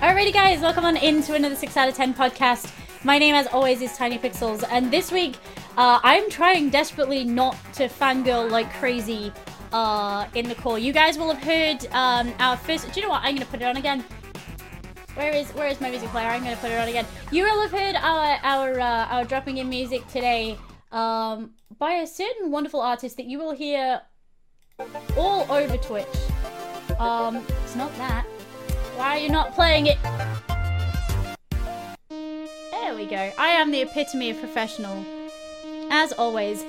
Alrighty, guys, welcome on into another 6 out of 10 podcast. My name, as always, is Tiny Pixels, and this week uh, I'm trying desperately not to fangirl like crazy uh, in the call. You guys will have heard um, our first. Do you know what? I'm going to put it on again. Where is where is my music player? I'm going to put it on again. You will have heard our our uh, our dropping in music today um, by a certain wonderful artist that you will hear all over Twitch. Um, it's not that. Why are you not playing it? There we go. I am the epitome of professional. As always.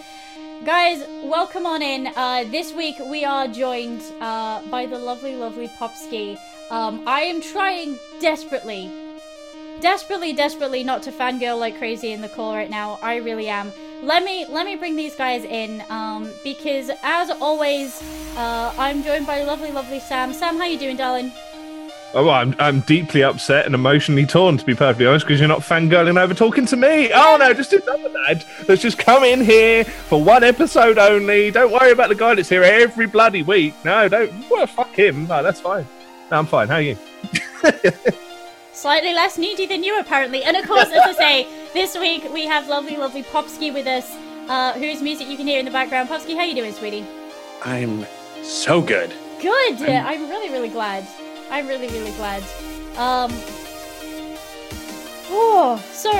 Guys, welcome on in. Uh, this week we are joined uh, by the lovely, lovely Popsky. Um, I am trying desperately, desperately, desperately not to fangirl like crazy in the call right now. I really am. Let me let me bring these guys in um, because as always, uh, I'm joined by lovely, lovely Sam. Sam, how you doing, darling? Oh, well, I'm, I'm deeply upset and emotionally torn, to be perfectly honest, because you're not fangirling over talking to me. Oh, no, just enough of that. Let's just come in here for one episode only. Don't worry about the guy that's here every bloody week. No, don't. Well, fuck him. No, that's fine. No, I'm fine. How are you? Slightly less needy than you, apparently. And of course, as I say, this week we have lovely, lovely Popsky with us, uh, whose music you can hear in the background. Popsky, how you doing, sweetie? I'm so good. Good. I'm, I'm really, really glad. I'm really, really glad. Um. Oh, so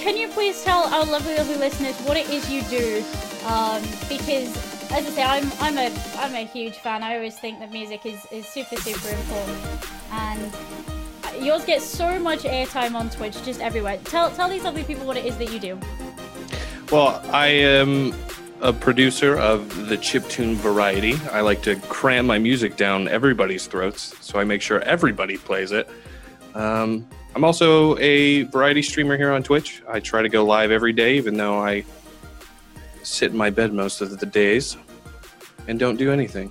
can you please tell our lovely, lovely listeners what it is you do? Um, because as I say, I'm I'm a I'm a huge fan. I always think that music is is super, super important, and yours gets so much airtime on Twitch, just everywhere. Tell tell these lovely people what it is that you do. Well, I am a producer of the chiptune variety. I like to cram my music down everybody's throats, so I make sure everybody plays it. Um, I'm also a variety streamer here on Twitch. I try to go live every day, even though I sit in my bed most of the days and don't do anything.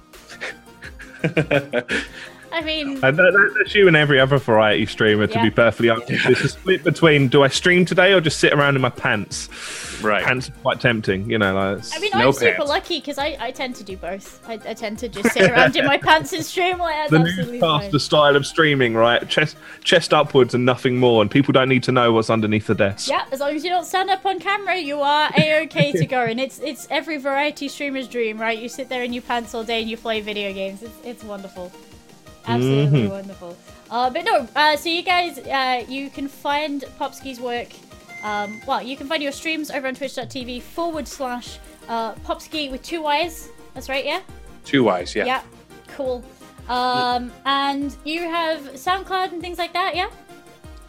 I mean, And that, that- that's you and every other variety streamer, to Yeah. be perfectly honest. It's a split between do I stream today or just sit around in my pants? Right. Pants are quite tempting, you know. Like, I mean, No I'm super lucky because I, I tend to do both. I, I tend to just sit around in my pants and stream like that's the absolutely fine. newscaster style of streaming, right? Chest, chest upwards and nothing more, and people don't need to know what's underneath the desk. Yeah, as long as you don't stand up on camera, you are a okay to go. And it's it's every variety streamer's dream, right? You sit there in your pants all day and you play video games. It's it's wonderful, absolutely Mhm. wonderful. Uh, but no, uh, so you guys, uh, you can find Popsky's work. Um, well, you can find your streams over on Twitch.tv forward slash uh, Popsky with two Y's. That's right, yeah. Two eyes, yeah. Yeah, cool. Um, and you have SoundCloud and things like that, yeah.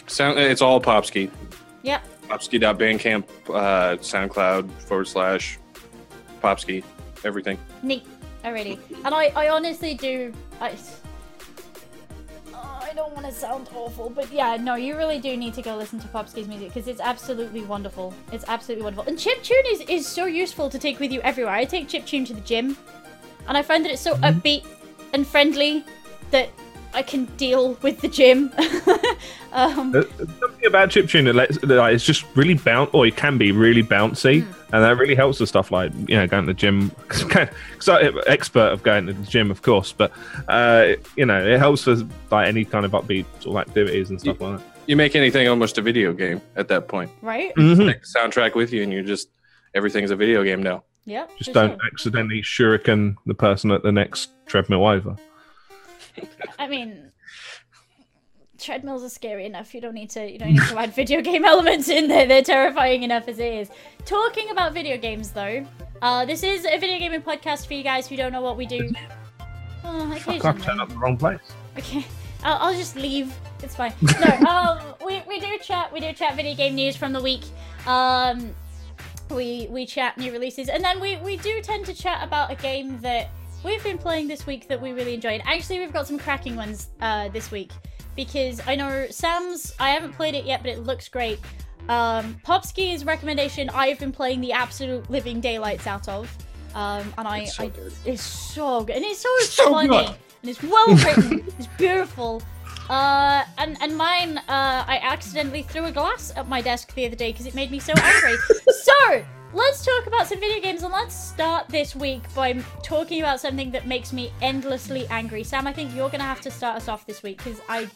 Sound, it's all Popsky. Yeah. Popsky.bandcamp, uh, SoundCloud forward slash Popsky, everything. Neat. Already. And I, I honestly do. I don't want to sound awful, but yeah, no, you really do need to go listen to Popsky's music because it's absolutely wonderful. It's absolutely wonderful. And chiptune is, is so useful to take with you everywhere. I take chip tune to the gym, and I find that it's so mm-hmm. upbeat and friendly that I can deal with the gym. um, There's something about chiptune that lets, that, like, it's just really bounce, or it can be really bouncy, Hmm. and that really helps with stuff like you know going to the gym. Because I'm expert of going to the gym, of course, but uh, you know it helps with like any kind of upbeat sort of activities and stuff like that. You make anything almost a video game at that point. right? Mhm. Take the soundtrack with you, and you're just everything's a video game now. Yeah. Just don't sure. accidentally shuriken the person at the next treadmill over. I mean, treadmills are scary enough. You don't need to. You don't need to add video game elements in there. They're terrifying enough as it is. Talking about video games, though, uh, this is a video gaming podcast for you guys who don't know what we do. Oh, Fuck, I've turned occasionally. up the wrong place. Okay, I'll, I'll just leave. It's fine. No, um, we, we do chat. We do chat video game news from the week. Um, we we chat new releases, and then we we do tend to chat about a game that we've been playing this week that we really enjoyed. Actually, we've got some cracking ones uh, this week because I know Sam's. I haven't played it yet, but it looks great. Um, Popsky's recommendation. I've been playing the absolute living daylights out of. Um, and I, It's so I good. it's so good, and it's so, So funny, and it's well written. it's beautiful. Uh, and and mine, uh, I accidentally threw a glass at my desk the other day because it made me so angry. so let's talk about some video games, and let's start this week by talking about something that makes me endlessly angry. Sam, I think you're gonna have to start us off this week because I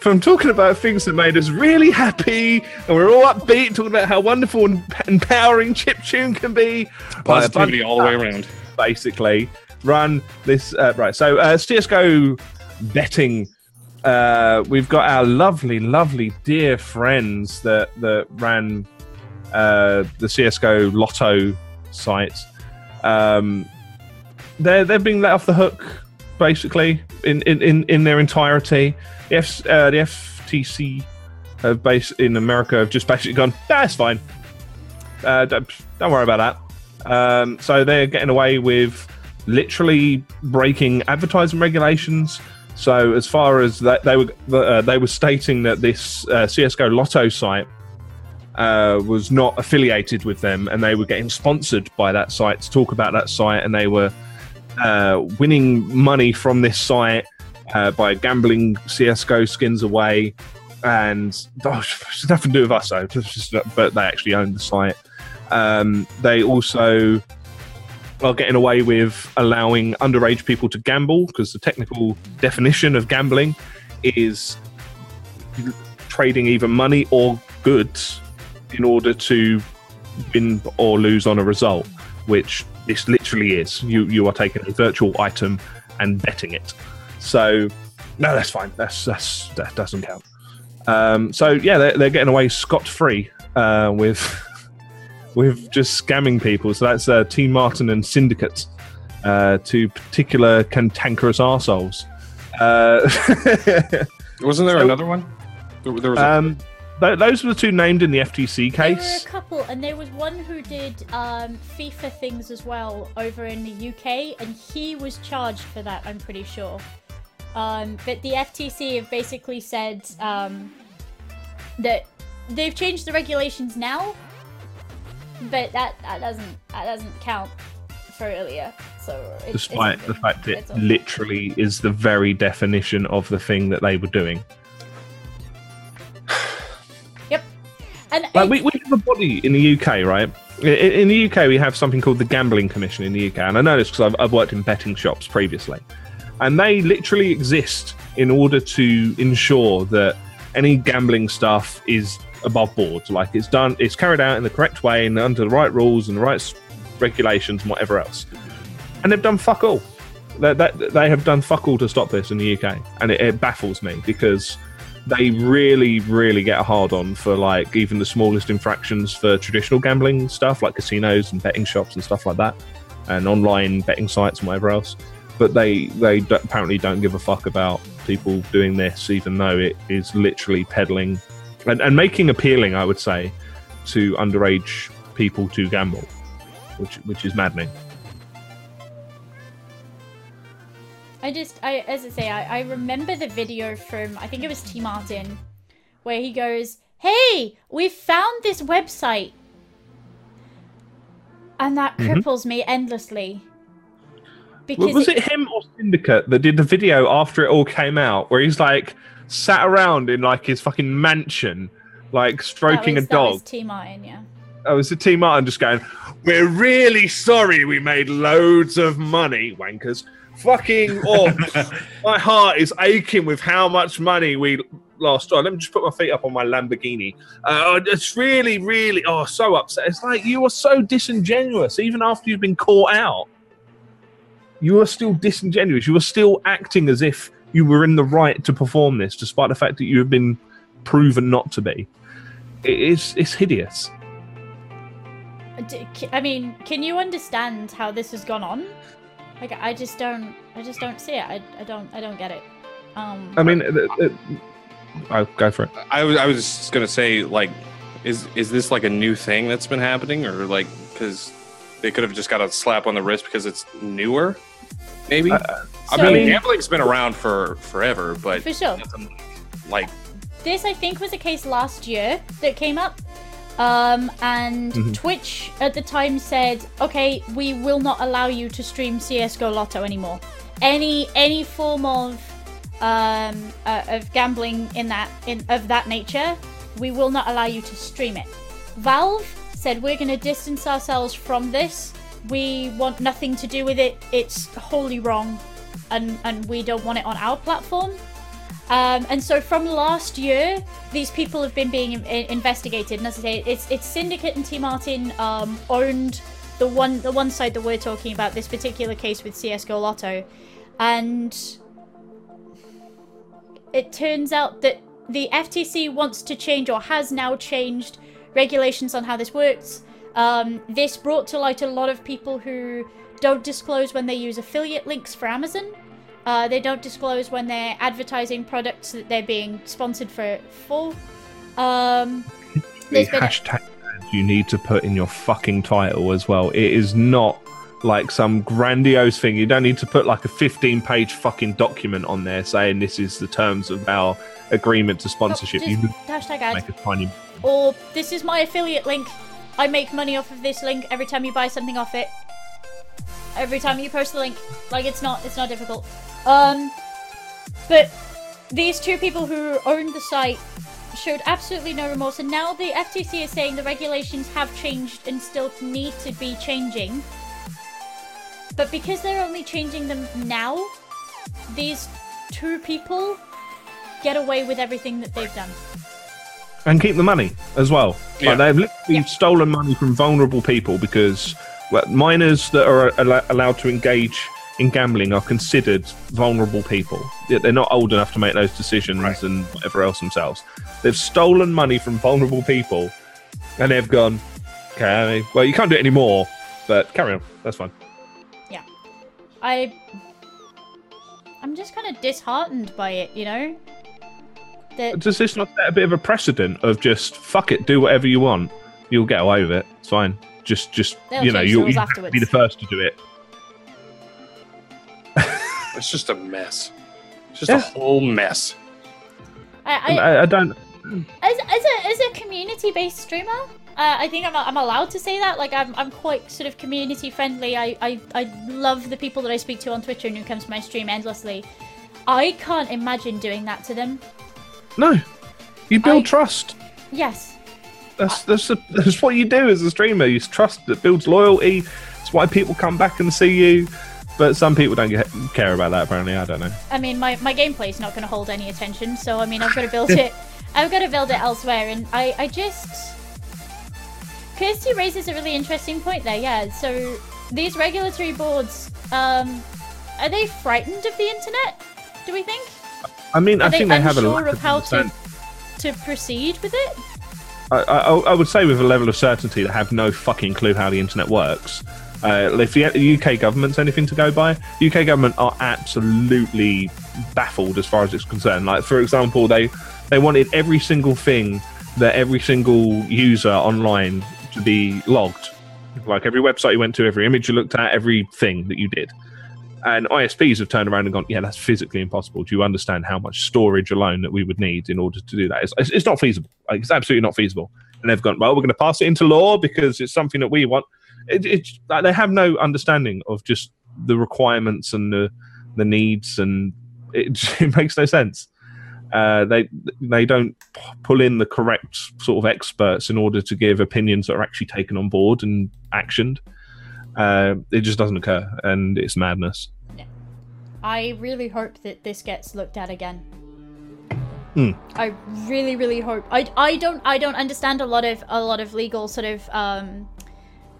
from talking about things that made us really happy, and we're all upbeat, talking about how wonderful and empowering Chip chiptune can be. Positivity all the way around. Basically, run this uh, right. So uh, CS:GO betting. Uh, we've got our lovely, lovely, dear friends that that ran uh, the CS:GO Lotto site. Um, they're they're being let off the hook basically in in, in, in their entirety. The, F, uh, the FTC have base in America have just basically gone. That's fine. Uh, don't, don't worry about that. Um, so they're getting away with literally breaking advertising regulations. So as far as that, they were uh, they were stating that this uh, CS:GO Lotto site uh, was not affiliated with them, and they were getting sponsored by that site to talk about that site, and they were uh, winning money from this site uh, by gambling CS:GO skins away, and oh, it's nothing to do with us though. But they actually own the site. Um, they also are getting away with allowing underage people to gamble because the technical definition of gambling is trading either money or goods in order to win or lose on a result, which this literally is. You you are taking a virtual item and betting it. So no, that's fine. That's that's that doesn't count. Um, so yeah, they're, they're getting away scot free uh, with with just scamming people. So that's uh, T Martin and Syndicate, uh, two particular cantankerous arseholes. Uh, Wasn't there So- another one? There, there was a, um, th- those were the two named in the FTC case. There were a couple, and there was one who did um, FIFA things as well over in the UK, and he was charged for that. I'm pretty sure. Um, but the FTC have basically said um, that they've changed the regulations now, but that, that doesn't that doesn't count for earlier. So it, Despite the fact it literally is the very definition of the thing that they were doing. And Like we, we have a body in the UK, right? In the UK, we have something called the Gambling Commission in the UK, and I know this because I've, I've worked in betting shops previously, and they literally exist in order to ensure that any gambling stuff is above board, like it's done, it's carried out in the correct way and under the right rules and the right regulations and whatever else. And they've done fuck all. They, they, they have done fuck all to stop this in the UK, and it, it baffles me because they really, really get hard on for like even the smallest infractions for traditional gambling stuff, like casinos and betting shops and stuff like that, and online betting sites and whatever else. But they they d- apparently don't give a fuck about people doing this, even though it is literally peddling and, and making appealing, I would say, to underage people to gamble, which which is maddening. I just, I as I say, I, I remember the video from I think it was T Martin, where he goes, "Hey, we found this website," and that Mhm. cripples me endlessly. Because was it him or Syndicate that did the video after it all came out, where he's like sat around in like his fucking mansion, like stroking was, a dog? That was T Martin, yeah. Oh, was it T Martin just going, We're really sorry we made loads of money, wankers. Fucking oh my heart is aching with how much money we lost. on. let me just put my feet up on my Lamborghini. Uh, it's really, really oh so upset. It's like you are so disingenuous, even after you've been caught out. You are still disingenuous. You are still acting as if you were in the right to perform this, despite the fact that you have been proven not to be. It is it's hideous. I mean, can you understand how this has gone on? Like, I just don't, I just don't see it. I, I don't, I don't get it. Um, I mean, uh, uh, I'll go for it. I was I was just gonna say like, is is this like a new thing that's been happening, or like because they could have just got a slap on the wrist because it's newer, maybe. I so- mean, gambling's been around for forever, but for sure. like this I think was a case last year that came up. Um, and Mhm. Twitch at the time said, "Okay, we will not allow you to stream CS:GO Lotto anymore. Any any form of um, uh, of gambling in that in of that nature, we will not allow you to stream it." Valve said, "We're going to distance ourselves from this. We want nothing to do with it. It's wholly wrong, and and we don't want it on our platform." Um, and so from last year, these people have been being in- investigated. And as I say, it's it's Syndicate and T Martin um, owned the one the one side that we're talking about. This particular case with CS:GO Lotto, and it turns out that the FTC wants to change or has now changed regulations on how this works. Um, this brought to light a lot of people who don't disclose when they use affiliate links for Amazon. Uh, they don't disclose when they're advertising products that they're being sponsored for. For um, The there's been a- hashtag you need to put in your fucking title as well. It is not like some grandiose thing. You don't need to put like a 15 page fucking document on there saying this is the terms of our agreement to sponsorship. just you hashtag ads. make a tiny. or this is my affiliate link. I make money off of this link every time you buy something off it. Every time you post the link, like it's not it's not difficult. Um, but these two people who owned the site showed absolutely no remorse, and now the FTC is saying the regulations have changed and still need to be changing. But because they're only changing them now, these two people get away with everything that they've done. and keep the money as well. Yeah. Like they've literally Yeah. stolen money from vulnerable people because well, minors that are al- allowed to engage in gambling are considered vulnerable people. They're not old enough to make those decisions Right. and whatever else themselves. They've stolen money from vulnerable people, and they've gone. Okay, well you can't do it anymore, but carry on. That's fine. Yeah. I I'm just kind of disheartened by it, you know. That Does this not set a bit of a precedent of just fuck it, do whatever you want, you'll get away with it. It's fine. Just, just They'll you know, you'll, you have to be the first to do it. It's just a mess. It's just Yeah. a whole mess. I, I I, I don't. as, as a as a community based streamer, uh, I think I'm, I'm allowed to say that. Like I'm, I'm quite sort of community friendly. I, I I love the people that I speak to on Twitter and who comes to my stream endlessly. I can't imagine doing that to them. No, you build I- trust. Yes, That's that's, a, that's what you do as a streamer. You trust that builds loyalty. It's why people come back and see you. But some people don't get, care about that. Apparently, I don't know. I mean my my gameplay is not going to hold any attention. So I mean I've got to build it. I've got to build it elsewhere, and I I just. Kirsty raises a really interesting point there. Yeah, so these regulatory boards, um, are they frightened of the internet? Do we think? I mean, Are I they think they have a lack of of how to to proceed with it? I, I, I would say with a level of certainty that have no fucking clue how the internet works. Uh, if the UK government's anything to go by, the UK government are absolutely baffled as far as it's concerned. Like, for example, they they wanted every single thing that every single user online to be logged. Like every website you went to, every image you looked at, everything that you did. And ISPs have turned around and gone, yeah, that's physically impossible. Do you understand how much storage alone that we would need in order to do that? It's, it's, not feasible. Like, it's absolutely not feasible. And they've gone, well, we're going to pass it into law because it's something that we want. It, it's like they have no understanding of just the requirements and the the needs, and it, it makes no sense. Uh, they they don't p- pull in the correct sort of experts in order to give opinions that are actually taken on board and actioned. Uh, it just doesn't occur, and it's madness. I really hope that this gets looked at again. Hmm. I really, really hope. I, I don't I don't understand a lot of a lot of legal sort of um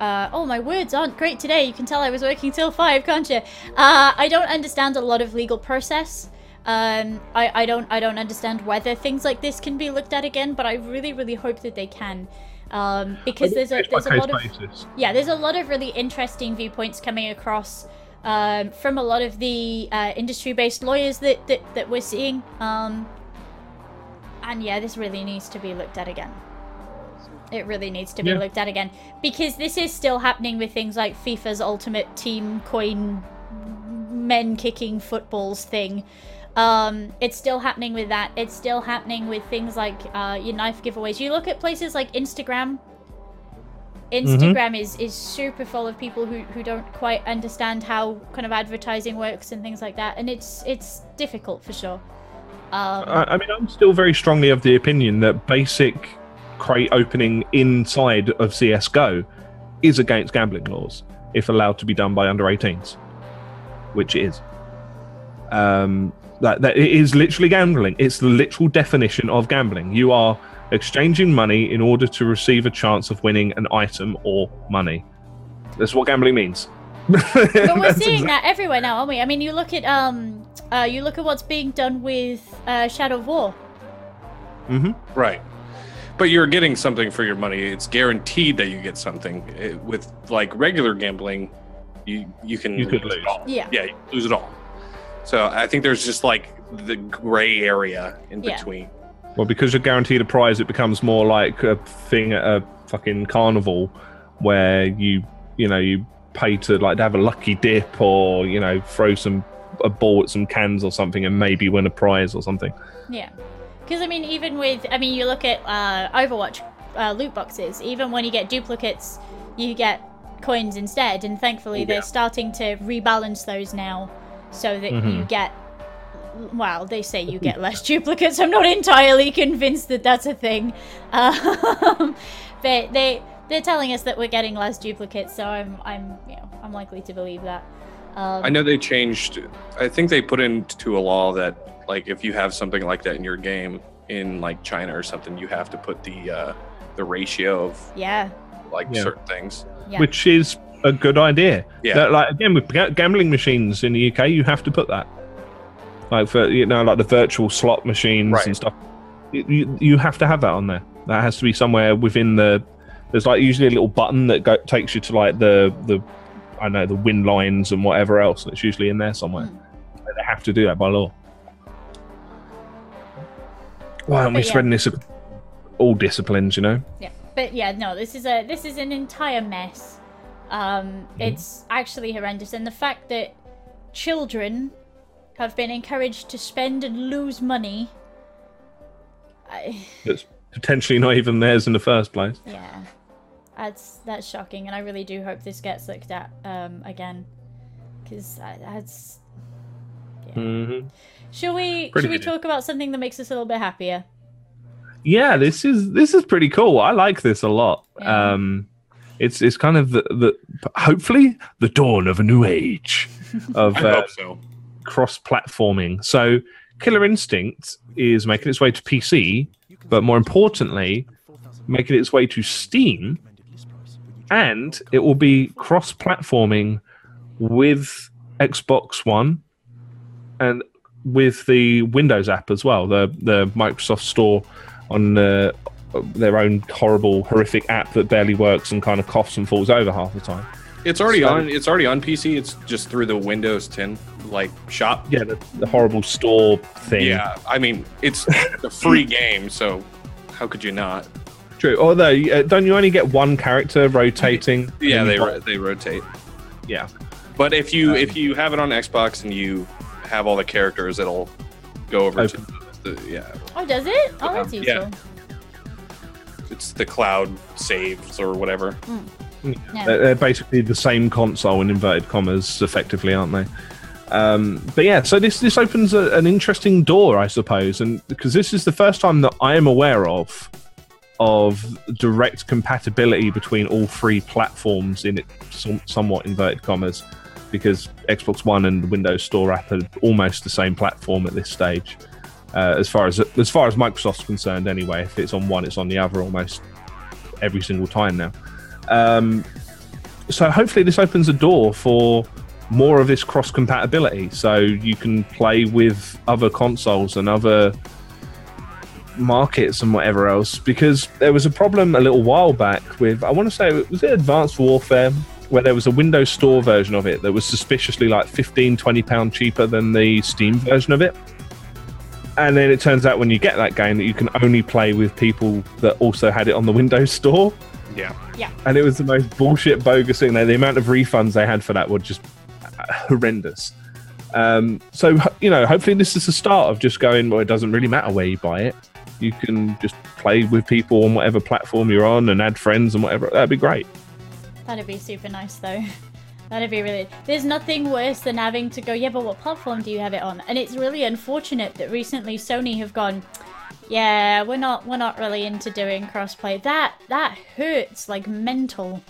uh, oh my words aren't great today. You can tell I was working till five, can't you? Uh, I don't understand a lot of legal process. Um, I, I don't I don't understand whether things like this can be looked at again, but I really really hope that they can, um, because there's a there's a lot of basis. yeah, there's a lot of really interesting viewpoints coming across um, from a lot of the uh, industry-based lawyers that, that, that we're seeing. Um, and yeah, this really needs to be looked at again. It really needs to be Yeah. looked at again because this is still happening with things like FIFA's Ultimate Team Coin men kicking footballs thing. Um, it's still happening with that. It's still happening with things like uh, your knife giveaways. You look at places like Instagram. Instagram is is super full of people who, who don't quite understand how kind of advertising works and things like that, and it's it's difficult for sure. Um, I, I mean, I'm still very strongly of the opinion that basic crate opening inside of CS:GO is against gambling laws if allowed to be done by under 18s, which is. Um, That, that it is literally gambling. It's the literal definition of gambling. You are exchanging money in order to receive a chance of winning an item or money. That's what gambling means. But we're seeing exact- that everywhere now, aren't we? I mean, you look at um, uh, you look at what's being done with uh, Shadow of War. Right. But you're getting something for your money. It's guaranteed that you get something. It- with like regular gambling, you you can You could lose lose. it all. Yeah. Yeah, you lose it all. So I think there's just like the gray area in Yeah. between. Well, because you're guaranteed a prize, it becomes more like a thing at a fucking carnival where you, you know, you pay to like to have a lucky dip or you know throw some a ball at some cans or something and maybe win a prize or something. Yeah, because I mean, even with I mean, you look at uh, Overwatch uh, loot boxes. Even when you get duplicates, you get coins instead. And thankfully, Yeah. they're starting to rebalance those now, so that you Mhm. get. Well, they say you get less duplicates. I'm not entirely convinced that that's a thing, um, but they they're telling us that we're getting less duplicates. So I'm I'm you know I'm likely to believe that. Um, I know they changed. I think they put into a law that like if you have something like that in your game in like China or something, you have to put the uh, the ratio of Yeah, like Yeah. certain things. Yeah. which is a good idea. Yeah. That, like again with gambling machines in the UK, you have to put that. Like for you know, like the virtual slot machines Right. and stuff. You, you you have to have that on there. That has to be somewhere within the. There's like usually a little button that go, takes you to like the the, I know the win lines and whatever else. And it's usually in there somewhere. Hmm. They have to do that by law. Why aren't we yeah. spreading this? All disciplines, you know. Yeah, but yeah, no, this is a this is an entire mess. Um, it's actually horrendous, and the fact that children have been encouraged to spend and lose money. I, That's potentially not even theirs in the first place. yeah, that's that's shocking, and I really do hope this gets looked at um, again, because that's. Yeah. hmm Shall we? Pretty Should we good. talk about something that makes us a little bit happier? Yeah, this is this is pretty cool. I like this a lot. Yeah. Um, it's it's kind of the, the hopefully the dawn of a new age of uh, so. cross platforming. So, Killer Instinct is making its way to PC, but more importantly, making its way to Steam, and it will be cross platforming with Xbox One and with the Windows app as well, the the Microsoft Store on uh, their own horrible, horrific app that barely works and kind of coughs and falls over half the time. It's already So- on. It's already on PC. It's just through the Windows 10 like shop. Yeah, the, the horrible store thing. Yeah, I mean it's a free game, so how could you not? True. Although, uh, don't you only get one character rotating? Yeah, they ro- they rotate. yeah. But if you if you have it on Xbox and you have all the characters, it'll go over to the yeah. Oh, does it? Oh, that's useful. Yeah. It's the cloud saves or whatever. Yeah. They're, they're basically the same console in inverted commas, effectively, aren't they? Um, but yeah, so this this opens a, an interesting door, I suppose, and because this is the first time that I am aware of of direct compatibility between all three platforms in it, some, somewhat inverted commas, because Xbox One and the Windows Store app are almost the same platform at this stage. Uh, as far as as far as Microsoft's concerned, anyway, if it's on one, it's on the other almost every single time now. Um, so hopefully this opens a door for more of this cross compatibility so you can play with other consoles and other markets and whatever else because there was a problem a little while back with i want to say was it advanced warfare where there was a windows store version of it that was suspiciously like 15 20 pound cheaper than the steam version of it and then it turns out when you get that game that you can only play with people that also had it on the windows store Yeah. Yeah. And it was the most bullshit bogus thing. There, the amount of refunds they had for that were just uh, horrendous. Um, so you know, hopefully this is the start of just going. Well, it doesn't really matter where you buy it. You can just play with people on whatever platform you're on and add friends and whatever. That'd be great. That'd be super nice though. That'd be really. There's nothing worse than having to go, yeah, but what platform do you have it on? And it's really unfortunate that recently Sony have gone, yeah, we're not we're not really into doing crossplay. That that hurts like mental.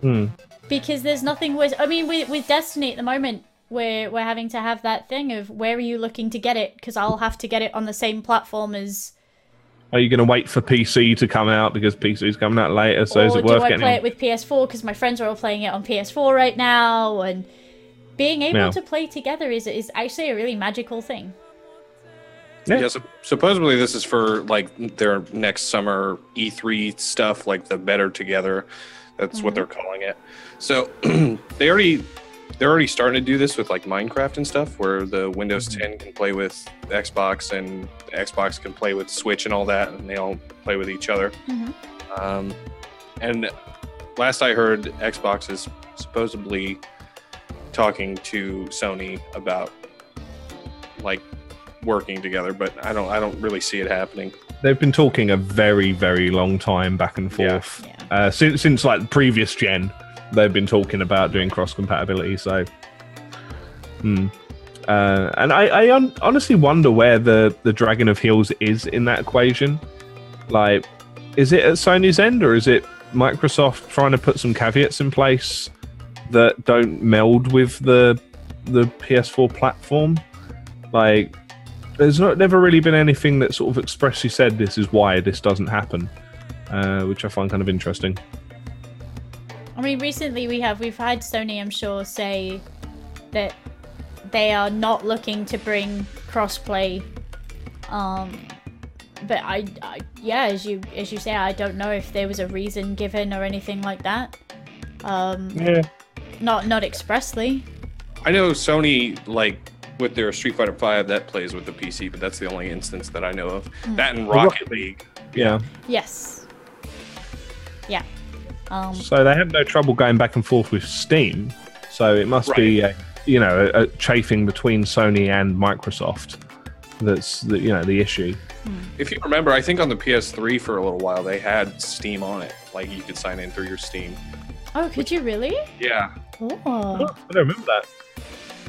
Hmm. Because there's nothing worse. I mean, with with Destiny at the moment, we're we're having to have that thing of where are you looking to get it? Because I'll have to get it on the same platform as. Are you going to wait for PC to come out because PC's coming out later? So is it or it do worth I getting? play on- it with PS4? Because my friends are all playing it on PS4 right now, and being able Yeah. to play together is is actually a really magical thing. Yeah. Yeah, sup- supposedly this is for like their next summer E3 stuff, like the Better Together. That's what mm-hmm. they're calling it. So they already they're already starting to do this with like Minecraft and stuff, where the Windows 10 can play with Xbox and Xbox can play with Switch and all that, and they all play with each other. Mhm. Um, and last I heard, Xbox is supposedly talking to Sony about like working together, but I don't I don't really see it happening. They've been talking a very, very long time back and forth. Yeah. Uh, since since like the previous gen, they've been talking about doing cross compatibility. So, hmm. Uh, and I, I un- honestly wonder where the the Dragon of Heels is in that equation. Like, is it at Sony's end or is it Microsoft trying to put some caveats in place that don't meld with the the PS4 platform? Like, there's not never really been anything that sort of expressly said this is why this doesn't happen, uh, which I find kind of interesting. I mean, recently we have we've had Sony, I'm sure, say that they are not looking to bring crossplay. Um, but I, I, yeah, as you as you say, I don't know if there was a reason given or anything like that. Um, Yeah. not not expressly. I know Sony like with their Street Fighter Five that plays with the PC, but that's the only instance that I know of. That and Rocket League. Yeah. Yes. Yeah. Um, So they have no trouble going back and forth with Steam. So it must be, uh, you know, a, a chafing between Sony and Microsoft. That's the, you know the issue. If you remember, I think on the PS3 for a little while they had Steam on it. Like you could sign in through your Steam. oh, could you really? Yeah. Oh. I don't remember that.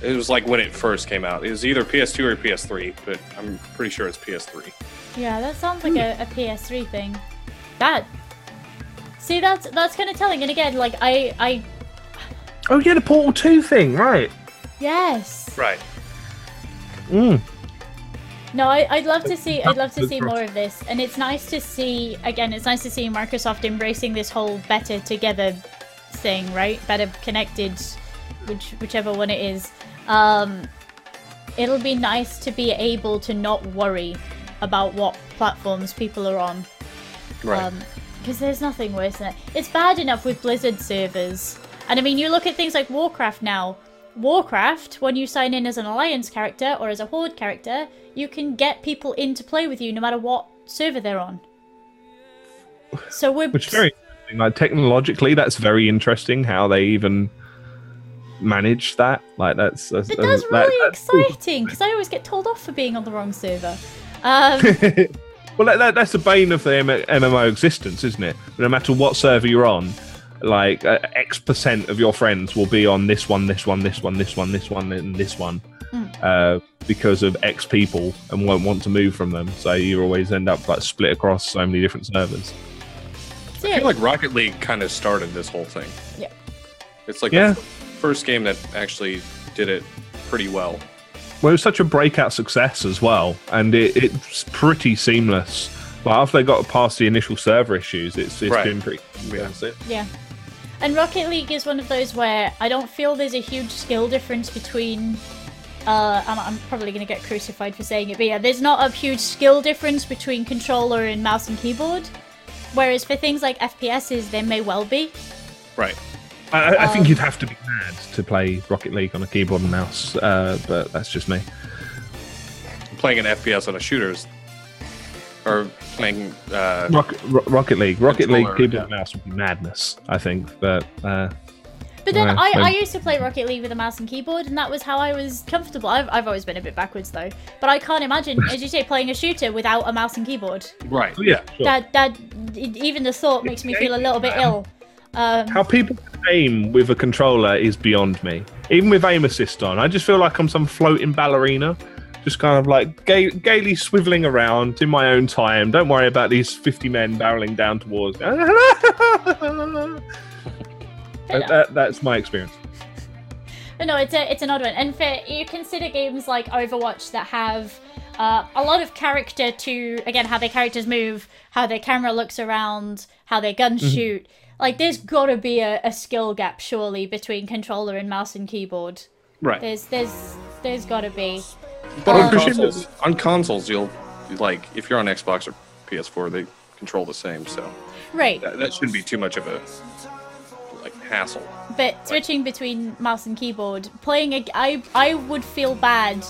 It was like when it first came out. It was either PS2 or PS3, but I'm pretty sure it's PS3. Yeah, that sounds like a, a PS3 thing. That. See, that's that's kind of telling. And again, like I, I, Oh yeah, the Portal Two thing, right? yes. Right. Mm. No, I, I'd love to see. I'd love to see more of this, and it's nice to see. Again, it's nice to see Microsoft embracing this whole better together thing, right? Better connected, which whichever one it is. Um, it'll be nice to be able to not worry about what platforms people are on. Right. Because there's nothing worse than it. It's bad enough with Blizzard servers. And I mean, you look at things like Warcraft now. Warcraft, when you sign in as an Alliance character or as a Horde character, you can get people in to play with you no matter what server they're on. So we're. Which is very interesting. Like technologically, that's very interesting how they even manage that. Like that's, that's But that's that- really that's exciting because I always get told off for being on the wrong server. Um, well, that, that, that's the bane of the M- MMO existence, isn't it? No matter what server you're on, like uh, X percent of your friends will be on this one, this one, this one, this one, this one, and this one, uh, because of X people and won't want to move from them. So you always end up like split across so many different servers. so I feel like Rocket League kind of started this whole thing. Yeah. It's like Yeah. the f- first game that actually did it pretty well. Well, it was such a breakout success as well, and it, it's pretty seamless. But after they got past the initial server issues, it's it's Right. been pretty. Yeah. Yeah. And Rocket League is one of those where I don't feel there's a huge skill difference between. Uh, I'm, I'm probably going to get crucified for saying it, but yeah, there's not a huge skill difference between controller and mouse and keyboard. Whereas for things like FPSs, there may well be. Right. I, I think Um, you'd have to be mad to play Rocket League on a keyboard and mouse, uh, but that's just me. Playing an FPS on a shooter's or playing uh, Rocket, Ro- Rocket League, Rocket League keyboard yeah. and mouse would be madness. I think, but uh, But then Yeah, I, I used to play Rocket League with a mouse and keyboard, and that was how I was comfortable. I've, I've always been a bit backwards though, but I can't imagine, as you say, playing a shooter without a mouse and keyboard. right. oh, yeah, sure. That that even the thought makes me feel a little bit ill. Um, How people aim with a controller is beyond me. Even with aim assist on, I just feel like I'm some floating ballerina, just kind of like gay, gaily swiveling around in my own time. Don't worry about these 50 men barreling down towards. that, that- that's my experience. But no, it's a it's an odd one. And for you consider games like Overwatch that have uh, a lot of character to again how their characters move, how their camera looks around, how their guns Mm-hmm. shoot. Like there's gotta be a, a skill gap surely between controller and mouse and keyboard. Right. There's there's there's gotta be. But Um, on consoles, on consoles, you'll like if you're on Xbox or PS4, they control the same, so Right. that, that shouldn't be too much of a like hassle. But switching between mouse and keyboard, playing a, I I would feel bad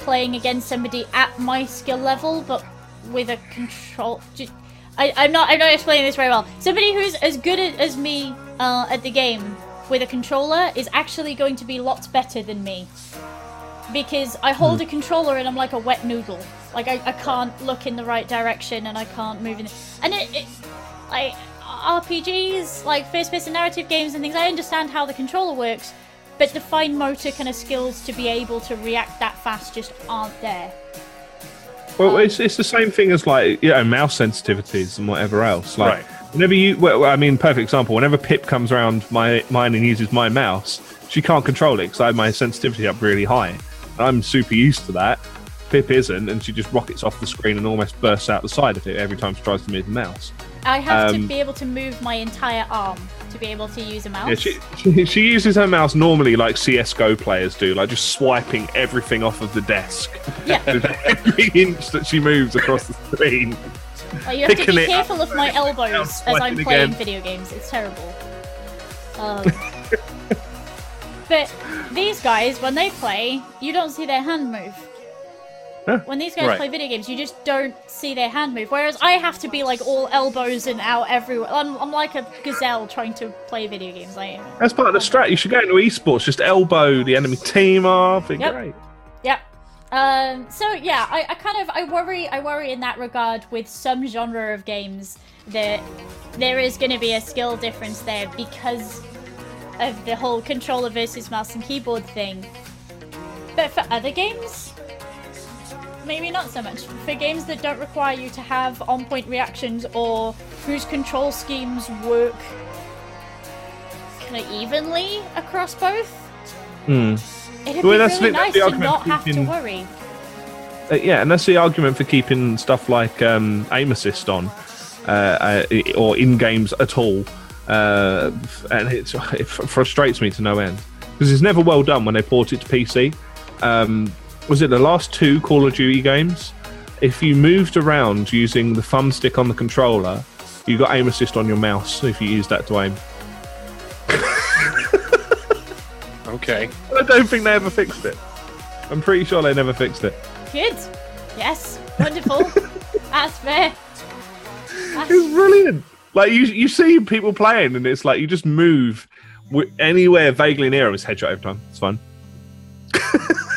playing against somebody at my skill level, but with a control. ju- I, I'm not I'm not explaining this very well. Somebody who's as good at, as me uh, at the game with a controller is actually going to be lots better than me because I hold a controller and I'm like a wet noodle. Like I, I can't look in the right direction and I can't move in. And it, it like RPGs, like first-person narrative games and things. I understand how the controller works, but the fine motor kind of skills to be able to react that fast just aren't there. Well, Um, it's, it's the same thing as like you know mouse sensitivities and whatever else. Like Right. whenever you, well, I mean, perfect example. Whenever Pip comes around my mine and uses my mouse, she can't control it because I have my sensitivity up really high. I'm super used to that. Pip isn't, and she just rockets off the screen and almost bursts out the side of it every time she tries to move the mouse. I have to Um, be able to move my entire arm to be able to use a mouse. Yeah, she, she she uses her mouse normally like CS:GO players do, like just swiping everything off of the desk yeah. every inch that she moves across the screen. Like, you have to be careful of my elbows as I'm playing again. video games. It's terrible. Um, but these guys, when they play, you don't see their hand move. Huh. When these guys Right. play video games, you just don't see their hand move. Whereas I have to be like all elbows and out everywhere. I'm, I'm like a gazelle trying to play video games. I That's part of the strat. You should go into esports, just elbow the enemy team off. Yep. great. Yep. Um, so yeah, I, I kind of I worry I worry in that regard with some genre of games that there is going to be a skill difference there because of the whole controller versus mouse and keyboard thing. But for other games, maybe not so much. For games that don't require you to have on-point reactions or whose control schemes work kind of evenly across both, Hmm. it'd Well, be that's really nice to not have to worry. Uh, yeah, and that's the argument for keeping stuff like um, aim assist on, uh, uh, or in games at all. Uh, and it's, it frustrates me to no end because it's never well done when they port it to PC. Um, was it the last two Call of Duty games? If you moved around using the thumbstick on the controller, you got aim assist on your mouse if you used that to aim. Okay. I don't think they ever fixed it. I'm pretty sure they never fixed it. Good. Yes. Wonderful. That's fair. That's, It's brilliant. Like you, you see people playing, and it's like you just move anywhere vaguely near them. It's headshot every time. It's fun.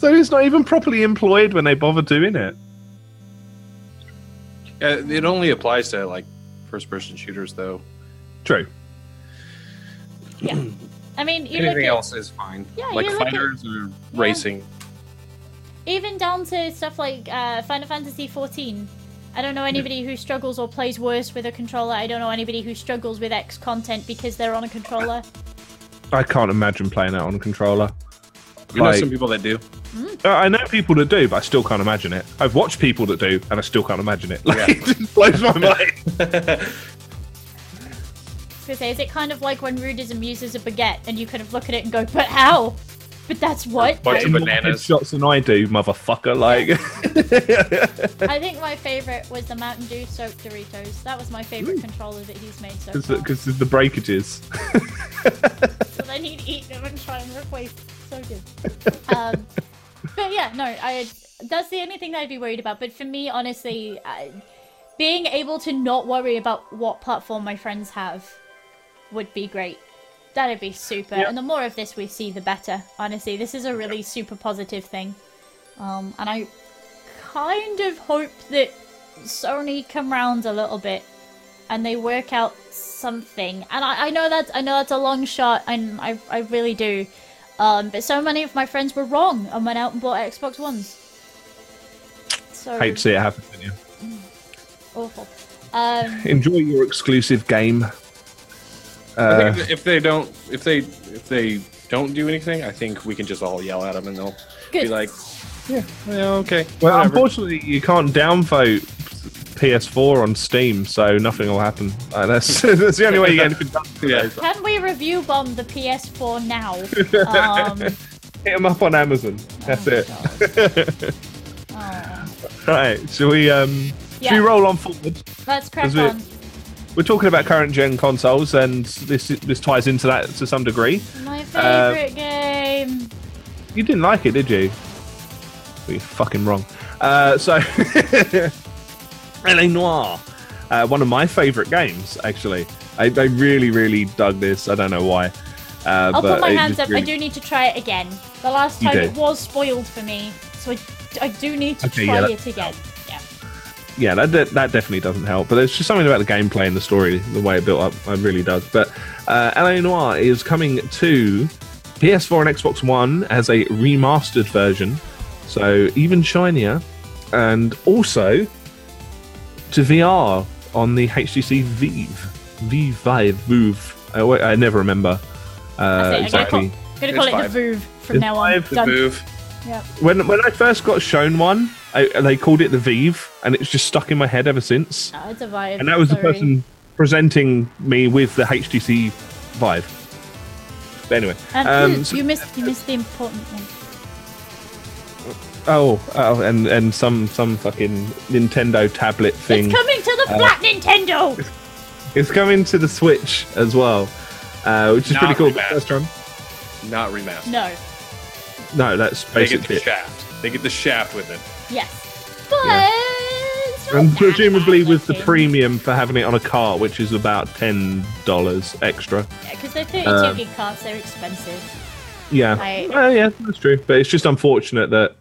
so it's not even properly employed when they bother doing it. Yeah, it only applies to like first-person shooters, though. True. yeah. I mean, you look Anything at, else is fine. Yeah, like you at- fighters or racing. even down to stuff like uh, Final Fantasy XIV. I don't know anybody who struggles or plays worse with a controller. I don't know anybody who struggles with X content because they're on a controller. I can't imagine playing that on a controller. We know some people that do. Uh, I know people that do, but I still can't imagine it. I've watched people that do, and I still can't imagine it. Like, Yeah. it just blows my mind. I was gonna say, is it kind of like when Rudeism uses a baguette and you kind of look at it and go, but how? But that's what? Bunch of More bananas. headshots than I do, motherfucker. Like, I think my favorite was the Mountain Dew soaked Doritos. That was my favorite controller that he's made so far. because of the breakages. so then he'd eat them and try and replace. So good. Um, but yeah, no, I. That's the only thing that I'd be worried about. But for me, honestly, I, being able to not worry about what platform my friends have would be great. That'd be super. Yep. And the more of this we see, the better. Honestly, this is a really super positive thing. Um, and I kind of hope that Sony come round a little bit and they work out something. And I, I know that I know that's a long shot, and I, I really do. Um, but so many of my friends were wrong and went out and bought Xbox Ones. So Hate to see it happen to you. awful. Um, Enjoy your exclusive game. I Uh, think if- if they don't, if they, if they don't do anything, I think we can just all yell at them and they'll Good. be like, yeah, yeah, okay. Well, whatever." unfortunately, you can't downvote PS4 on Steam, so nothing will happen. Uh, that's that's the only way you get anything done. Yeah. Can we review bomb the PS4 now? Um, Hit them up on Amazon. That's oh, it. Oh. Right. Shall we um? Yeah. Should we roll on forward? Let's crack Is it- on. We're talking about current gen consoles, and this this ties into that to some degree. My Uh, favorite game. You didn't like it, did you? Well, you're fucking wrong. Uh, so, LA Noire, uh, one of my favourite games, actually. I, I really, really dug this. I don't know why. Uh, I'll but put my hands up. I do need to try it again. The last time it was spoiled for me, so I, I do need to Okay, try yeah, that- it again. Yeah. yeah, that, that that definitely doesn't help. But there's just something about the gameplay and the story, the way it built up. I really does. But uh, LA Noire is coming to PS4 and Xbox One as a remastered version, so even shinier, and also to VR on the HTC Vive, Vive, Vive, Vive. I, I never remember uh, it. exactly. I'm gonna call, gonna call it the Voove from It's now on. Vive, the Done. Move. Yep. When when I first got shown one, I, they called it the Vive, and it's just stuck in my head ever since. Oh, it's a vibe. And that was the person presenting me with the HTC Vive. But anyway, And um, so- you missed you missed the important one. Oh, oh, and and some some fucking Nintendo tablet thing. It's coming to the Uh, flat Nintendo. It's coming to the Switch as well, uh, which is Not pretty cool. remastered. First time. Not remastered. No. No, that's basically They get the it. shaft. They get the shaft with it. Yes. But Yeah. And presumably with the premium for having it on a cart, which is about ten dollars extra. Yeah, because they're 32 Um, gig cards, they're expensive. Yeah, I- well, yeah, that's true. But it's just unfortunate that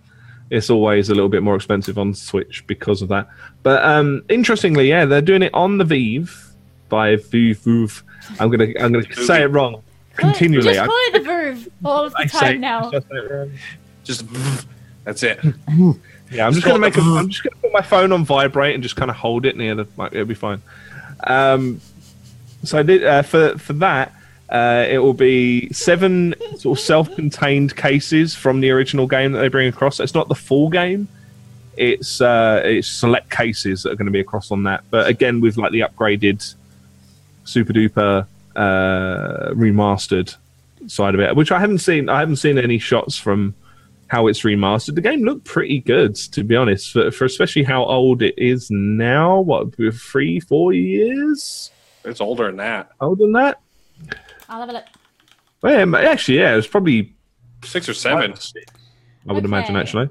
it's always a little bit more expensive on Switch because of that. But um, interestingly, yeah, they're doing it on the Vive by Vive. Vive. I'm gonna I'm gonna say it wrong continually. Just I- call it the Voove all of the I time say- now. I say it wrong. Just that's it. Yeah, I'm just call gonna make. A, the- I'm just gonna put my phone on vibrate and just kind of hold it near the. Like, it'll be fine. Um, so I did uh, for for that. Uh, it will be seven sort of self-contained cases from the original game that they bring across. It's not the full game. It's uh, it's select cases that are going to be across on that. But again, with like the upgraded, super duper uh, remastered side of it, which I haven't seen. I haven't seen any shots from how it's remastered. The game looked pretty good, to be honest, for, for especially how old it is now. What, three, four years It's older than that. older than that? I'll have a look. Well, yeah, actually, yeah, it was probably Six or seven. I would imagine, actually.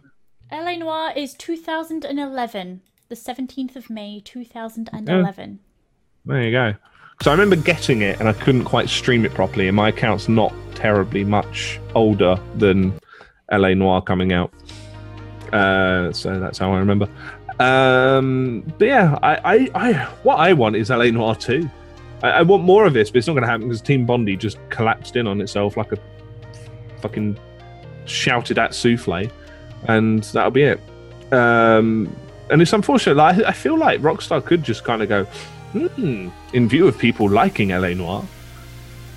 LA Noire is 2011. The 17th of May, 2011. There you go. So I remember getting it and I couldn't quite stream it properly, and my account's not terribly much older than LA Noire coming out. Uh, so that's how I remember. Um, but yeah, I, I, I, what I want is LA Noire 2. I, I want more of this, but it's not going to happen because Team Bondi just collapsed in on itself like a fucking shouted at souffle, and that'll be it. Um, and it's unfortunate. Like, I feel like Rockstar could just kind of go, hmm, in view of people liking LA Noire,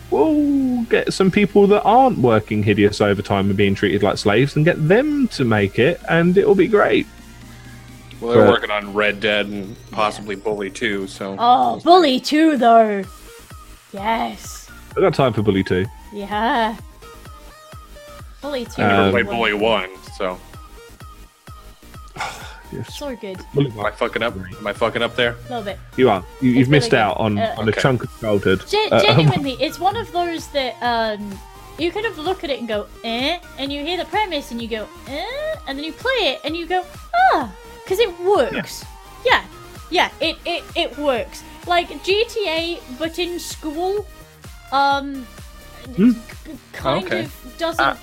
we'll get some people that aren't working hideous overtime and being treated like slaves and get them to make it, and it'll be great. Well, they're But- working on Red Dead and possibly Bully too. So Oh, Bully 2, though. Yes. I got time for Bully 2. Yeah. Bully 2. Um, never played Bully One. So Yes. So good. Am I fucking up? Am I fucking up there? A little bit. You are. You, you've missed really out good. on, Uh, on a chunk of childhood. Gen- Uh, genuinely, it's one of those that um, you kind of look at it and go, eh, and you hear the premise and you go, eh, and then you play it and you go, ah, because it works. Yeah. yeah, it, it it works. Like GTA, but in school, um, Hmm. k- kind Okay. of doesn't. Uh,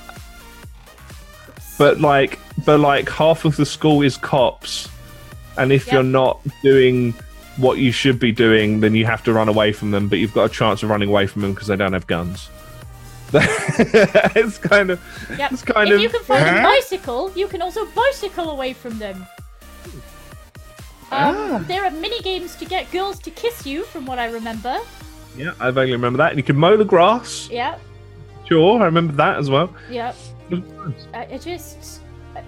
but like, but like half of the school is cops, and if you're not doing what you should be doing, then you have to run away from them. But you've got a chance of running away from them because they don't have guns. it's kind of, Yep. it's kind if of. you can find a bicycle, you can also bicycle away from them. Um, Ah. There are mini games to get girls to kiss you, from what I remember. Yeah, I vaguely remember that. And you can mow the grass, Yeah. Sure, I remember that as well. Yep. It. I, I just. I-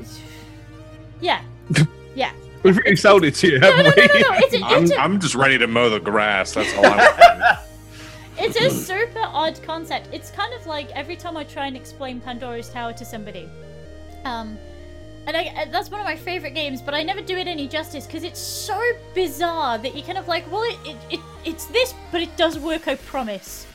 yeah. Yeah. We've really sold it to you, No, haven't no, no, no, we? no. It's a, I'm, it's a, I'm just ready to mow the grass. That's all I'm. it's a super odd concept. It's kind of like every time I try and explain Pandora's Tower to somebody. Um. And I, uh, that's one of my favorite games, but I never do it any justice because it's so bizarre that you kind of like, well, it, it, it it's this, but it does work, I promise.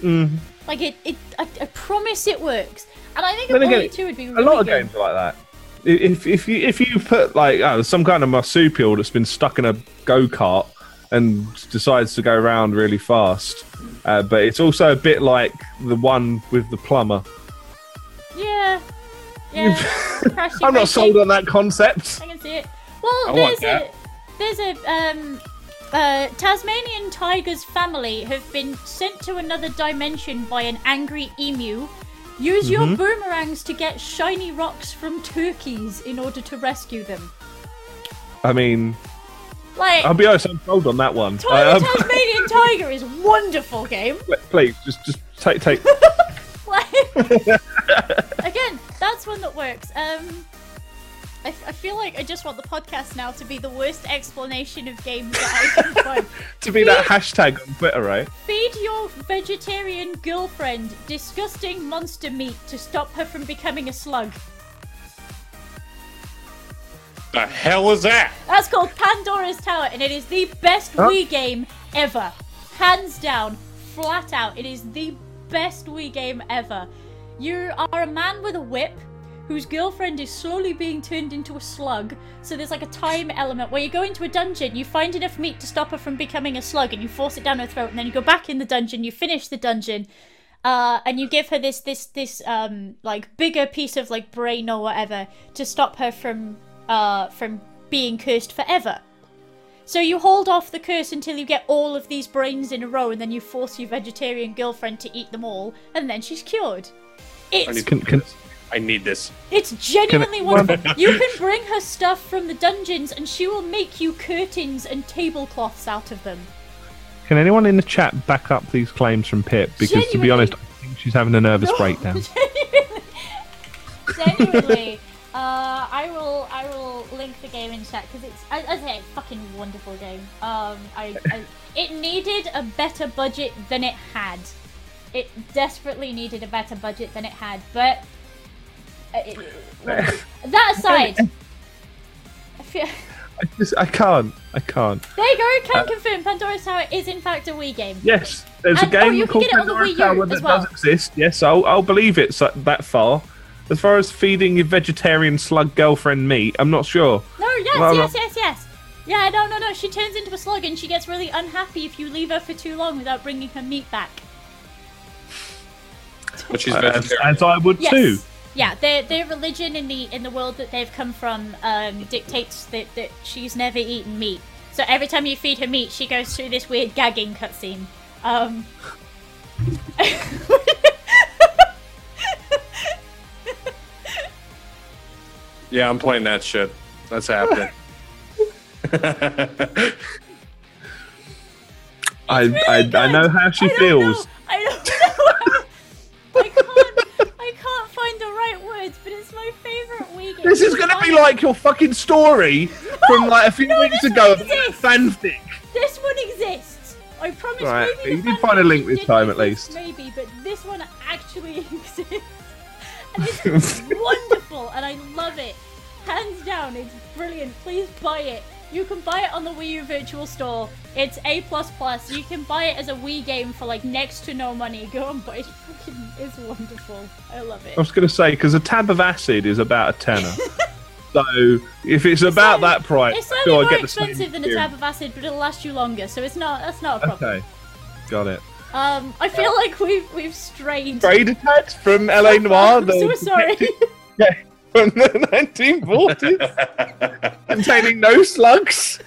Mm. Like it, it I, I promise it works. And I think Then again, 2 would be A lot of good. games are like that. If if you if you put like oh, some kind of marsupial that's been stuck in a go kart and decides to go around really fast, uh, but it's also a bit like the one with the plumber. Yeah. Yeah. I'm not sold on that concept. I can see it. Well, I there's a there's a um uh Tasmanian tiger's family have been sent to another dimension by an angry emu. Use your Mm-hmm. boomerangs to get shiny rocks from turkeys in order to rescue them. I mean, Like I'll be honest, I'm sold on that one. Tiger Um, Tasmanian Tiger is wonderful game. please, just just take take. Like, again, that's one that works. Um, I, I feel like I just want the podcast now to be the worst explanation of games that I can find. to be that hashtag on Twitter, right? Feed your vegetarian girlfriend disgusting monster meat to stop her from becoming a slug. the hell is that? That's called Pandora's Tower, and it is the best Huh? Wii game ever. Hands down, flat out, it is the best Wii game ever. You are a man with a whip whose girlfriend is slowly being turned into a slug. So there's like a time element where you go into a dungeon, you find enough meat to stop her from becoming a slug, and you force it down her throat, and then you go back in the dungeon, you finish the dungeon, uh, and you give her this this this um like bigger piece of like brain or whatever to stop her from uh from being cursed forever. So you hold off the curse until you get all of these brains in a row, and then you force your vegetarian girlfriend to eat them all, and then she's cured. I It's need, Can, can, I need this. it's genuinely Can- wonderful. you can bring her stuff from the dungeons, and she will make you curtains and tablecloths out of them. can anyone in the chat back up these claims from Pip? Because to be honest, I think she's having a nervous breakdown. genuinely, genuinely. Uh, I will, I will link the game in chat because it's, as I say, it's fucking wonderful game. Um, I, I, it needed a better budget than it had. It desperately needed a better budget than it had, but uh, it, that aside, I feel. I just I can't. I can't. There you go. Can Uh, confirm Pandora's Tower is in fact a Wii game. Yes, there's And- a oh, game can called get it on the Wii U Tower as that well. does exist. Yes, I'll I'll believe it so, that far. As far as feeding your vegetarian slug girlfriend meat, I'm not sure. No, yes, Well, yes, yes, yes. Yeah, no, no, no. She turns into a slug and she gets really unhappy if you leave her for too long without bringing her meat back. But she's As, as I would Yes. too. Yeah, their their religion in the in the world that they've come from um, dictates that, that she's never eaten meat. So every time you feed her meat, she goes through this weird gagging cutscene. Um, Yeah, I'm playing that shit. That's happening. I I, I know how she I feels. know. I don't know. I can't. I can't find the right words, but it's my favorite Wii game. This is gonna be like your fucking story from like a few no, weeks ago. Fanfic. This one exists. I promise. Right, Maybe you did find a link this time at least. Maybe, but this one actually exists, and it's wonderful, and I love it. Hands down, it's brilliant. Please buy it. You can buy it on the Wii U Virtual Store. It's A plus plus. You can buy it as a Wii game for like next to no money. Go and buy it. It's wonderful. I love it. I was gonna say because a tab of acid is about a tenner. so if it's about slightly- that price, It's slightly more expensive than a tab of acid, but it'll last you longer, so it's not. That's not a problem. Okay, got it. Um, I feel like we've we've strayed. Trade attack from LA Noire. I'm the so sorry. Yeah, from the 1940s, containing no slugs.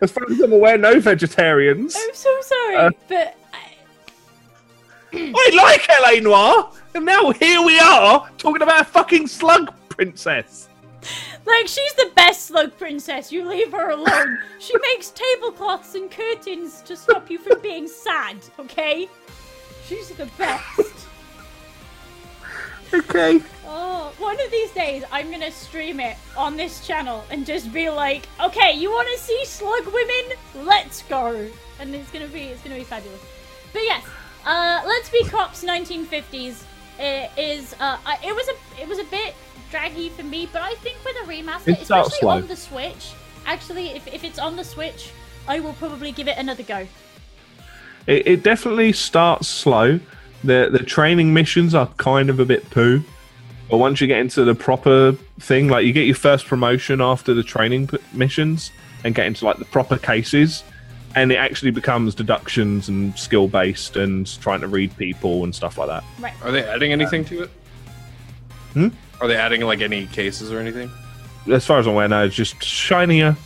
As far as I'm aware, no vegetarians. I'm so sorry, Uh, but I, I like LA Noire, and now here we are talking about a fucking slug princess. Like she's the best slug princess. You leave her alone. she makes tablecloths and curtains to stop you from being sad. Okay, she's the best. Okay. Oh, one of these days I'm gonna stream it on this channel and just be like, okay, you want to see slug women? Let's go, and it's gonna be it's gonna be fabulous. But yes, uh, Let's Be Cops 1950s it is uh, it was a it was a bit draggy for me, but I think with a remaster, It starts especially on the Switch, actually, if if it's on the Switch, I will probably give it another go. It, it definitely starts slow. The the training missions are kind of a bit poo, but once you get into the proper thing, like you get your first promotion after the training p- missions and get into like the proper cases, and it actually becomes deductions and skill based and trying to read people and stuff like that. Right. Are they adding anything to it? Hmm? Are they adding like any cases or anything? As far as I'm aware, now it's just shinier.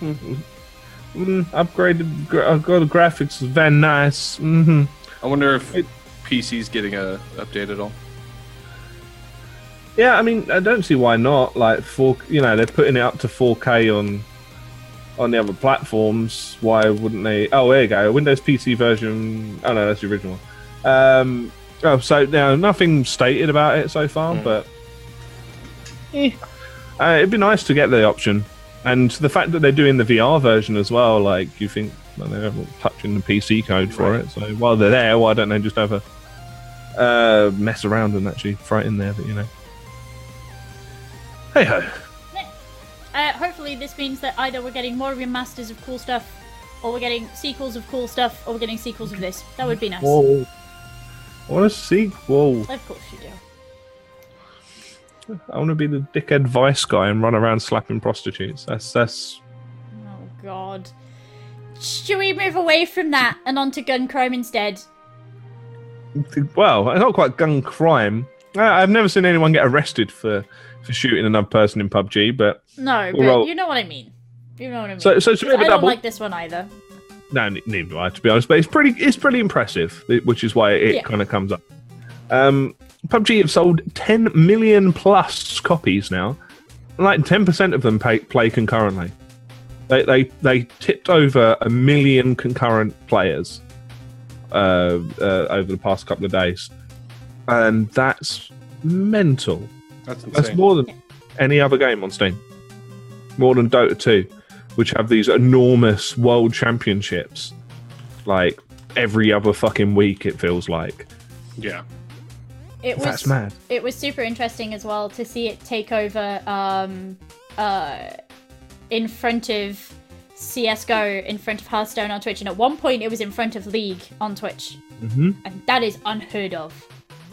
Mm, mm, upgraded, gra- uh, got graphics very nice. hmm I wonder if It- PC's getting a update at all. Yeah, I mean, I don't see why not. Like four, you know, they're putting it up to 4K on on the other platforms. Why wouldn't they? Oh, there you go, Windows PC version. Oh no, that's the original one. Um, oh, so now nothing stated about it so far, Mm. but eh. uh, it'd be nice to get the option. And the fact that they're doing the VR version as well, like you think well, they're touching the PC code for Right. it. So while they're there, why don't they just have a uh, mess around and actually throw it in there? But you know. Hey ho. Uh, hopefully, this means that either we're getting more remasters of cool stuff, or we're getting sequels of cool stuff, or we're getting sequels of this. That would be nice. Whoa. I want a sequel. Of course you do. I want to be the dickhead vice guy and run around slapping prostitutes. That's that's. Oh god. Should we move away from that and onto gun crime instead? Well, it's not quite gun crime. I- I've never seen anyone get arrested for for shooting another person in PUBG, but No, but you know what I mean. You know what I mean. so so it's a bit of I a don't double. like this one either. No, ne- neither do I, to be honest. But it's pretty, it's pretty impressive, which is why it Yeah. kind of comes up. Um, PUBG have sold 10 million plus copies now. Like 10% of them pay, play concurrently. They, they they tipped over a million concurrent players uh, uh, over the past couple of days, and that's mental. That's insane. That's more than any other game on Steam. More than Dota 2, which have these enormous world championships. Like every other fucking week, it feels like. yeah. It was That's mad. it was super interesting as well to see it take over um uh in front of CS:GO in front of Hearthstone on Twitch and at one point it was in front of League on Twitch hmm and that is unheard of.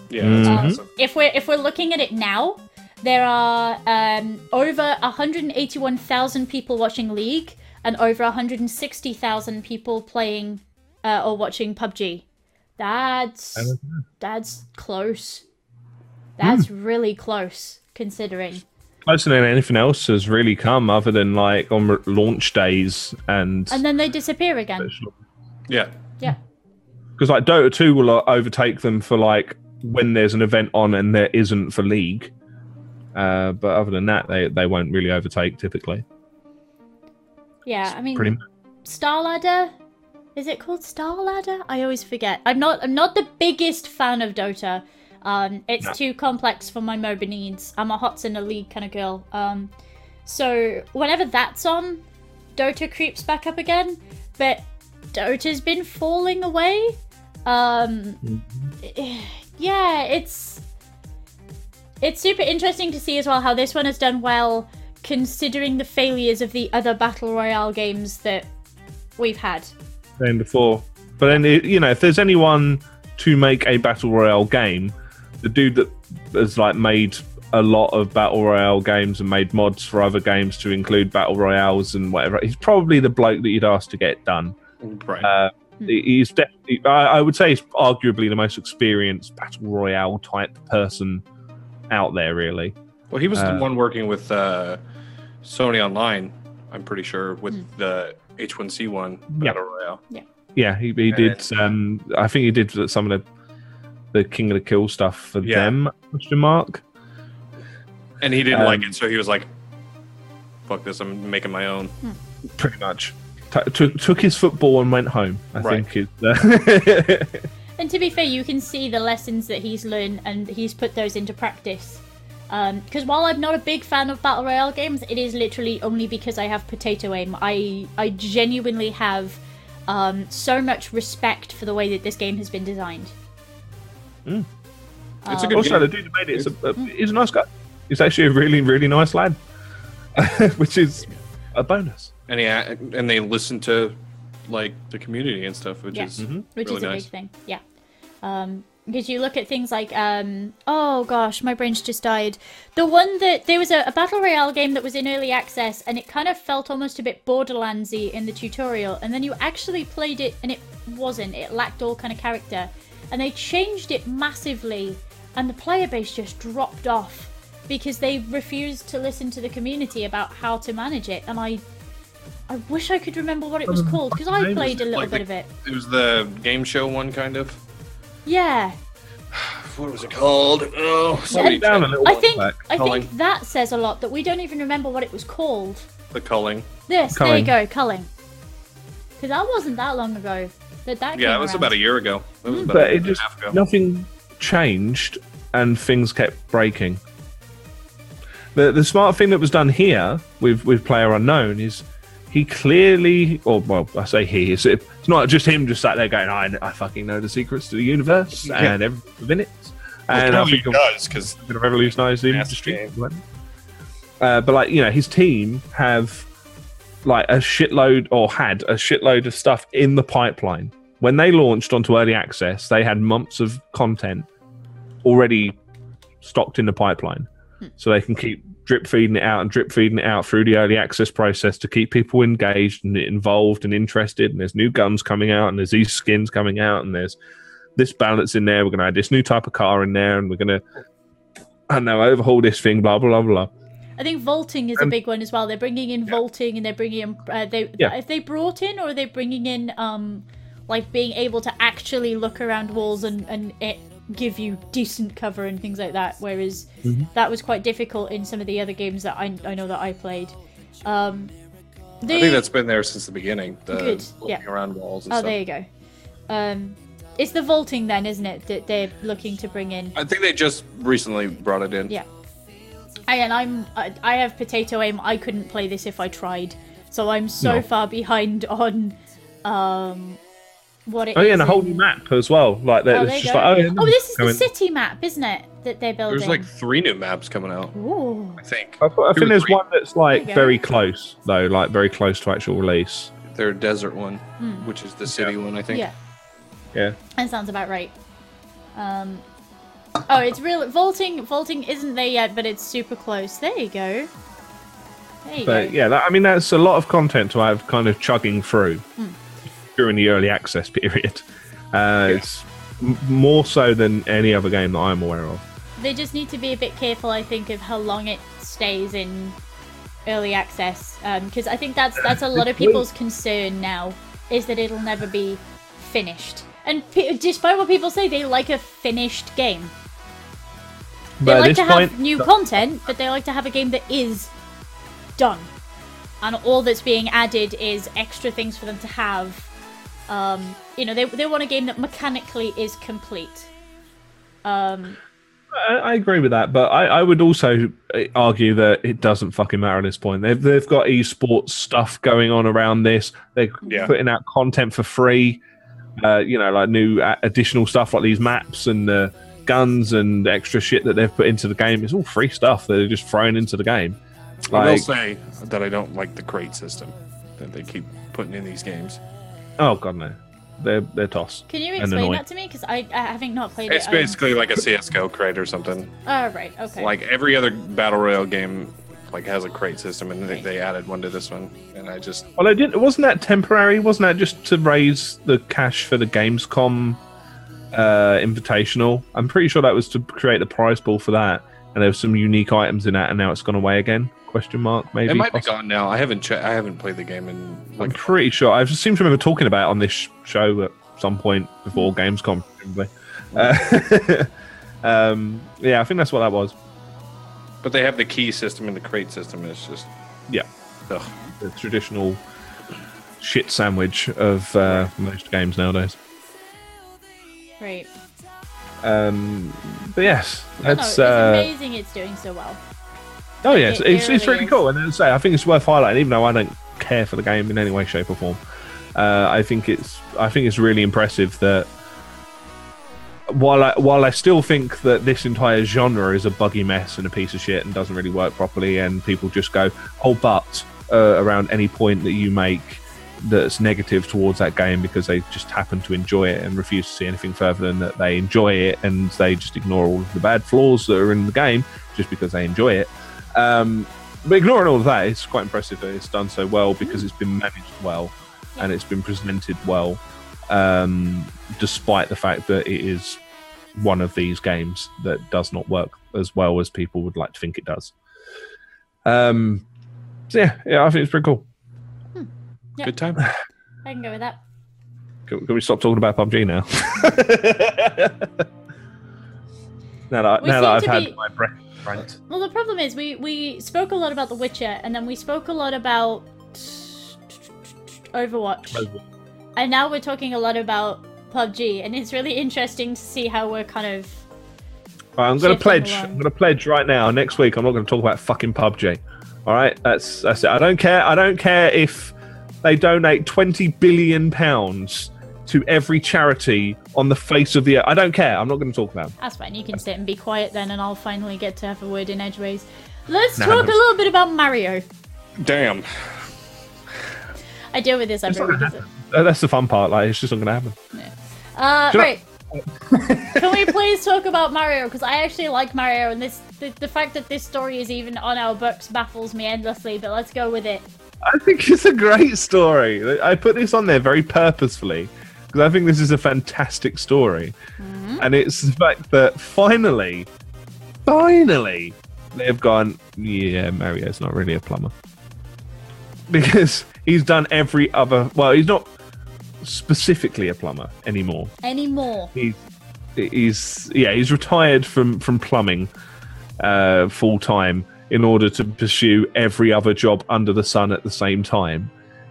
Yeah, that's Mhm. awesome. If we're if we're looking at it now, there are um, over 181,000 people watching League and over 160,000 people playing uh, or watching PUBG. That's that's close. That's really close considering. Closer than anything else has really come, other than like on launch days and. And then they disappear again. Yeah. Yeah. Because like Dota 2 will uh, overtake them for like when there's an event on and there isn't for League. Uh, but other than that, they, they won't really overtake typically. Yeah, I mean Pretty Star Ladder. Is it called Star Ladder? I always forget. I'm not. I'm not the biggest fan of Dota. Um, it's No. too complex for my MOBA needs. I'm a HOTS in a league kind of girl. Um, so whenever that's on, Dota creeps back up again. But Dota's been falling away. Um, yeah, it's it's super interesting to see as well how this one has done well, considering the failures of the other battle royale games that we've had. Saying before. But then, it- you know, if there's anyone to make a battle royale game, the dude that has like made a lot of battle royale games and made mods for other games to include battle royales and whatever, he's probably the bloke that you'd ask to get it done. Right. Uh, he's definitely, I, I would say, he's arguably the most experienced battle royale type person out there. Really, well, he was uh, the one working with uh, Sony Online. I'm pretty sure with Hmm. the H1Z1 Yeah. Battle Royale. yeah, he, he did. Um, I think he did some of the the King of the Kill stuff for Yeah. them. Question mark. And he didn't Um, like it, so he was like, "Fuck this! I'm making my own." pretty much. T- took took his football and went home. I Right. think is. Uh, And to be fair, you can see the lessons that he's learned and he's put those into practice. Um, because while I'm not a big fan of battle royale games, it is literally only because I have potato aim. I I genuinely have um, so much respect for the way that this game has been designed. Mm. It's a um, good Also, the dude who made it is a, a, mm. he's a nice guy. He's actually a really, really nice lad, which is a bonus. and yeah, and they listen to like the community and stuff, which Yeah. is mm-hmm. which really is a nice. big thing. Yeah. Um, because you look at things like, um, oh gosh, my brain's just died. The one that there was a, a battle royale game that was in early access, and it kind of felt almost a bit Borderlandsy in the tutorial, and then you actually played it, and it wasn't. It lacked all kind of character, and they changed it massively, and the player base just dropped off because they refused to listen to the community about how to manage it, and I. I wish I could remember what it was called because I played a little Like bit the- of it. It was the game show one, kind of. Yeah, What was it called? Oh, somebody Down a little I think back. I Culling. think that says a lot that we don't even remember what it was called. the culling. This, Culling. there you go, culling. Because that wasn't that long ago that that. Yeah, came it was around. about a year ago. It was hmm. about but a year it and a just half ago. nothing changed and things kept breaking. The the smart thing that was done here with with Player Unknown is he clearly, or well, I say he, it's, it's not just him just sat there going, I, I fucking know the secrets to the universe Yeah. and everything within it. Well, I think he does because going to revolutionise the industry. Uh, but like you know, his team have like a shitload or had a shitload of stuff in the pipeline. When they launched onto early access, they had months of content already stocked in the pipeline, so they can keep drip feeding it out and drip feeding it out through the early access process to keep people engaged and involved and interested. And there's new guns coming out, and there's these skins coming out, and there's this balance in there. We're going to add this new type of car in there, and we're going to I don't know overhaul this thing. Blah blah blah blah. I think vaulting is a Um, big one as well. They're bringing in vaulting and they're bringing in. Uh, they Yeah. if they brought in or are they bringing in um like being able to actually look around walls and and it give you decent cover and things like that. Whereas Mm-hmm. that was quite difficult in some of the other games that I I know that I played. Um, I think that's been there since the beginning. The Good, yeah. around walls and Oh, stuff. there you go. Um, it's the vaulting then, isn't it, that they're looking to bring in? I think they just recently brought it in. Yeah. And I'm I, I have potato aim. I couldn't play this if I tried, so I'm so No. far behind on um what it Oh yeah, and a whole new map as well. Like that, Oh, it's just go. like oh, yeah, oh, this is the city map, isn't it? That they're building. There's like three new maps coming out. Ooh. I think. I, I think there's three. one that's like There very close though, like very close to actual release. Their desert one, which is the city one. I think. Yeah, Yeah, that sounds about right. Um, oh, it's real. Vaulting, vaulting isn't there yet, but it's super close. There you go. There you but go. yeah, that, I mean that's a lot of content to have kind of chugging through Hmm. During the early access period. Uh, It's m- more so than any other game that I'm aware of. They just need to be a bit careful, I think, of how long it stays in early access, because I think that's that's a lot of people's concern now is that it'll never be finished. And pe- despite what people say, they like a finished game. They But at like this to point, have new content, but they like to have a game that is done, and all that's being added is extra things for them to have. Um, you know, they they want a game that mechanically is complete. Um, I, I agree with that, but I, I would also uh, argue that it doesn't fucking matter at this point. They've they've got esports stuff going on around this. They're Yeah. putting out content for free. Uh, you know, like new uh, additional stuff like these maps and uh, guns and extra shit that they've put into the game. It's all free stuff that they're just throwing into the game. I will say that I don't like the crate system that they keep putting in these games. Oh god no, they're they're toss. Can you And explain annoying. that to me? Because I, I haven't not played It's it. um, basically like a CS:GO crate or something. Oh right, okay. Like every other battle royale game, like has a crate system, and they, they added one to this one, and I just Well, I didn't. Wasn't that temporary? Wasn't that just to raise the cash for the Gamescom uh, Invitational? I'm pretty sure that was to create the prize pool for that, and there were some unique items in that, and now it's gone away again. Question mark? Maybe. it might be gone now. I haven't che- I haven't played the game in I'm pretty sure. I just seem to remember talking about it on this show at some point before Gamescom, presumably. Uh, um, yeah, I think that's what that was. But they have the key system and the crate system. And it's just Yeah, ugh. the traditional shit sandwich of uh, most games nowadays. Right. Um, but yes, No, that's it's uh, amazing it's doing so well. Oh yeah, it's, It- it's, it it's really cool. And as I say, I think it's worth highlighting, even though I don't care for the game in any way, shape, or form. Uh, I think it's I think it's really impressive that while I, while I still think that this entire genre is a buggy mess and a piece of shit and doesn't really work properly, and people just go, "Oh, but," uh, around any point that you make that's negative towards that game because they just happen to enjoy it and refuse to see anything further than that they enjoy it and they just ignore all of the bad flaws that are in the game just because they enjoy it. Um, but ignoring all of that, it's quite impressive that it's done so well because it's been managed well and it's been presented well, um, despite the fact that it is one of these games that does not work as well as people would like to think it does. Um, so yeah, yeah, I think it's pretty cool. Yeah. Good time. I can go with that. Can, can we stop talking about PUBG now? now that, We now that I've had be- my breath rant. Well, the problem is we we spoke a lot about The Witcher, and then we spoke a lot about Overwatch, and now we're talking a lot about PUBG, and it's really interesting to see how we're kind of Right, I'm going to pledge. along. I'm going to pledge right now. Next week, I'm not going to talk about fucking PUBG. All right, that's that's it. I don't care. I don't care if they donate 20 billion pounds to every charity on the face of the earth. I don't care. I'm not going to talk about. Them. That's fine. You can sit and be quiet then, and I'll finally get to have a word in edgeways. Let's Nah, talk no. a little bit about Mario. Damn. I deal with this every not week. is it? Uh, That's the fun part. Like it's just not going to happen. Uh, Do you right. Can we please talk about Mario? Because I actually like Mario, and this the, the fact that this story is even on our books baffles me endlessly. But let's go with it. I think it's a great story. I put this on there very purposefully because I think this is a fantastic story. And it's the fact that finally, finally, they've gone, yeah, Mario's not really a plumber. Because he's done every other, well, he's not specifically a plumber anymore. Anymore? He's, he's yeah, he's retired from, from plumbing uh, full time in order to pursue every other job under the sun at the same time.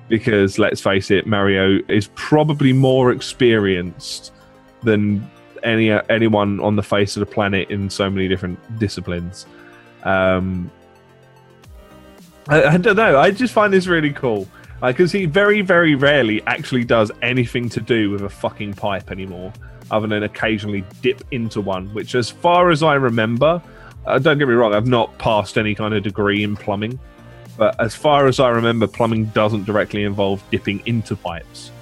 Because let's face it, Mario is probably more experienced than any anyone on the face of the planet in so many different disciplines. Um, I, I don't know. I just find this really cool. Because he very, very rarely actually does anything to do with a fucking pipe anymore, other than occasionally dip into one. Which, as far as I remember, uh, don't get me wrong, I've not passed any kind of degree in plumbing, but as far as I remember, plumbing doesn't directly involve dipping into pipes.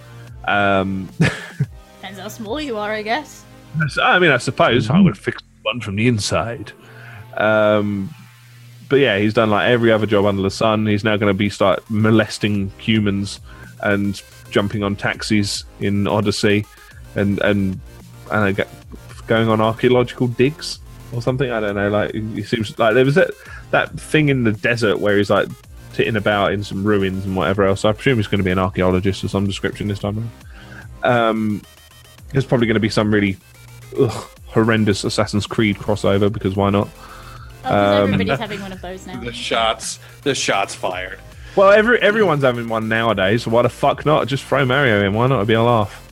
Um, Depends how small you are, I guess. I mean, I suppose I would fix one from the inside. Um, but yeah, he's done like every other job under the sun. He's now going to be start molesting humans and jumping on taxis in Odyssey, and and and I get going on archaeological digs or something. I don't know. Like he seems like there was that that thing in the desert where he's like titting about in some ruins and whatever else. I presume he's going to be an archaeologist of some description this time. around. Um, there's probably going to be some really ugh, horrendous Assassin's Creed crossover because why not? Oh, 'cause Um, everybody's having one of those now. The shots. The shots fired. Well, every everyone's having one nowadays, so why the fuck not? Just throw Mario in. Why not? It'd be a laugh.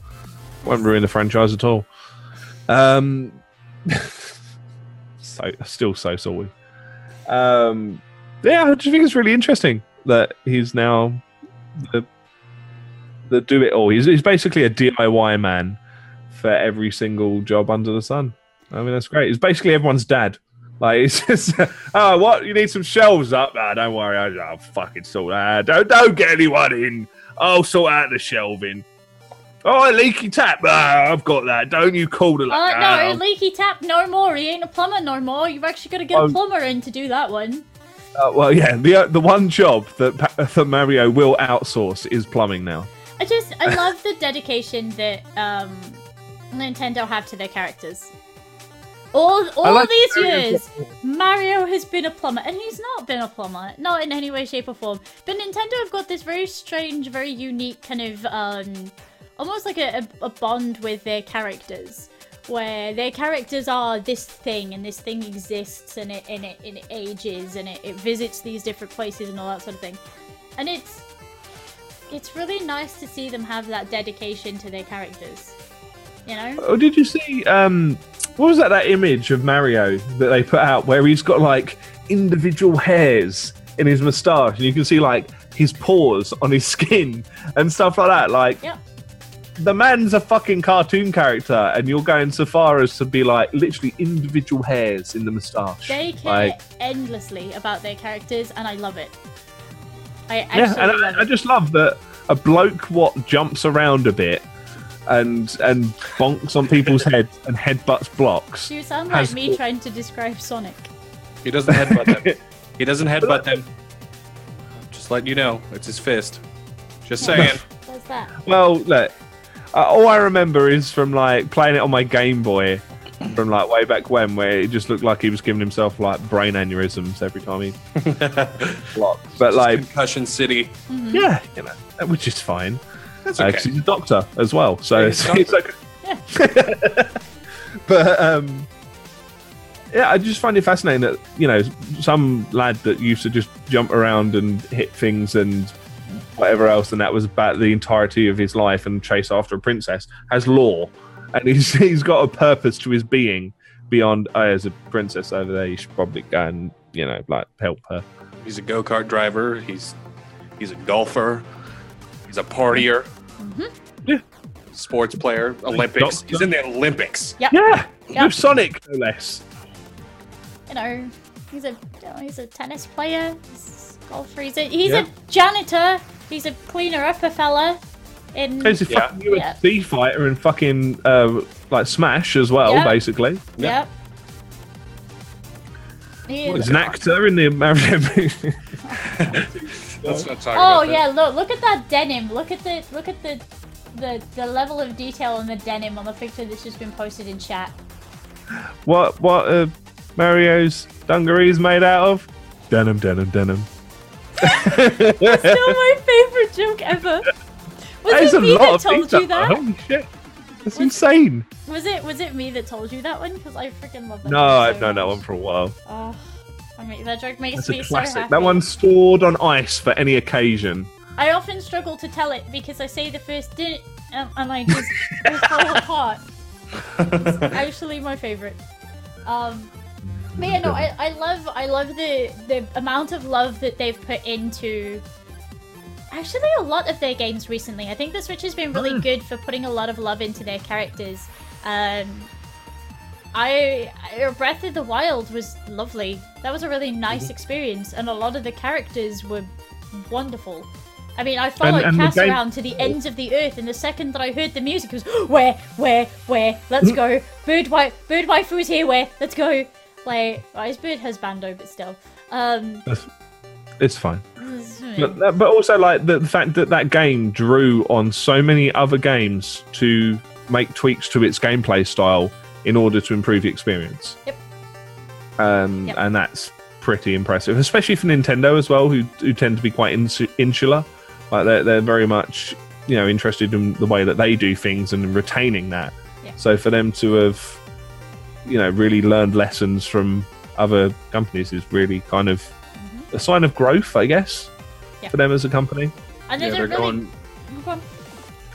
Won't ruin the franchise at all. Um, so still so sorry. Um, yeah, I just think it's really interesting that he's now the the do it all. He's, he's basically a DIY man for every single job under the sun. I mean, that's great. He's basically everyone's dad. Like it's just, oh, what? You need some shelves up? Ah, don't worry, I'll, I'll fucking sort that. out. Don't don't get anyone in. I'll sort out the shelving. Oh, a leaky tap. Ah, I've got that. Don't you call the. Uh, ah, no, leaky tap, no more. He ain't a plumber no more. You've actually got to get a plumber in to do that one. Uh, well, yeah. The uh, the one job that Pa- that Mario will outsource is plumbing now. I just, I love the dedication that um, Nintendo have to their characters. All, all like these years, Mario has been a plumber, and he's not been a plumber, not in any way, shape, or form. But Nintendo have got this very strange, very unique kind of, um, almost like a, a, a bond with their characters, where their characters are this thing, and this thing exists, and it and it, and it ages, and it, it visits these different places, and all that sort of thing. And it's it's really nice to see them have that dedication to their characters. You know? Oh, did you see? Um, what was that? That image of Mario that they put out where he's got like individual hairs in his moustache, and you can see like his pores on his skin and stuff like that. Like, Yep. The man's a fucking cartoon character, and you're going so far as to be like literally individual hairs in the moustache. They care Like, endlessly about their characters, and I love it. I yeah, absolutely and love I, I just love that a bloke what jumps around a bit. And and bonks on people's heads and headbutts blocks. You sound like has- me trying to describe Sonic. He doesn't headbutt them. He doesn't headbutt them. Just letting you know, it's his fist. Just saying. What's that? Well, look, uh, all I remember is from like playing it on my Game Boy from like way back when, where it just looked like he was giving himself like brain aneurysms every time he blocked. But like, Concussion City. yeah, you know, which is fine. That's Uh, okay. 'cause he's a doctor as well, so Yeah, it's, he's a it's okay. but um, yeah, I just find it fascinating that you know some lad that used to just jump around and hit things and whatever else, and that was about the entirety of his life and chase after a princess has law, and he's he's got a purpose to his being beyond. Oh, there's a princess over there. You should probably go and you know like help her. He's a go kart driver. He's he's a golfer. He's a partier. Mm-hmm. Yeah. Sports player. Olympics. doctor. He's in the Olympics. Yeah, Yep. with Sonic no less. You know, he's a he's a tennis player. He's a golfer. He's a he's Yeah. a janitor. He's a cleaner upper fella. In He's a Yeah. fucking UFC fighter and fucking uh, like Smash as well, Yeah. basically. yep. He is- He's an actor in the American movie. Let's not talk Oh about yeah, look look at that denim. Look at the look at the the the level of detail on the denim on the picture that's just been posted in chat. what what uh, Mario's dungarees made out of? Denim, denim, denim. Still my joke ever. Was That is it a me lot that of told you that? Holy shit, that's insane. Was it was it me that told you that one? Because I freaking love that. No, I've so known that one for a while. Oh, I mean that joke makes That's me a so classic. happy. that one's stored on ice for any occasion. I often struggle to tell it because I say the first din and, and I just fall apart. It's actually my favorite. Um, but yeah, no, I, I love I love the the amount of love that they've put into. Actually, a lot of their games recently. I think the Switch has been really Mm. good for putting a lot of love into their characters. Um, I, I Breath of the Wild was lovely. That was a really nice experience, and a lot of the characters were wonderful. I mean, I followed and the Kass game- around to the ends of the earth, and the second that I heard the music, it was where, where, where? Let's go. Bird wife, bird waifu is here. Where? Let's go. Like, well, his bird has bando, but still. Um, That's, it's fine. But, but also like the, the fact that that game drew on so many other games to make tweaks to its gameplay style in order to improve the experience. Yep. Um, Yep. And that's pretty impressive, especially for Nintendo as well, who, who tend to be quite insu- insular. Like they're, they're very much you know interested in the way that they do things and retaining that. Yeah. So for them to have you know really learned lessons from other companies is really kind of a sign of growth, I guess, Yeah. for them as a company. and Yeah, there's they're really. going. Go on.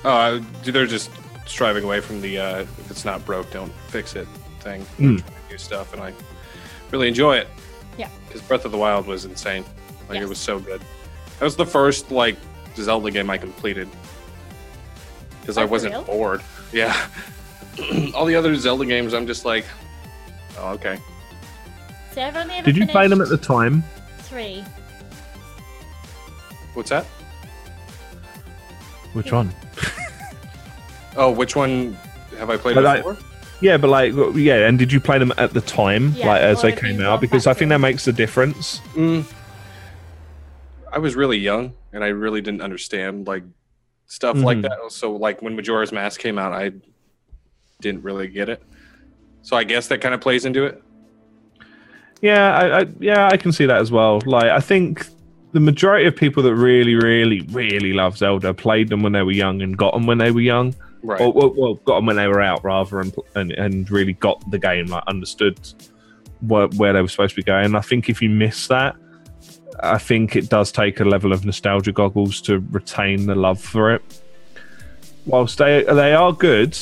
Oh, I- they're just striving away from the uh, if it's not broke, don't fix it thing. Mm. Trying to do stuff, and I really enjoy it. Yeah. Because Breath of the Wild was insane. Like Yes. it was so good. That was the first like Zelda game I completed because Oh, I wasn't real? bored. Yeah. All the other Zelda games, I'm just like, oh, okay. So ever Did you play them at the time? Three? What's that? Which one? Oh, which one have I played But I- before? Yeah, but like, yeah, and did you play them at the time, Yeah, like as they came out? Because I think that makes a difference. Mm, I was really young, and I really didn't understand like stuff like Mhm. that. So, like when Majora's Mask came out, I didn't really get it. So, I guess that kind of plays into it. Yeah, I, I yeah, I can see that as well. Like, I think the majority of people that really, really, really love Zelda played them when they were young and got them when they were young, Right. or well, well, got them when they were out rather, and and, and really got the game, like understood where, where they were supposed to be going. I think if you miss that, I think it does take a level of nostalgia goggles to retain the love for it. Whilst they they are good,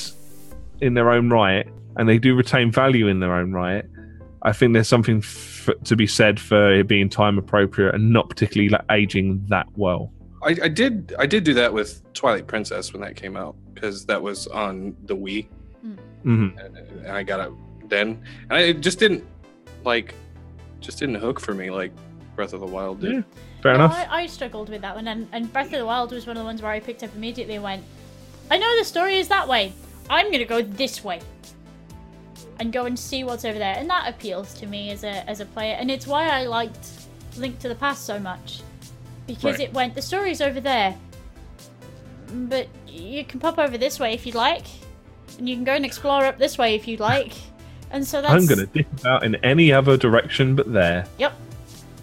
in their own right, and they do retain value in their own right. I think there's something f- to be said for it being time appropriate and not particularly like, aging that well. I, I did I did do that with Twilight Princess when that came out because that was on the Wii hmm and I got it then and it just didn't like just didn't hook for me like Breath of the Wild did. Yeah. Fair No, enough. I, I struggled with that one, and, and Breath of the Wild was one of the ones where I picked up immediately and went, I know the story is that way. I'm gonna go this way, and go and see what's over there, and that appeals to me as a as a player, and it's why I liked Link to the Past so much, because Right. it went the story's over there, but you can pop over this way if you'd like, and you can go and explore up this way if you'd like, and so that's I'm gonna dip out in any other direction but there. Yep.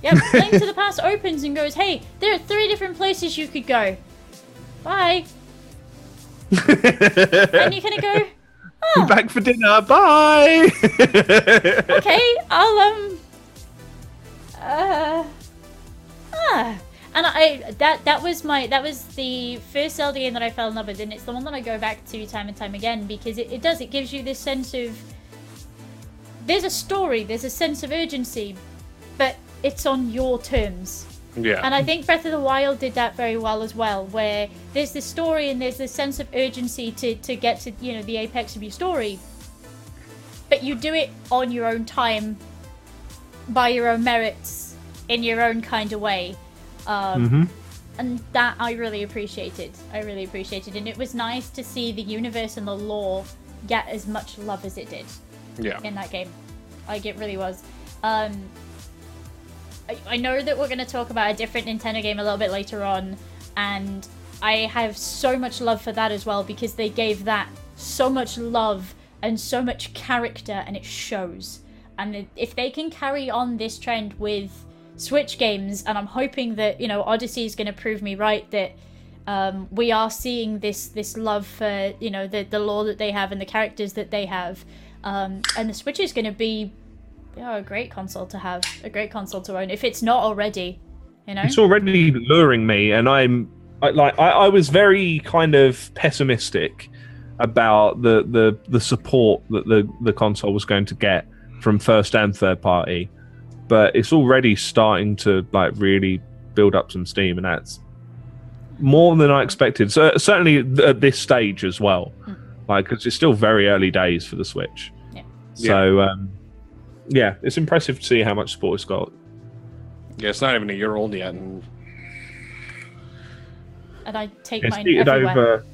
Yep. Link to the Past opens and goes, hey, there are three different places you could go. Bye. And you kind of go, oh, Back for dinner. Bye. okay, I'll, um, uh, ah. And I, that, that was my, that was the first Zelda game that I fell in love with, and it's the one that I go back to time and time again because it, it does, it gives you this sense of, there's a story, there's a sense of urgency, but it's on your terms. Yeah. And I think Breath of the Wild did that very well as well, where there's this story and there's this sense of urgency to, to get to, you know, the apex of your story. But you do it on your own time, by your own merits, in your own kind of way. Um, hmm And that I really appreciated. I really appreciated. And it was nice to see the universe and the lore get as much love as it did yeah. in that game. Like it really was. Um, I, know that we're going to talk about a different Nintendo game a little bit later on, and I have so much love for that as well because they gave that so much love and so much character, and it shows. And if they can carry on this trend with Switch games, and I'm hoping that you know Odyssey is going to prove me right that um, we are seeing this this love for you know the the lore that they have and the characters that they have, um, and the Switch is going to be you know, a great console to have, a great console to own if it's not already. You know, It's already luring me, and I'm I, like I, I was very kind of pessimistic about the the the support that the the console was going to get from first and third party, but it's already starting to like really build up some steam, and that's more than I expected. So certainly at this stage as well, Mm. like because it's still very early days for the Switch. Yeah. So um, yeah, it's impressive to see how much support it's got. Yeah, it's not even a year old yet, and and I take It's mine everywhere. over.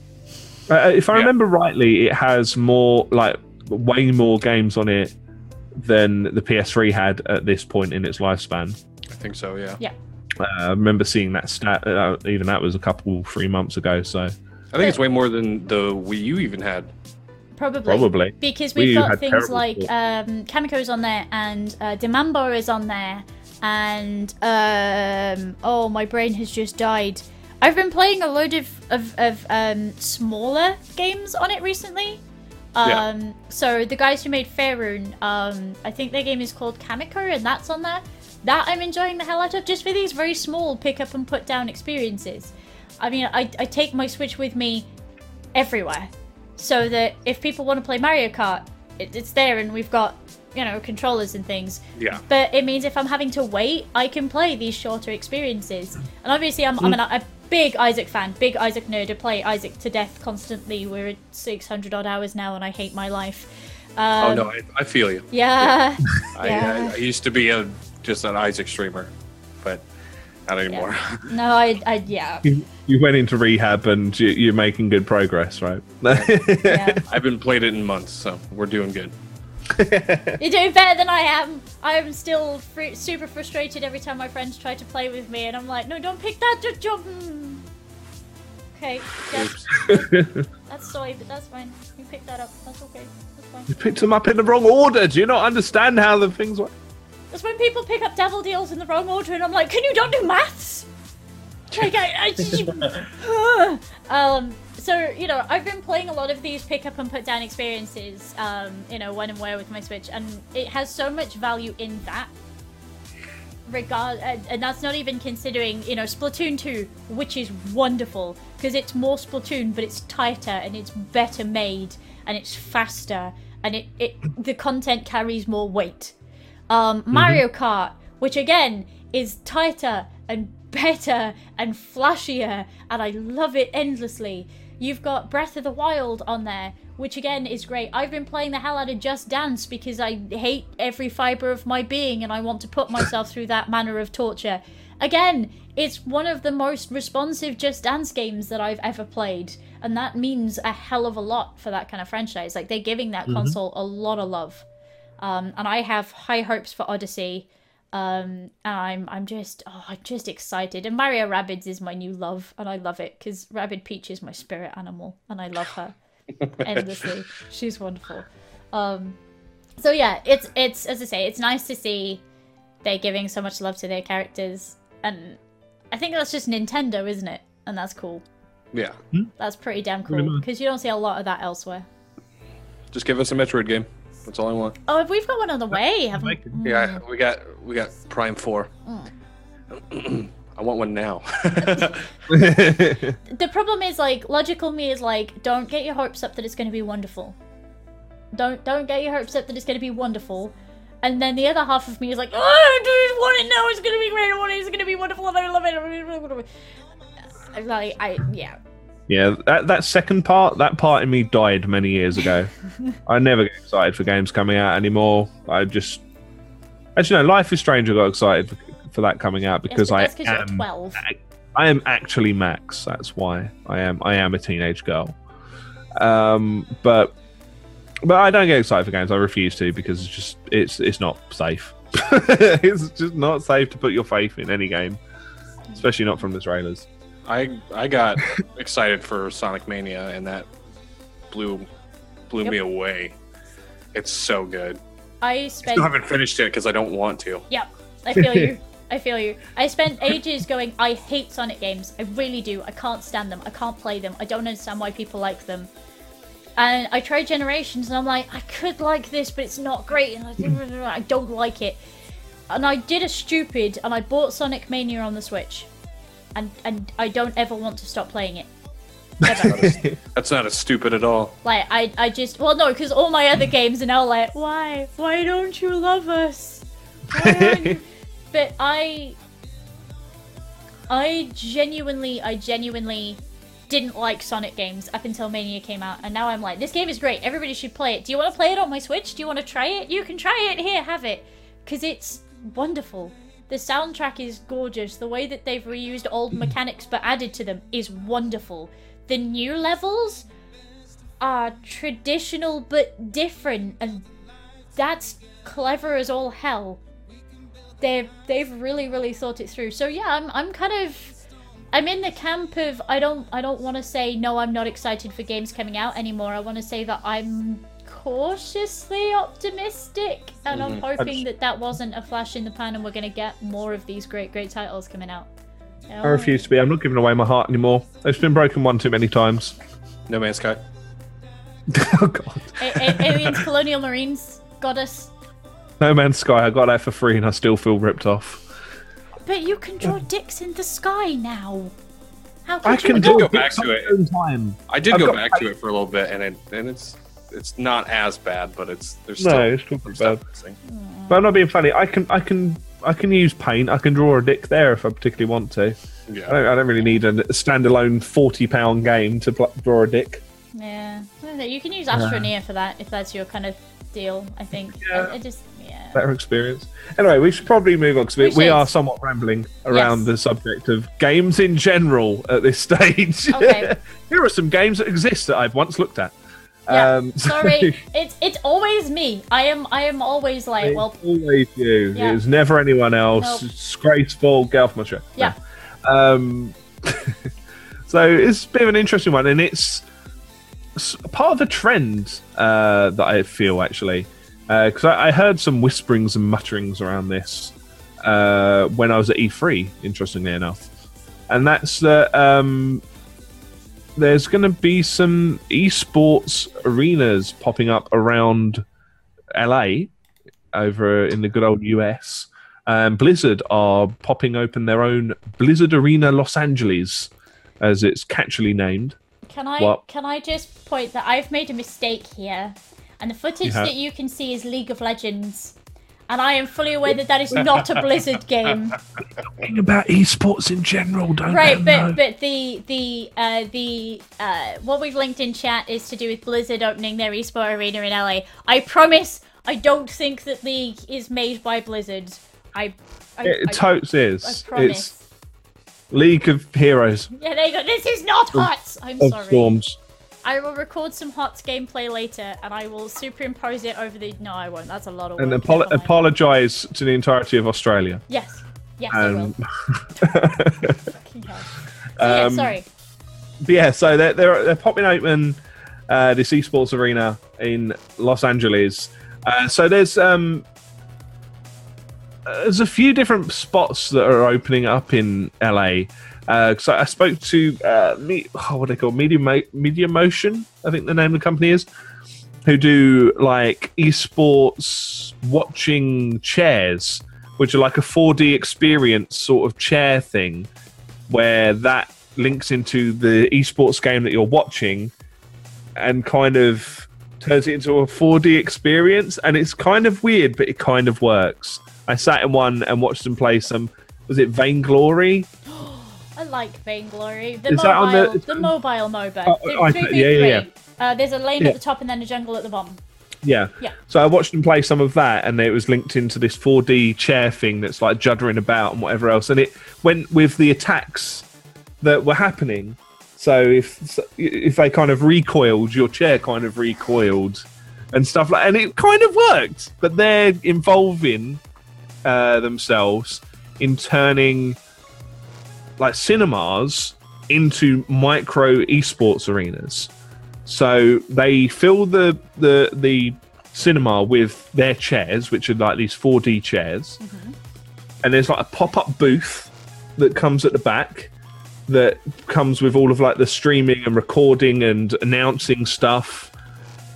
Uh, if I Yeah. remember rightly, it has more like way more games on it than the PS3 had at this point in its lifespan. I think so. Yeah. Uh, I remember seeing that stat. Uh, even that was a couple three months ago. So I think it's way more than the Wii U even had. Probably. probably Because we've got things like um, Kamiko's on there, and uh, Demambo is on there, and um, oh, my brain has just died. I've been playing a load of of, of um, smaller games on it recently. Yeah. Um, So the guys who made Fairune, um, I think their game is called Kamiko, and that's on there. That I'm enjoying the hell out of, just for these very small pick up and put down experiences. I mean, I, I take my Switch with me everywhere so that if people want to play Mario Kart, it, it's there and we've got, you know, controllers and things. Yeah. But it means if I'm having to wait, I can play these shorter experiences. And obviously, I'm, I'm an, a big Isaac fan, big Isaac nerd. I play Isaac to death constantly. We're at 600 odd hours now and I hate my life. Um, oh no, I, I feel you. Yeah. I, Yeah. I, I used to be a just an Isaac streamer, but not anymore. no, I, I, yeah. you, you went into rehab and you, you're making good progress, right? yeah. I've been played it in months, so we're doing good. You're doing better than I am. I'm still fr- super frustrated every time my friends try to play with me, and I'm like, no, don't pick that just jump. Okay, yeah, that's soy, but that's fine. You pick that up. That's okay. That's fine. you picked them up in the wrong order. Do you not understand how the things work? That's when people pick up devil deals in the wrong order, and I'm like, can you not do maths? Like, I, I um, so you know, I've been playing a lot of these pick up and put down experiences, um, you know, when and where with my Switch, and it has so much value in that regard and, and that's not even considering you know splatoon 2 which is wonderful because it's more splatoon but it's tighter and it's better made and it's faster and it, it the content carries more weight um, mario kart which again is tighter and better and flashier and i love it endlessly you've got breath of the wild on there which again is great. I've been playing the hell out of Just Dance because I hate every fiber of my being and I want to put myself through that manner of torture. Again, it's one of the most responsive Just Dance games that I've ever played, and that means a hell of a lot for that kind of franchise. Like they're giving that console a lot of love, um, and I have high hopes for Odyssey. Um, and I'm I'm just oh I'm just excited. And Mario Rabbids is my new love, and I love it because Rabbid Peach is my spirit animal, and I love her endlessly. She's wonderful. Um, so yeah, it's it's as I say, it's nice to see they're giving so much love to their characters, and I think that's just Nintendo, isn't it? And that's cool. Yeah. That's pretty damn cool because you don't see a lot of that elsewhere. Just give us a Metroid game. That's all I want. Oh, we've got one on the way, haven't we? Yeah, we got we got Prime Four. Mm. I want one now. The problem is like logical me is like don't get your hopes up that it's going to be wonderful. Don't don't get your hopes up that it's going to be wonderful. And then the other half of me is like, oh, I just want it now. It's going to be great. I want it. It's going to be wonderful, and I love it. I'm Like I yeah. Yeah, that that second part, that part in me died many years ago. I never get excited for games coming out anymore. I just actually no, Life is Strange. I got excited for, for that coming out because but I that's 'cause you're am 12. I am actually Max. That's why I am. I am a teenage girl. Um, but but I don't get excited for games. I refuse to because it's just it's it's not safe. it's just not safe to put your faith in any game, especially not from the trailers. I I got excited for Sonic Mania, and that blew blew Yep. me away. It's so good. I I spent still haven't finished it because I don't want to. Yep, I feel you. I feel you. I spent ages going, I hate Sonic games. I really do. I can't stand them. I can't play them. I don't understand why people like them. And I tried Generations and I'm like, I could like this, but it's not great. And I, I don't like it. And I did a stupid and I bought Sonic Mania on the Switch. And, and I don't ever want to stop playing it. Ever. That's not as stupid at all. Like I, I just well no, because all my other games are now like, why, why don't you love us? You-" but I, I genuinely, I genuinely didn't like Sonic games up until Mania came out, and now I'm like, this game is great. Everybody should play it. Do you want to play it on my Switch? Do you want to try it? You can try it. Here, have it, because it's wonderful. The soundtrack is gorgeous. The way that they've reused old mechanics but added to them is wonderful. The new levels are traditional but different, and that's clever as all hell. They've they've really really thought it through. So yeah, I'm I'm kind of I'm in the camp of I don't I don't want to say no I'm not excited for games coming out anymore. I want to say that I'm cautiously optimistic and I'm mm. hoping that that wasn't a flash in the pan and we're going to get more of these great great titles coming out. You know? I refuse to be. I'm not giving away my heart anymore. It's been broken one too many times. No Man's Sky. oh god. A- A- aliens, colonial marines, goddess. No Man's Sky. I got that for free and I still feel ripped off. But you can draw dicks in the sky now. How could I can not? did go back to it. time. I did I've go got- back to it for a little bit, and it and it's it's not as bad, but it's there's still No, it's still some bad. missing. But I'm not being funny. I can, I can, I can use paint. I can draw a dick there if I particularly want to. I Yeah, don't, I don't really need a standalone forty pound game to pl- draw a dick. Yeah, I don't know, you can use Astroneer for that if that's your kind of deal. I think. Yeah. I, I just yeah. Better experience. Anyway, we should probably move on because we, We we are somewhat rambling around Yes. the subject of games in general at this stage. Okay. Here are some games that exist that I've once looked at. Yeah, Um, sorry, it's it's always me. I am I am always like, It's well, always you. Yeah. It's never anyone else. Nope. It's graceful. Get off my show. yeah, No. Um, so it's a bit of an interesting one, and it's s- part of the trend uh, that I feel actually, because I, I heard some whisperings and mutterings around this uh, when I was at E3. Interestingly enough, and that's that um, there's going to be some esports arenas popping up around LA over in the good old US. um, Blizzard are popping open their own Blizzard Arena Los Angeles, as it's catchily named. Can I What? can I just point that I've made a mistake here, and the footage that you can see is League of Legends, and I am fully aware that that is not a Blizzard game. Talking about esports in general, don't Right, they? but but the the uh, the uh, what we've linked in chat is to do with Blizzard opening their esport arena in LA. I promise, I don't think that League is made by Blizzard. I, I, it I, totes I is. promise. It's League of Heroes Yeah, there you go. This is not HOTS. I'm of sorry. Storms. I will record some HOTS gameplay later, and I will superimpose it over the. No, I won't. That's a lot of And mind. apologise to the entirety of Australia. Yes, yes, I will. Um, So, yeah, um, sorry. But yeah, so they're they're, they're popping open uh, this esports arena in Los Angeles. Uh, so there's um there's a few different spots that are opening up in LA. Uh, so I spoke to uh, me, oh, what they call Media Media Motion, I think the name of the company is, who do like esports watching chairs, which are like a 4D experience sort of chair thing, where that links into the esports game that you're watching and kind of turns it into a 4D experience. And it's kind of weird, but it kind of works. I sat in one and watched them play some. Was it Vainglory? Like Vainglory. The Is on the- mobile, the, mobile MOBA. Oh, The I- yeah, yeah, yeah. Uh, there's a lane Yeah. at the top and then a jungle at the bottom. Yeah. Yeah. So I watched them play some of that, and it was linked into this 4D chair thing that's like juddering about and whatever else. And it went with the attacks that were happening. So if if they kind of recoiled, your chair kind of recoiled, and stuff like, and it kind of worked. But they're involving uh, themselves in turning like cinemas into micro esports arenas. So they fill the the the cinema with their chairs, which are like these 4D chairs, and there's like a pop up booth that comes at the back that comes with all of like the streaming and recording and announcing stuff.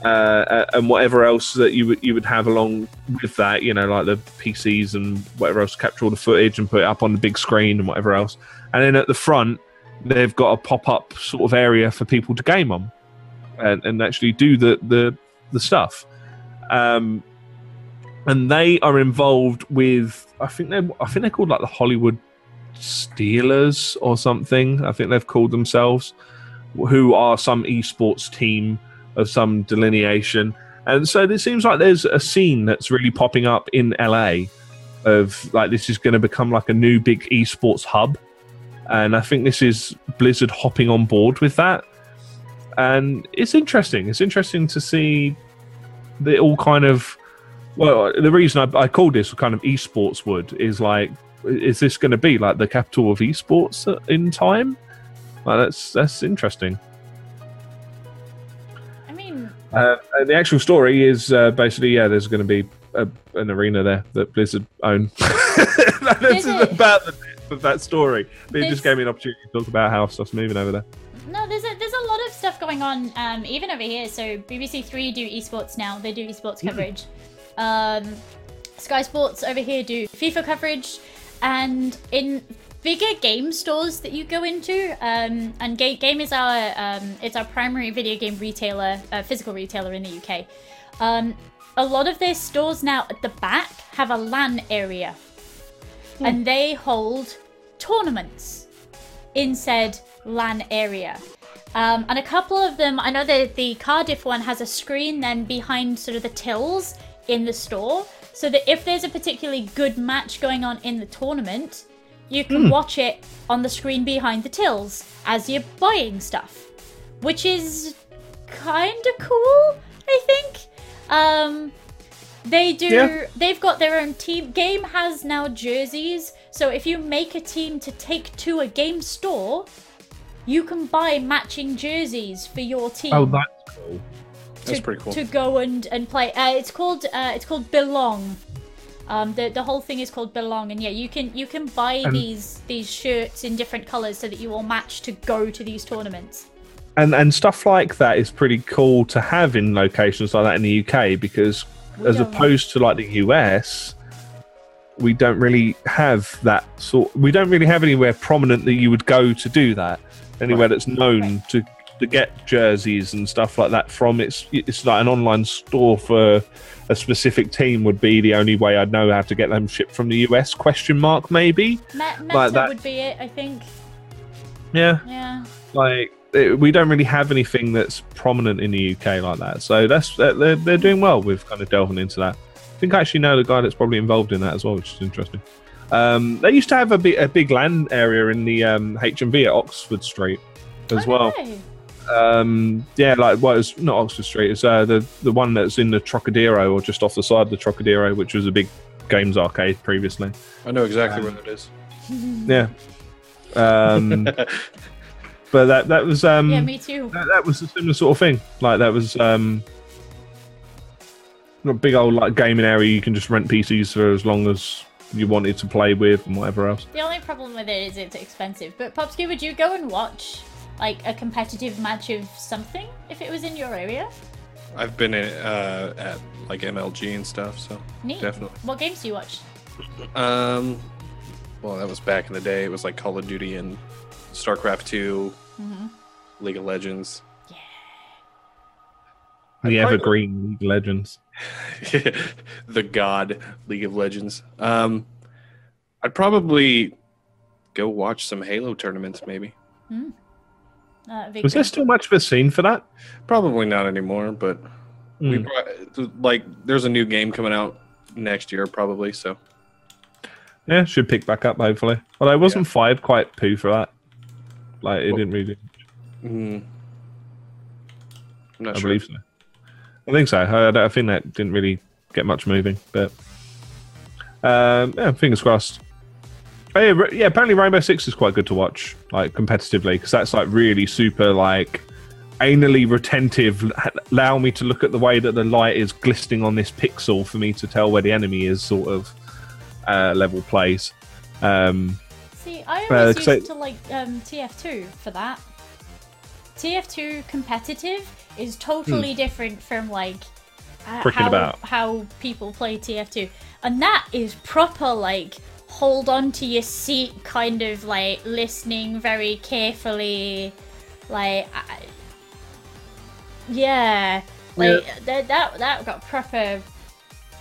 Uh, uh, and whatever else that you would you would have along with that, you know, like the PCs and whatever else, capture all the footage and put it up on the big screen and whatever else. And then at the front, they've got a pop up sort of area for people to game on and, and actually do the the the stuff. Um, and they are involved with I think they I think they're called like the Hollywood Steelers or something. I think they've called themselves, who are some esports team of some delineation. And so it seems like there's a scene that's really popping up in LA of like this is going to become like a new big esports hub. And I think this is Blizzard hopping on board with that and it's interesting. It's interesting to see the all kind of. Well, the reason I, I called this kind of esports wood is like, is this going to be like the capital of esports in time? Like that's that's interesting. I mean, Uh, the actual story is uh, basically yeah, there's going to be a, an arena there that Blizzard own. this is about the of that story. But it just gave me an opportunity to talk about how stuff's moving over there. no, there's a there's a lot of stuff going on, um, even over here. So BBC Three do esports now. They do esports coverage. Um, Sky Sports over here do FIFA coverage, and in bigger game stores that you go into, um, and Ga- Game is our um, it's our primary video game retailer, uh, physical retailer in the UK. Um, a lot of their stores now at the back have a LAN area, and they hold tournaments in said LAN area. Um, and a couple of them, I know that the Cardiff one has a screen then behind sort of the tills in the store, so that if there's a particularly good match going on in the tournament, you can watch it on the screen behind the tills as you're buying stuff, which is kind of cool, I think. Um, they do. Yeah. They've got their own team. Game has now jerseys, so if you make a team to take to a game store, you can buy matching jerseys for your team. Oh, that's cool. That's to, pretty cool. to go and and play. Uh, it's called uh, it's called Belong. Um, the the whole thing is called Belong, and yeah, you can you can buy And- these these shirts in different colors so that you all match to go to these tournaments. and and stuff like that is pretty cool to have in locations like that in the UK because We as opposed to like the US we don't really have that sort. We don't really have anywhere prominent that you would go to do that. Anywhere that's known to to get jerseys and stuff like that from. It's it's like an online store for a specific team would be the only way I'd know how to get them shipped from the US. Question mark maybe. Me- Meta Like that- would be it, I think. Yeah, Yeah. like it, we don't really have anything that's prominent in the UK like that. So that's they're they're they're doing well with kind of delving into that. I think I actually know the guy that's probably involved in that as well, which is interesting. Um, they used to have a big a big LAN area in the um, HMV at Oxford Street as Oh, well. no. Um, yeah, like well, it's not Oxford Street. It's uh, the the one that's in the Trocadero or just off the side of the Trocadero, which was a big games arcade previously. I know exactly Um, where that is. Yeah. Um, but that that was um, yeah, me too. that, that was a similar sort of thing. Like that was um, a big old like gaming area. You can just rent PCs for as long as you wanted to play with and whatever else. The only problem with it is it's expensive. But Popsky, would you go and watch like a competitive match of something if it was in your area? I've been in, uh, at like MLG and stuff, so Neat. definitely. What games do you watch? Um, well, that was back in the day. It was like Call of Duty and StarCraft 2, Mhm. League of Legends. Yeah. The I'd probably- Evergreen League of Legends. the God League of Legends. Um, I'd probably go watch some Halo tournaments, maybe. Uh, big Was there fan. still much of a scene for that? Probably not anymore, but we Hmm. like there's a new game coming out next year, probably. So Yeah, should pick back up hopefully. Although it wasn't five quite poo for that. Like it didn't really. mm, I'm not I sure. believe so. I think so. I, I think that didn't really get much moving, but um, yeah, fingers crossed. Oh, yeah, yeah, apparently Rainbow Six is quite good to watch, like competitively, because that's like really super like anally retentive. Allow me to look at the way that the light is glistening on this pixel for me to tell where the enemy is, sort of uh, level plays. Um, See, I Uh, always I- used to like um, TF2 for that. TF2 competitive is totally different from like h- Frickin' how, about. how people play TF2, and that is proper like hold on to your seat kind of like listening very carefully, like I, yeah, like That, that that got proper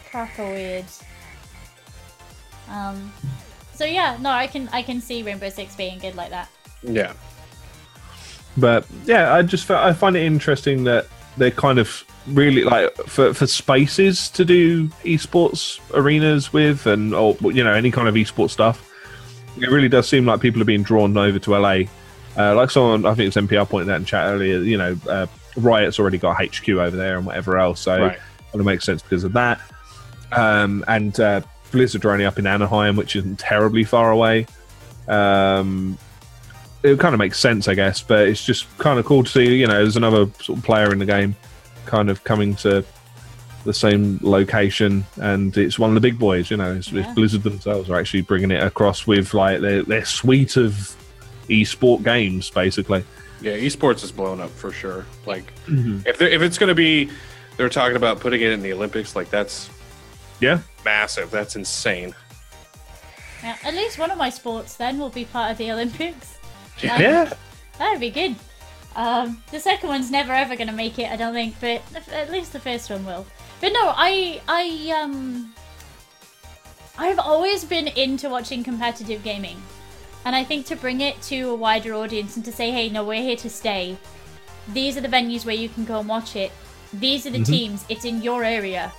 proper weird. Um, so yeah, no, I can I can see Rainbow Six being good like that. Yeah, but yeah, I just fi- I find it interesting that they're kind of really like for for spaces to do esports arenas with, and or you know any kind of esports stuff. It really does seem like people are being drawn over to LA. Uh, like someone, I think it's NPR pointed out in chat earlier. You know, uh, Riot's already got HQ over there and whatever else, so right. kind of makes sense because of that. Um, and uh, Blizzard are only up in Anaheim, which isn't terribly far away. Um, it kind of makes sense, I guess, but it's just kind of cool to see, you know, there's another sort of player in the game kind of coming to the same location, and it's one of the big boys, you know, it's, it's Blizzard themselves are actually bringing it across with like their, their suite of esport games, basically. Yeah, esports is blown up for sure. Like Mm-hmm. if if it's gonna be, they're talking about putting it in the Olympics. Like that's Yeah. massive. That's insane. Yeah, at least one of my sports then will be part of the Olympics. Yeah. That'd be good. Um, the second one's never ever gonna make it, I don't think, but at least the first one will. But no, I I um I've always been into watching competitive gaming. And I think to bring it to a wider audience and to say, hey, no, we're here to stay. These are the venues where you can go and watch it. These are the teams. It's in your area.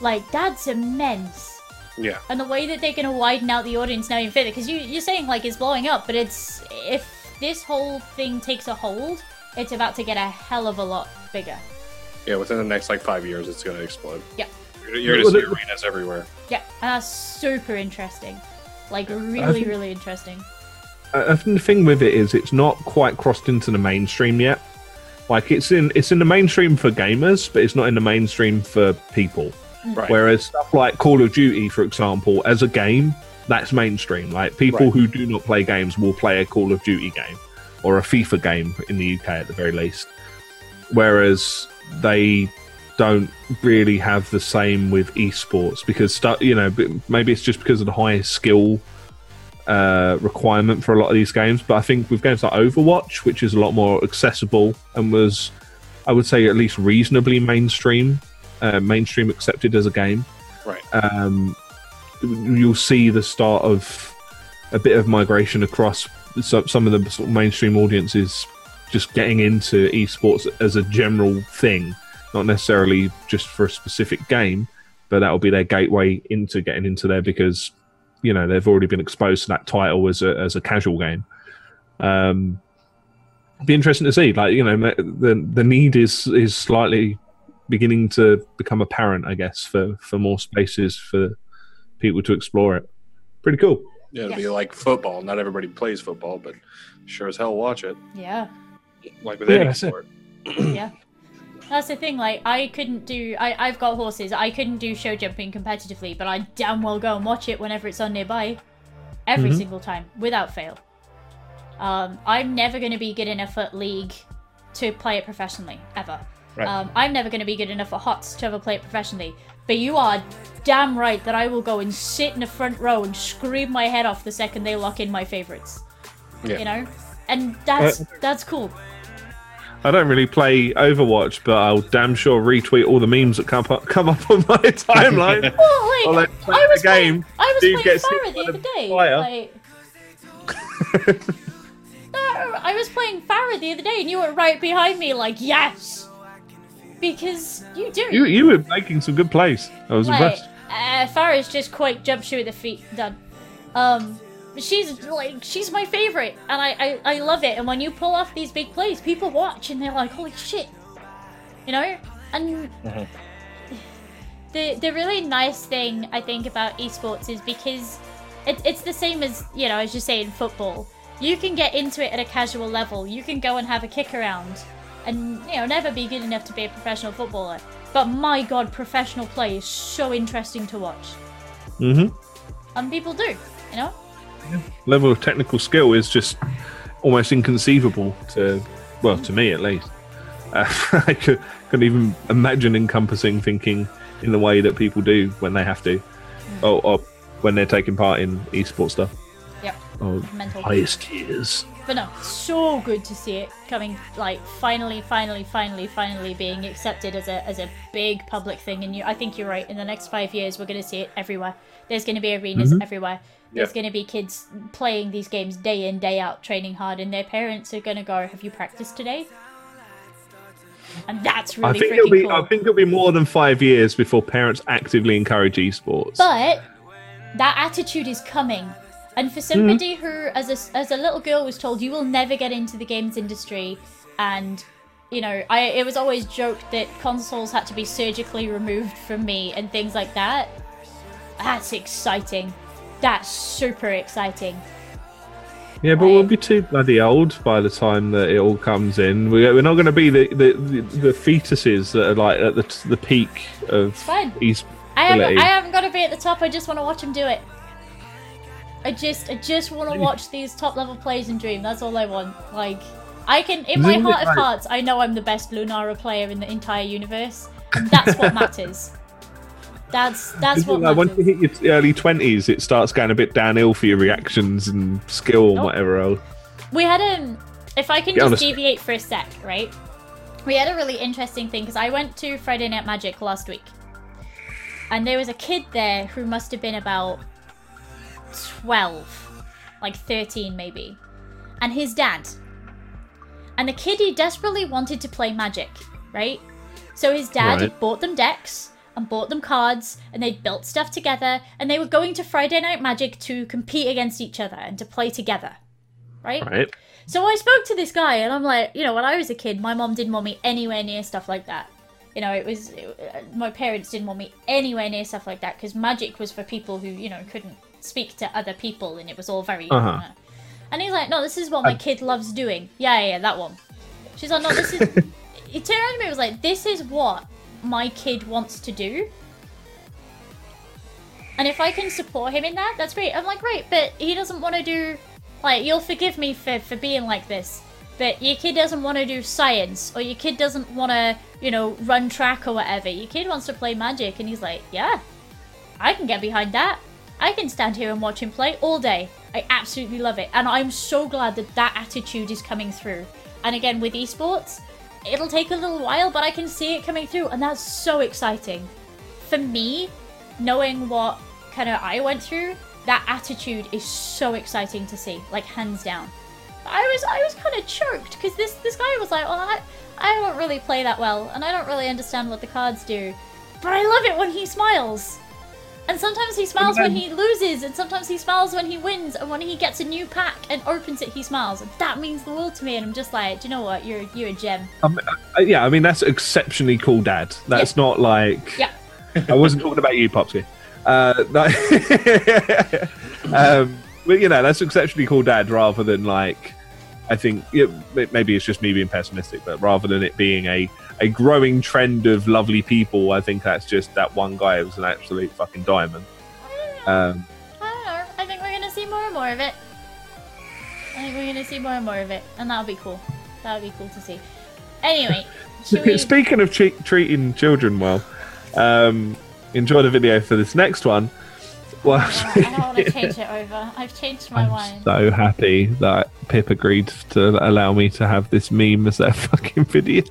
Like that's immense Yeah, and the way that they're going to widen out the audience now even further because you, you're saying like it's blowing up but it's if this whole thing takes a hold it's about to get a hell of a lot bigger yeah. Within the next like five years, it's gonna explode. Yeah. You're, you're gonna see arenas everywhere. yeah and that's super interesting like really think- really interesting I I think the thing with it is it's not quite crossed into the mainstream yet. Like it's in it's in the mainstream for gamers, but it's not in the mainstream for people. Right. Whereas stuff like Call of Duty, for example, as a game, that's mainstream. Like people Right. who do not play games will play a Call of Duty game or a FIFA game in the UK at the very least. Whereas they don't really have the same with esports because you know maybe it's just because of the high skill uh, requirement for a lot of these games. But I think with games like Overwatch, which is a lot more accessible and was, I would say, at least reasonably mainstream, uh, mainstream accepted as a game, Right. um, you'll see the start of a bit of migration across some, some of the sort of mainstream audiences just getting into esports as a general thing, not necessarily just for a specific game, but that'll be their gateway into getting into there because you know they've already been exposed to that title as a as a casual game. Um, be interesting to see. Like you know, the the need is is slightly beginning to become apparent, I guess, for for more spaces for people to explore it. Pretty cool. Yeah, it'll be like football. Not everybody plays football, but sure as hell watch it. Yeah. Like with Yeah, any it. sport. yeah. That's the thing, like, I couldn't do. I, I've got horses. I couldn't do show jumping competitively, but I damn well go and watch it whenever it's on nearby. Every Mhm. single time, without fail. Um, I'm never going to be good enough at League to play it professionally, ever. Right. Um, I'm never going to be good enough at HOTS to ever play it professionally. But you are damn right that I will go and sit in the front row and scream my head off the second they lock in my favorites. Yeah. You know? And that's Uh, that's cool. I don't really play Overwatch, but I'll damn sure retweet all the memes that come up, come up on my timeline. Well, like, like, I was the game, Playing, I was playing gets the other day. Like, no, I was playing Pharah the other day, and you were right behind me, like yes, because you do. you you were making some good plays. I was like, impressed. uh, Pharah's just quite jump with the feet done. Um, she's like she's my favorite, and I, I I love it. And when you pull off these big plays, people watch and they're like, holy shit, you know. And the the really nice thing I think about esports is because it, it's the same as you know as you say in football. You can get into it at a casual level. You can go and have a kick around, and you know never be good enough to be a professional footballer. But my god, professional play is so interesting to watch, hmm and people do. You know. Level of technical skill is just almost inconceivable to well to me at least. Uh, I could, couldn't even imagine encompassing thinking in the way that people do when they have to, or, or when they're taking part in esports stuff. Yep. Or Mental. highest tiers. But no, so good to see it coming, like finally, finally, finally, finally being accepted as a as a big public thing. And you, I think you're right. In the next five years, we're going to see it everywhere. There's going to be arenas mm-hmm. everywhere. There's Yeah. going to be kids playing these games day in, day out, training hard, and their parents are going to go, "Have you practiced today?" And that's really I think it'll be. cool. I think it'll be more than five years before parents actively encourage esports. But that attitude is coming. And for somebody who, as a, as a little girl, was told you will never get into the games industry, and you know, I it was always joked that consoles had to be surgically removed from me and things like that. That's exciting. That's super exciting. Yeah, but we'll be too bloody old by the time that it all comes in. We- We're not going to be the, the, the, the fetuses that are like at the, the peak of fine. East. I haven't. I haven't got to be at the top. I just want to watch them do it. I just, I just want to watch these top level plays and dream. That's all I want. Like, I can, in my heart of hearts, I know I'm the best Lunara player in the entire universe, and that's what matters. That's that's Isn't what like once you hit your early twenties, it starts going a bit downhill for your reactions and skill and whatever else. We had a, if I can Get just deviate for a sec, right? We had a really interesting thing because I went to Friday Night Magic last week, and there was a kid there who must have been about twelve, like thirteen maybe, and his dad. And the kid he desperately wanted to play Magic, right? So his dad Right. bought them decks and bought them cards, and they'd built stuff together, and they were going to Friday Night Magic to compete against each other and to play together, right? Right? So I spoke to this guy, and I'm like, you know, when I was a kid, my mom didn't want me anywhere near stuff like that. You know, it was it, uh, my parents didn't want me anywhere near stuff like that because magic was for people who you know couldn't speak to other people, and it was all very. Uh-huh. uh, and he's like, no, this is what my I- kid loves doing. Yeah, yeah, yeah, that one. She's like, no, this is. he turned around to me and was like, this is what my kid wants to do. And if I can support him in that, that's great. I'm like, great, but he doesn't want to do. Like, you'll forgive me for, for being like this. but your kid doesn't want to do science or your kid doesn't want to, you know, run track or whatever. Your kid wants to play magic and he's like, "Yeah, I can get behind that. I can stand here and watch him play all day. I absolutely love it. And I'm so glad that that attitude is coming through. And again, with esports, it'll take a little while, but I can see it coming through, and that's so exciting. For me, knowing what kind of I went through, that attitude is so exciting to see, like hands down. I was I was kind of choked because this this guy was like, well, I I don't really play that well, and I don't really understand what the cards do, but I love it when he smiles. And sometimes he smiles when he loses, and sometimes he smiles when he wins, and when he gets a new pack and opens it, he smiles. And that means the world to me. And I'm just like, do you know what? You're you're a gem. Um, yeah, I mean that's exceptionally cool, Dad. That's not like. Yeah. I wasn't talking about you, Popsky. Uh, that- um, but you know, that's exceptionally cool, Dad. Rather than like, I think yeah, maybe it's just me being pessimistic, but rather than it being a a growing trend of lovely people, I think that's just that one guy was an absolute fucking diamond. Um, I don't know. I think we're gonna see more and more of it. I think we're gonna see more and more of it, and that'll be cool. That'll be cool to see. Anyway, we? Speaking of che- treating children well, um, enjoy the video for this next one. Well, I don't want to change it over. I've changed my I'm mind. so happy that Pip agreed to allow me to have this meme as their fucking video.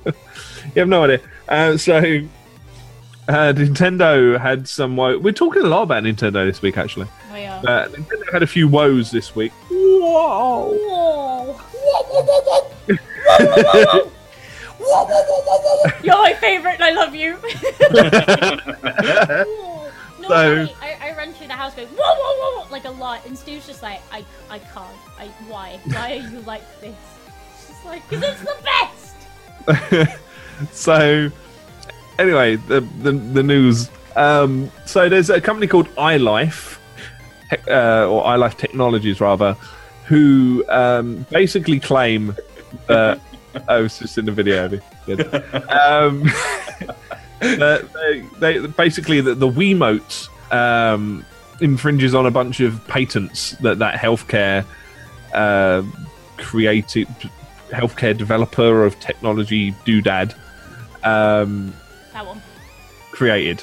You have no idea. Uh, so, uh, Nintendo had some woe. We're talking a lot about Nintendo this week, actually. We are. Uh, Nintendo had a few woes this week. Whoa! Whoa. You're my favorite, and I love you. No, So- I, I, run through the house going whoa, whoa, whoa, like a lot, and Stu's just like, I, I can't. I, why? Why are you like this? Just like, because it's the best. so anyway the the, the news. Um, so there's a company called iLife uh, or iLife Technologies rather who um, basically claim that I was just in the video um, they, they basically the, the Wiimote um, infringes on a bunch of patents that that healthcare uh, creative healthcare developer of technology doodad um, That one. created.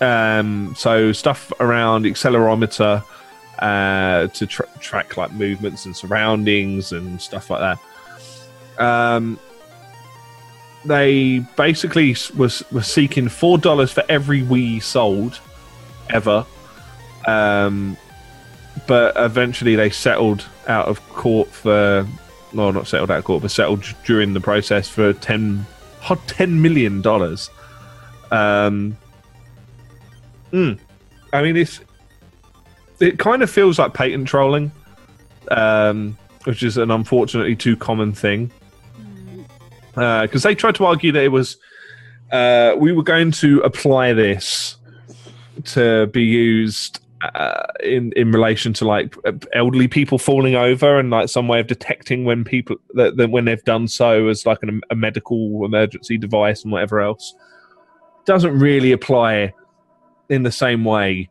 Um, so stuff around accelerometer uh, to tra- track like movements and surroundings and stuff like that. Um, they basically was was seeking four dollars for every Wii sold ever, um, but eventually they settled out of court for well, not settled out of court, but settled during the process for ten hot ten million dollars. Um, mm, I mean, it's it kind of feels like patent trolling, um, which is an unfortunately too common thing. Because they tried to argue that it was uh, we were going to apply this to be used uh, in in relation to like elderly people falling over and like some way of detecting when people that, that when they've done so as like an, a medical emergency device and whatever else doesn't really apply in the same way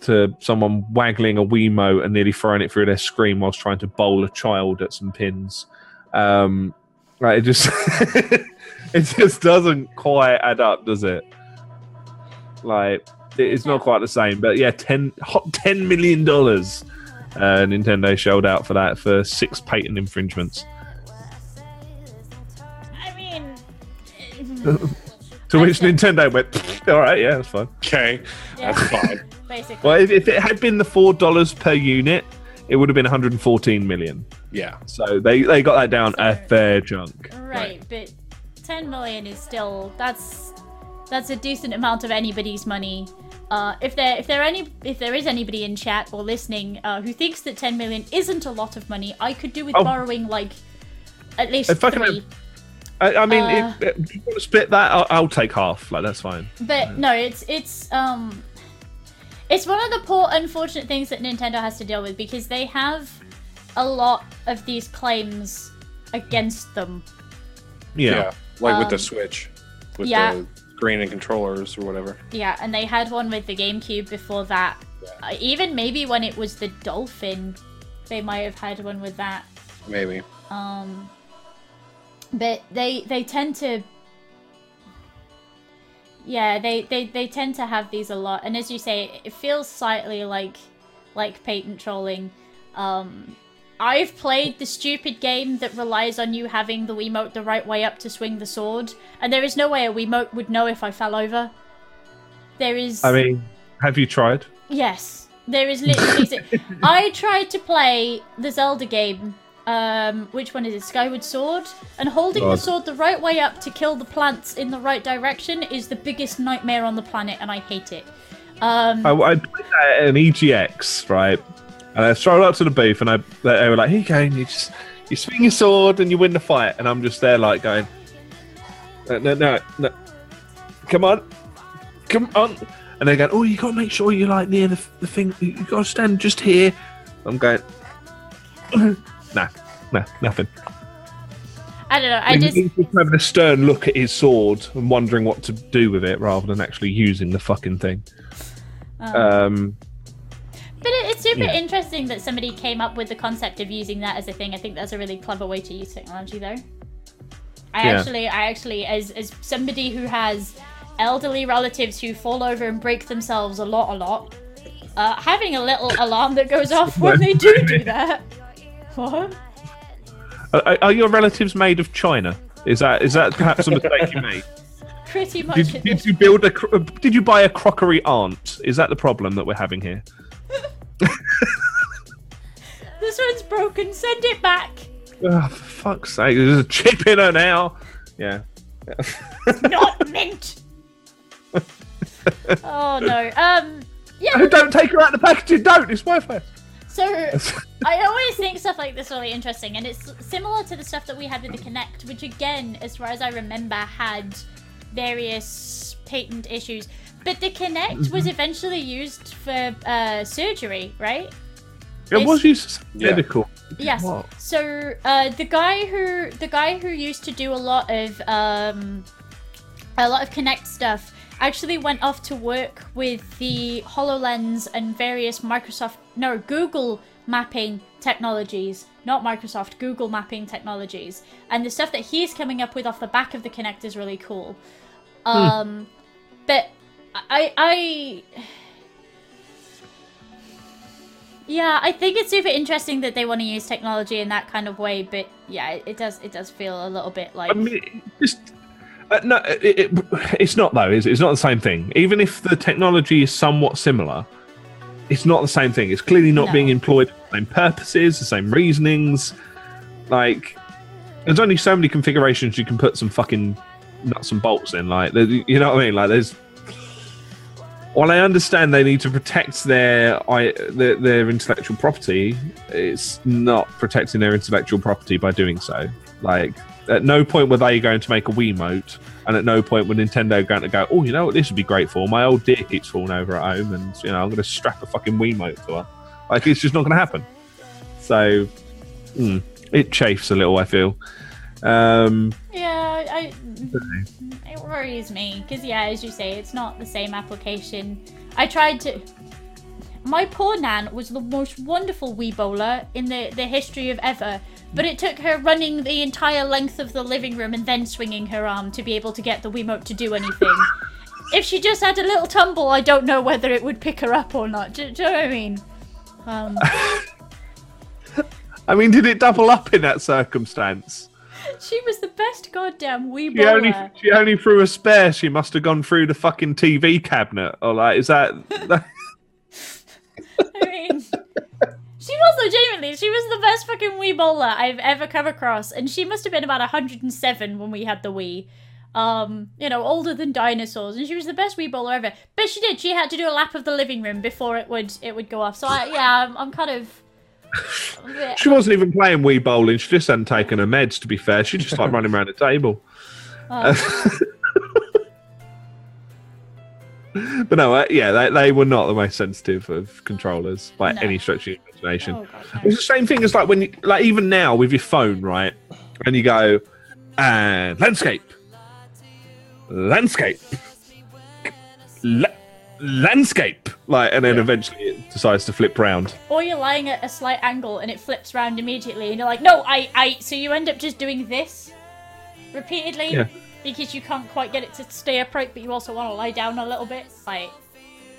to someone waggling a Wiimote and nearly throwing it through their screen whilst trying to bowl a child at some pins. Um, like it just it just doesn't quite add up, does it? Like it's not quite the same, but yeah, ten hot ten million dollars. Uh, Nintendo shelled out for that for six patent infringements. I mean, To which Nintendo went, "All right, yeah, that's fine." Okay, yeah, that's fine. basically. Well, if, if it had been the four dollars per unit, it would have been 114 million. Yeah. So they they got that down a fair chunk. Right, but 10 million is still that's that's a decent amount of anybody's money. Uh, if there if there any if there is anybody in chat or listening uh, who thinks that 10 million isn't a lot of money, I could do with Oh. borrowing like at least If I can- three. I, I mean, Uh, if, if you want to split that, I'll, I'll take half. Like that's fine. But no, it's it's um it's one of the poor unfortunate things that Nintendo has to deal with because they have a lot of these claims against them. Yeah. Like with the Um, Switch, with yeah. the screen and controllers or whatever. Yeah, and they had one with the GameCube before that. Uh, even maybe when it was the Dolphin, they might have had one with that. Maybe. Um, but they they tend to yeah they, they they tend to have these a lot and as you say it feels slightly like like patent trolling um i've played the stupid game that relies on you having the wiimote the right way up to swing the sword and there is no way a wiimote would know if i fell over there is I mean, have you tried? Yes, there is literally. I tried to play the Zelda game. Um, which one is it? Skyward Sword. And holding the sword the right way up to kill the plants in the right direction is the biggest nightmare on the planet, and I hate it. Um, I, I played that at an EGX, right? And I strolled up to the booth, and I they were like, "Here you go, you just you swing your sword and you win the fight." And I'm just there, like going, "No, no, no, no. come on, come on!" And they're going, "Oh, you got to make sure you're like near the, the thing. You got to stand just here." I'm going, "Nah, nah, nothing." I don't know. I He's just just having a stern look at his sword and wondering what to do with it, rather than actually using the fucking thing. Um, But it, it's super Yeah. interesting that somebody came up with the concept of using that as a thing. I think that's a really clever way to use technology, though. I Yeah. actually, I actually, as as somebody who has elderly relatives who fall over and break themselves a lot, a lot, uh, having a little alarm that goes off when they do do that. What? Are, are your relatives made of china? Is that is that perhaps a mistake you made? Pretty much. Did, did you build a? Did you buy a crockery aunt? Is that the problem that we're having here? This one's broken. Send it back. Oh, for fuck's sake! There's a chip in her now. Yeah. it's Not mint. oh no. Um. Yeah. No, don't take her out of the packaging. Don't. It's Wi-Fi. So I always think stuff like this really interesting, and it's similar to the stuff that we had with the Kinect, which again, as far as I remember, had various patent issues. But the Kinect was eventually used for uh, surgery, right? It was used as Yeah. medical. Yes. What? So uh, the guy who the guy who used to do a lot of um, a lot of Kinect stuff actually went off to work with the Hololens and various Microsoft no Google mapping technologies, not Microsoft, Google mapping technologies, and the stuff that he's coming up with off the back of the Kinect is really cool. Um, but I I. Yeah, I think it's super interesting that they want to use technology in that kind of way, but yeah, it, it does it does feel a little bit like I mean, just uh, no. It, it, it's not though. Is? It's not the same thing. Even if the technology is somewhat similar, it's not the same thing. It's clearly not No. being employed for the same purposes, the same reasonings. Like, there's only so many configurations you can put some fucking nuts and bolts in. Like, you know what I mean? Like, there's. While I understand they need to protect their, I, their their intellectual property, it's not protecting their intellectual property by doing so. Like, at no point were they going to make a Wiimote, and at no point were Nintendo going to go, "Oh, you know what? This would be great for my old dear keeps falling over at home, and you know I'm going to strap a fucking Wiimote to her." Like, it's just not going to happen. So, mm, it chafes a little. I feel. Um, yeah, I it worries me because yeah, as you say, it's not the same application. I tried to. My poor Nan was the most wonderful wee bowler in the, the history of ever, but it took her running the entire length of the living room and then swinging her arm to be able to get the Wiimote to do anything. if she just had a little tumble, I don't know whether it would pick her up or not. Do, do you know what I mean? Um, I mean, did it double up in that circumstance? She was the best goddamn wee She bowler. only she only threw a spare. She must have gone through the fucking TV cabinet, or like, is that? I mean, she was legitimately, she was the best fucking wee bowler I've ever come across, and she must have been about 107 when we had the Wii. Um, you know, older than dinosaurs, and she was the best wee bowler ever. But she did; she had to do a lap of the living room before it would it would go off. So I, yeah, I'm, I'm kind of. She wasn't even playing Wii bowling. She just hadn't taken her meds. To be fair, she just like running around the table. um, But no, uh, yeah, they, they were not the most sensitive of controllers by No. any stretch of the imagination. oh God, no. It's the same thing as like when you, like even now with your phone, right? And you go, and landscape, landscape, la- landscape, like, and then eventually it decides to flip round. Or you're lying at a slight angle and it flips round immediately, and you're like, no, I, I. So you end up just doing this. repeatedly Yeah. because you can't quite get it to stay upright, but you also want to lie down a little bit. Like,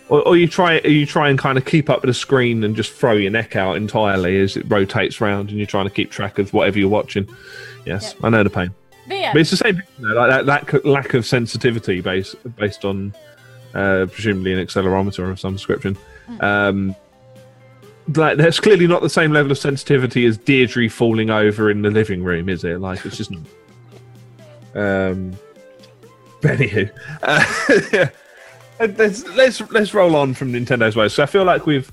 Or, or you try you try and kind of keep up with the screen and just throw your neck out entirely as it rotates round and you're trying to keep track of whatever you're watching. Yes, I know the pain. but yeah, But it's the same thing, you know, like that, that lack of sensitivity based based on uh, presumably an accelerometer of some description. Um, like that's clearly not the same level of sensitivity as Deirdre falling over in the living room, is it? Like it's just. Um, but anywho, uh, yeah. let's let's let's roll on from Nintendo's way. So I feel like we've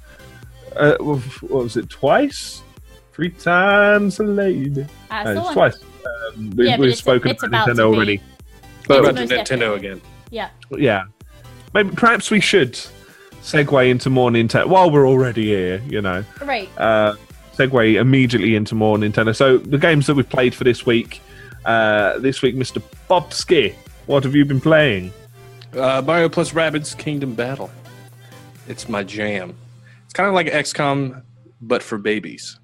uh, we've- what was it twice, three times a lady. uh, No, it's on- twice. Um, we, Yeah, but we've it's- spoken it's about about to Nintendo be. already. But Most about to Nintendo definitely. again. yeah, Yeah, maybe perhaps we should segue into more Nintendo while we're already here. You know, right. uh, segue immediately into more Nintendo. So the games that we've played for this week. Uh, this week, Mr. Popsky, what have you been playing? Uh, Mario plus Rabbids Kingdom Battle. It's my jam. It's kind of like XCOM, but for babies.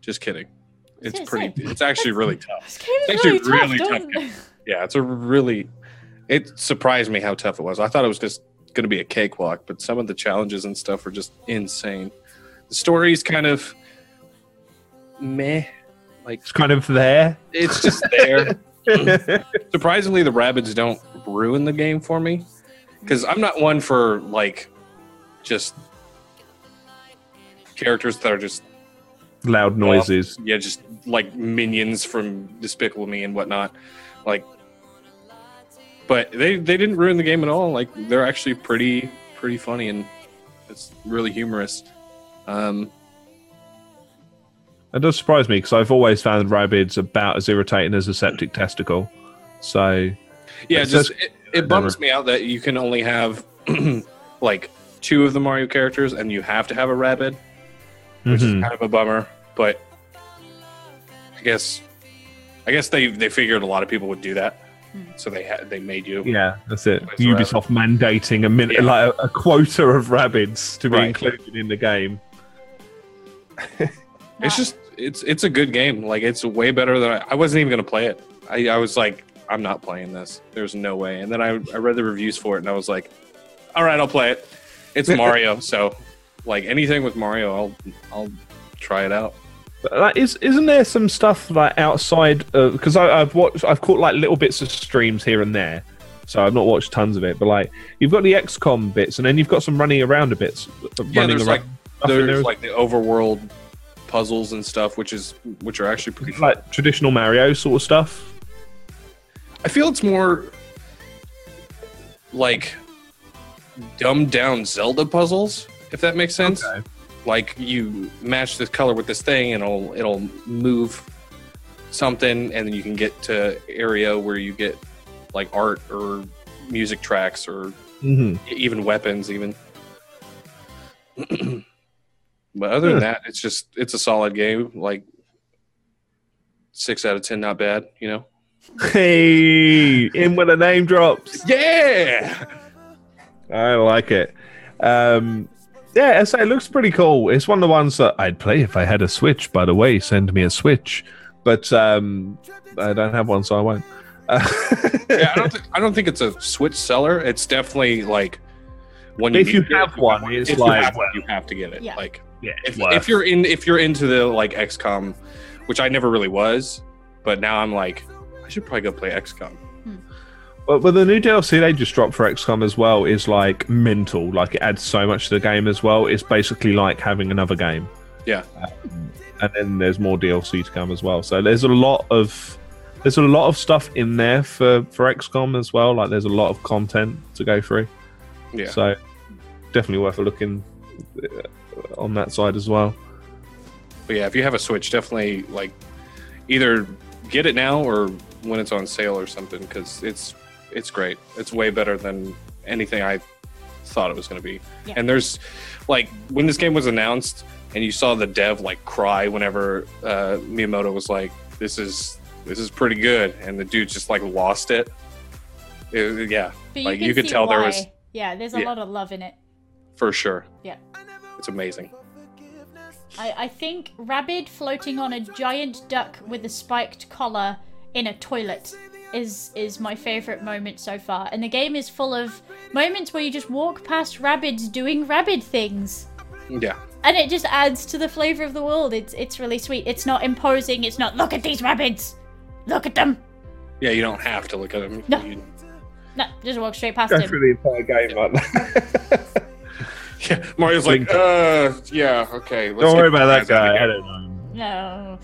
Just kidding. It's pretty. say. It's actually really tough. This game is It's actually really, really tough, tough game. Yeah, it's a really. It surprised me how tough it was. I thought it was just going to be a cakewalk, but some of the challenges and stuff were just insane. The story's kind of meh. Like It's kind of there. it's just there. Surprisingly, the rabbits don't ruin the game for me because I'm not one for like just characters that are just Loud noises. yeah, just like minions from Despicable Me and whatnot. Like, but they they didn't ruin the game at all. Like they're actually pretty pretty funny and it's really humorous. Um, It does surprise me because I've always found Rabbids about as irritating as a septic testicle. So yeah, just it, it bums me out that you can only have like two of the Mario characters and you have to have a rabbit. which is mhm. kind of a bummer. But I guess I guess they they figured a lot of people would do that, Hmm. so they had they made you. yeah, that's it. Place a Ubisoft mandating a min- Yeah. like a, a quota of rabbits to be Right. included in the game. It's just it's it's a good game. Like it's way better than I, I wasn't even gonna play it. I, I was like, I'm not playing this. There's no way. And then I I read the reviews for it and I was like, all right, I'll play it. It's Mario, so like anything with Mario, I'll I'll try it out. Like, is isn't there some stuff like outside? Because I've watched, I've caught like little bits of streams here and there. So I've not watched tons of it, but like you've got the XCOM bits, and then you've got some running around a bits. Uh, yeah, running there's around like in there like the overworld puzzles and stuff, which is which are actually pretty fun. like traditional Mario sort of stuff. I feel it's more like dumbed down Zelda puzzles, if that makes sense. Okay. Like you match this color with this thing, and it'll it'll move something, and then you can get to area where you get like art or music tracks or hmm even weapons, even. but other than that, it's just it's a solid game. Like six out of ten, not bad. You know. Hey, in when the name drops. Yeah. I like it. Um, yeah, I say it looks pretty cool. It's one of the ones that I'd play if I had a Switch. By the way, send me a Switch. But um, I don't have one, so I won't. Uh, yeah, I don't, th- I don't think it's a Switch seller. It's definitely like when If you need it, have one, it's like, you have, well, you have to get it. Yeah. Like yeah, if, if you're in if you're into the like XCOM, which I never really was, but now I'm like I should probably go play XCOM. But, but the new DLC they just dropped for XCOM as well is like mental. Like it adds so much to the game as well. It's basically like having another game. Yeah. Um, and then there's more DLC to come as well. So there's a lot of there's a lot of stuff in there for for XCOM as well. Like there's a lot of content to go through. Yeah. So definitely worth a look in uh, on that side as well. But yeah, if you have a Switch, definitely like either get it now or when it's on sale or something because it's it's great. It's way better than anything I thought it was going to be. Yeah. And there's like when this game was announced and you saw the dev like cry whenever uh, Miyamoto was like, "This is this is pretty good," and the dude just like lost it. It- yeah, But Like, you, you could tell there was- Yeah, there's a Yeah. lot of love in it. for sure. Yeah. It's amazing. I, I think Rabbid floating on a giant duck with a spiked collar in a toilet is is my favorite moment so far, and the game is full of moments where you just walk past rabbits doing rabbit things, Yeah. and it just adds to the flavor of the world. It's it's really sweet. It's not imposing. It's not look at these rabbits, look at them. Yeah, you don't have to look at them. No. You- No, just walk straight past Go him. through the entire game like that. yeah, Mario's like, uh, yeah, okay. let's Don't worry about that the guys out guy. I here." don't know. No.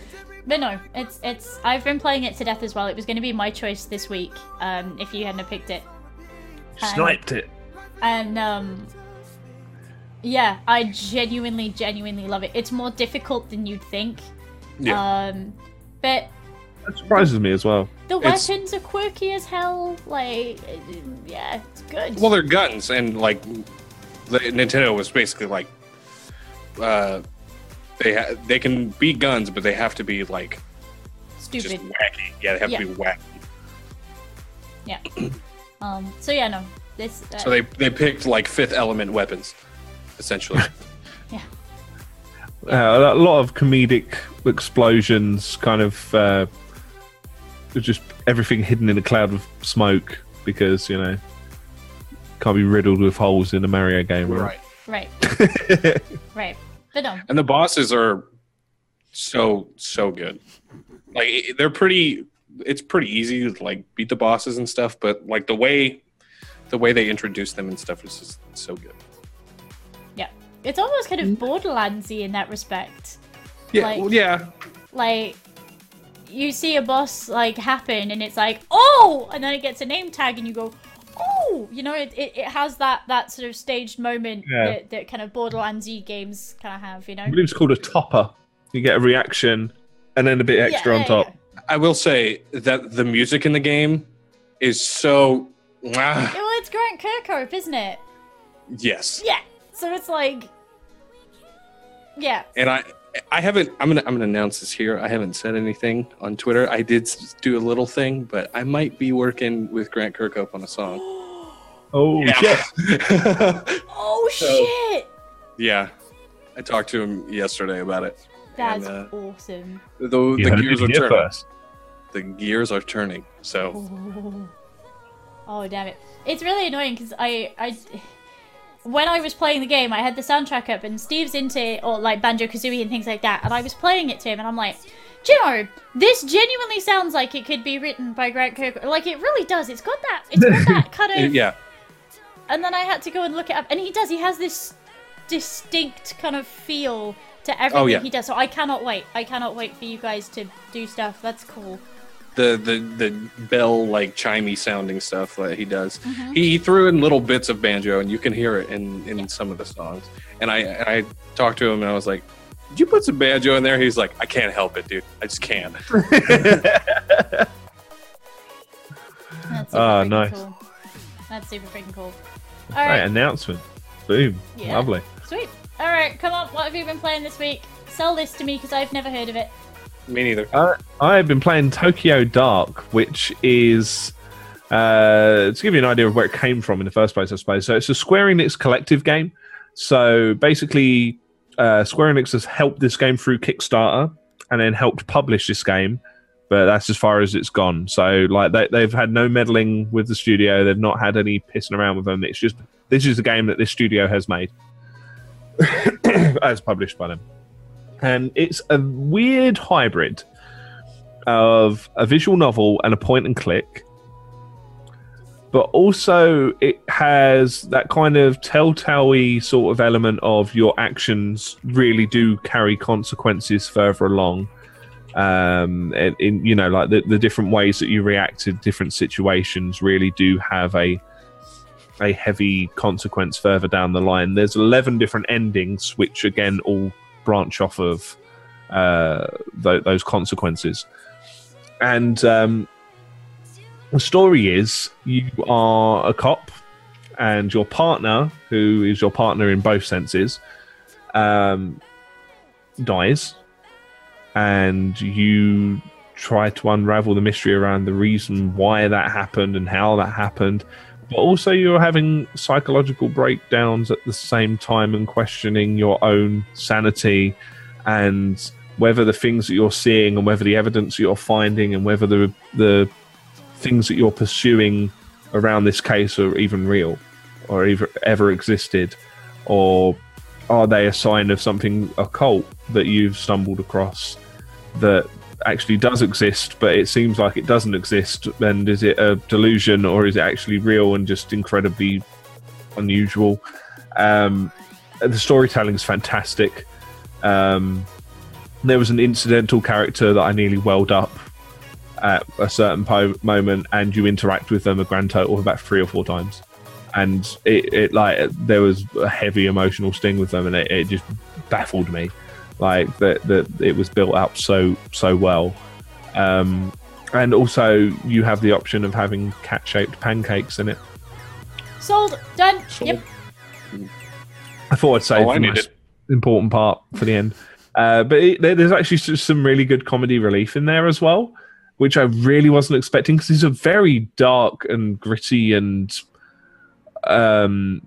But no, it's it's I've been playing it to death as well. It was going to be my choice this week um if you hadn't have picked it. And- Sniped it. And um yeah, I genuinely genuinely love it. It's more difficult than you'd think. Yeah. Um but That surprises me as well. the It's- weapons are quirky as hell. Like uh, yeah, it's good. Well, they're guns, and like the, Nintendo was basically like, uh, they ha- they can be guns, but they have to be like just Stupid. wacky. Yeah, they have Yeah. to be wacky. Yeah. um so yeah, no. This uh, So they they picked like Fifth Element weapons, essentially. Uh, a lot of comedic explosions, kind of uh, just everything hidden in a cloud of smoke because you know can't be riddled with holes in a Mario game, right? right. Right. And the bosses are so so good. Like they're pretty. It's pretty easy to like beat the bosses and stuff, but like the way the way they introduce them and stuff is just so good. Yeah. It's almost kind of. Borderlandsy in that respect. Yeah, Like- well, yeah, Like you see a boss like happen and it's like, oh and then it gets a name tag and you go, Oh you know, it, it, it has that that sort of staged moment Yeah. that, that kind of Borderlandsy games kinda have, you know? I believe it's called a topper. You get a reaction and then a bit extra Yeah, on top. yeah. I will say that the music in the game is so. Well it's Grant Kirkhope, isn't it? yes, Yeah. So it's like Yeah. and I I haven't. I'm gonna I'm gonna announce this here. I haven't said anything on Twitter. I did do a little thing, but I might be working with Grant Kirkhope on a song. Oh shit! Oh So- shit! yeah, I talked to him yesterday about it. That's and, uh, awesome. The, You the gears are turning. first. The gears are turning. So Oh. oh damn it! It's really annoying because I, I, when I was playing the game, I had the soundtrack up, and Steve's into or like Banjo Kazooie and things like that, and I was playing it to him, and I'm like, you know, this genuinely sounds like it could be written by Grant Kirkhope. Like it really does. It's got that. It's got that kind of. yeah, And then I had to go and look it up, and he does. He has this distinct kind of feel to everything Oh, yeah. he does. So I cannot wait. I cannot wait for you guys to do stuff. That's cool. The the the bell like chimey sounding stuff that he does. Mm-hmm. He, he threw in little bits of banjo, and you can hear it in in some of the songs. And I I talked to him, and I was like. Did you put some banjo in there? He's like, I can't help it, dude. I just can't. That's super Ah, freaking nice. cool. That's super freaking cool. All Right, right, announcement. Boom. Yeah. Lovely. sweet. All right, come on. What have you been playing this week? Sell this to me because I've never heard of it. Me neither. Uh, I've been playing Tokyo Dark, which is uh, to give you an idea of where it came from in the first place, I suppose. So it's a Square Enix collective game. So basically, uh, Square Enix has helped this game through Kickstarter and then helped publish this game, but that's as far as it's gone. So like they, they've had no meddling with the studio. They've not had any pissing around with them. It's just this is the game that this studio has made, as published by them and it's a weird hybrid of a visual novel and a point and click but also it has that kind of telltale sort of element of your actions really do carry consequences further along um and in you know like the, the different ways that you react to different situations really do have a a heavy consequence further down the line. There's 11 different endings which again all branch off of uh, th- those consequences. And um, the story is you are a cop, and your partner, who is your partner in both senses, um, dies, and you try to unravel the mystery around the reason why that happened and how that happened. But also, you're having psychological breakdowns at the same time and questioning your own sanity and whether the things that you're seeing and whether the evidence you're finding and whether the the things that you're pursuing around this case are even real or ever, ever existed. Or are they a sign of something occult that you've stumbled across that actually does exist but it seems like it doesn't exist and is it a delusion or is it actually real and just incredibly unusual? Um, the storytelling is fantastic. Um, there was an incidental character that i nearly welled up at a certain po- moment and you interact with them a grand total of about three or four times. And it, it like there was a heavy emotional sting with them and it, it just baffled me like that that it was built up so so well um and also you have the option of having cat shaped pancakes in it Sold. Done. Sold. Yep. i thought i'd say Oh, the need most important part for the end uh but it, there's actually s- some really good comedy relief in there as well which i really wasn't expecting because it's a very dark and gritty and um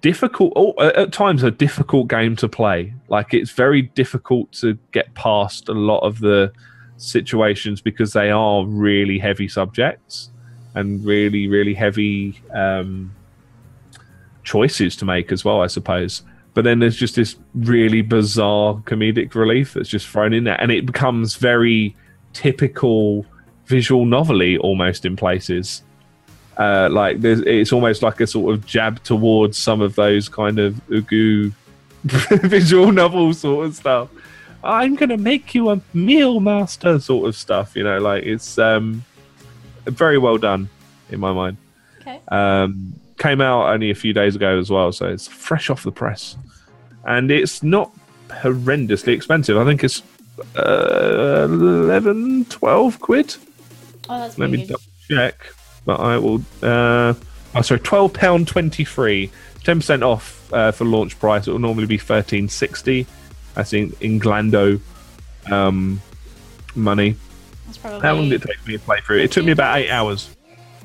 difficult oh, at times a difficult game to play. Like it's very difficult to get past a lot of the situations because they are really heavy subjects and really really heavy um choices to make as well i suppose. But then there's just this really bizarre comedic relief that's just thrown in there and it becomes very typical visual novelty almost in places uh, like there's, it's almost like a sort of jab towards some of those kind of ugu visual novel sort of stuff. I'm gonna make you a meal master sort of stuff, you know, like it's um, very well done in my mind. Okay. Um, came out only a few days ago as well, so it's fresh off the press, and it's not horrendously expensive. I think it's uh, 11, 12 quid. Oh, that's Let me good. double check. But I will. Uh, oh, sorry, twelve pound twenty three. Ten percent off uh, for launch price. It will normally be thirteen sixty. I think in Glando um, money. That's probably. How long did it take me to play through? It took me about eight hours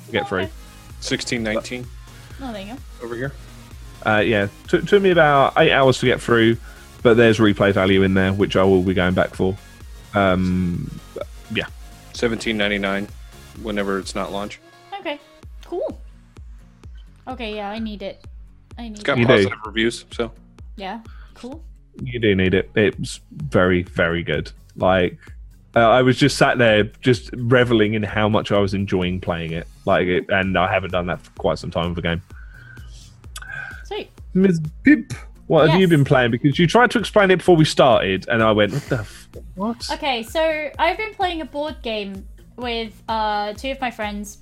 to get through. Okay. 1619 Oh, there you go. over here. Uh, yeah, took took me about eight hours to get through, but there's replay value in there, which I will be going back for. Um, 1799 whenever it's not launch. Okay. Cool. Okay, yeah, I need it. I need It's got it. Positive reviews, so Yeah. Cool. you do need it. It's very, very good. Like, uh, I was just sat there, just reveling in how much I was enjoying playing it. Like, it, and I haven't done that for quite some time with the game. Sweet. Ms. Pip, what have you been playing? Because you tried to explain it before we started, and I went, "What the f- what?" Okay, so I've been playing a board game with uh, two of my friends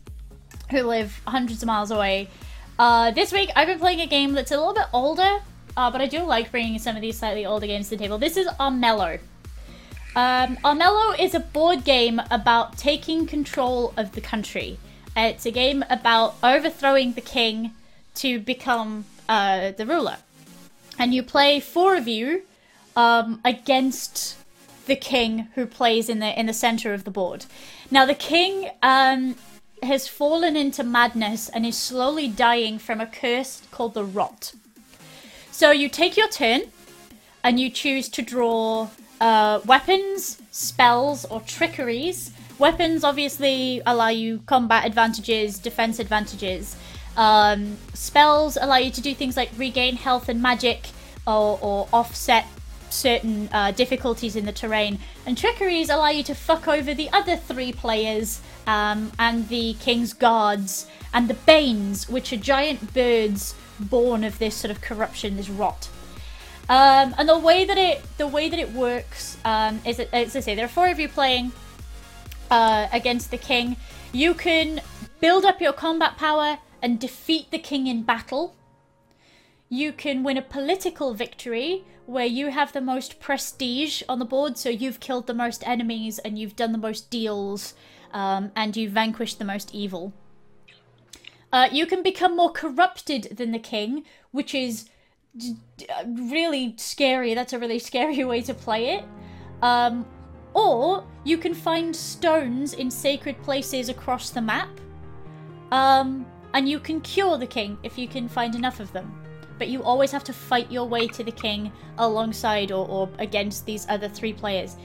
who live hundreds of miles away. Uh, this week, I've been playing a game that's a little bit older, uh, but I do like bringing some of these slightly older games to the table. This is Armello. Um, Armello is a board game about taking control of the country. It's a game about overthrowing the king to become uh, the ruler. And you play four of you um, against the king who plays in the in the center of the board. Now the king um, has fallen into madness and is slowly dying from a curse called the rot. So you take your turn and you choose to draw uh, weapons, spells, or trickeries. Weapons obviously allow you combat advantages, defense advantages. Um, spells allow you to do things like regain health and magic, or, or offset certain uh, difficulties in the terrain. And trickeries allow you to fuck over the other three players um, and the king's guards and the banes, which are giant birds born of this sort of corruption, this rot. Um, and the way that it the way that it works um, is that, as I say, there are four of you playing uh, against the king. You can build up your combat power and defeat the king in battle. You can win a political victory where you have the most prestige on the board, so you've killed the most enemies and you've done the most deals um, and you've vanquished the most evil. Uh, you can become more corrupted than the king, which is d- d- uh, really scary. That's a really scary way to play it. Um, or you can find stones in sacred places across the map. Um, and you can cure the king if you can find enough of them. But you always have to fight your way to the king alongside or, or against these other three players.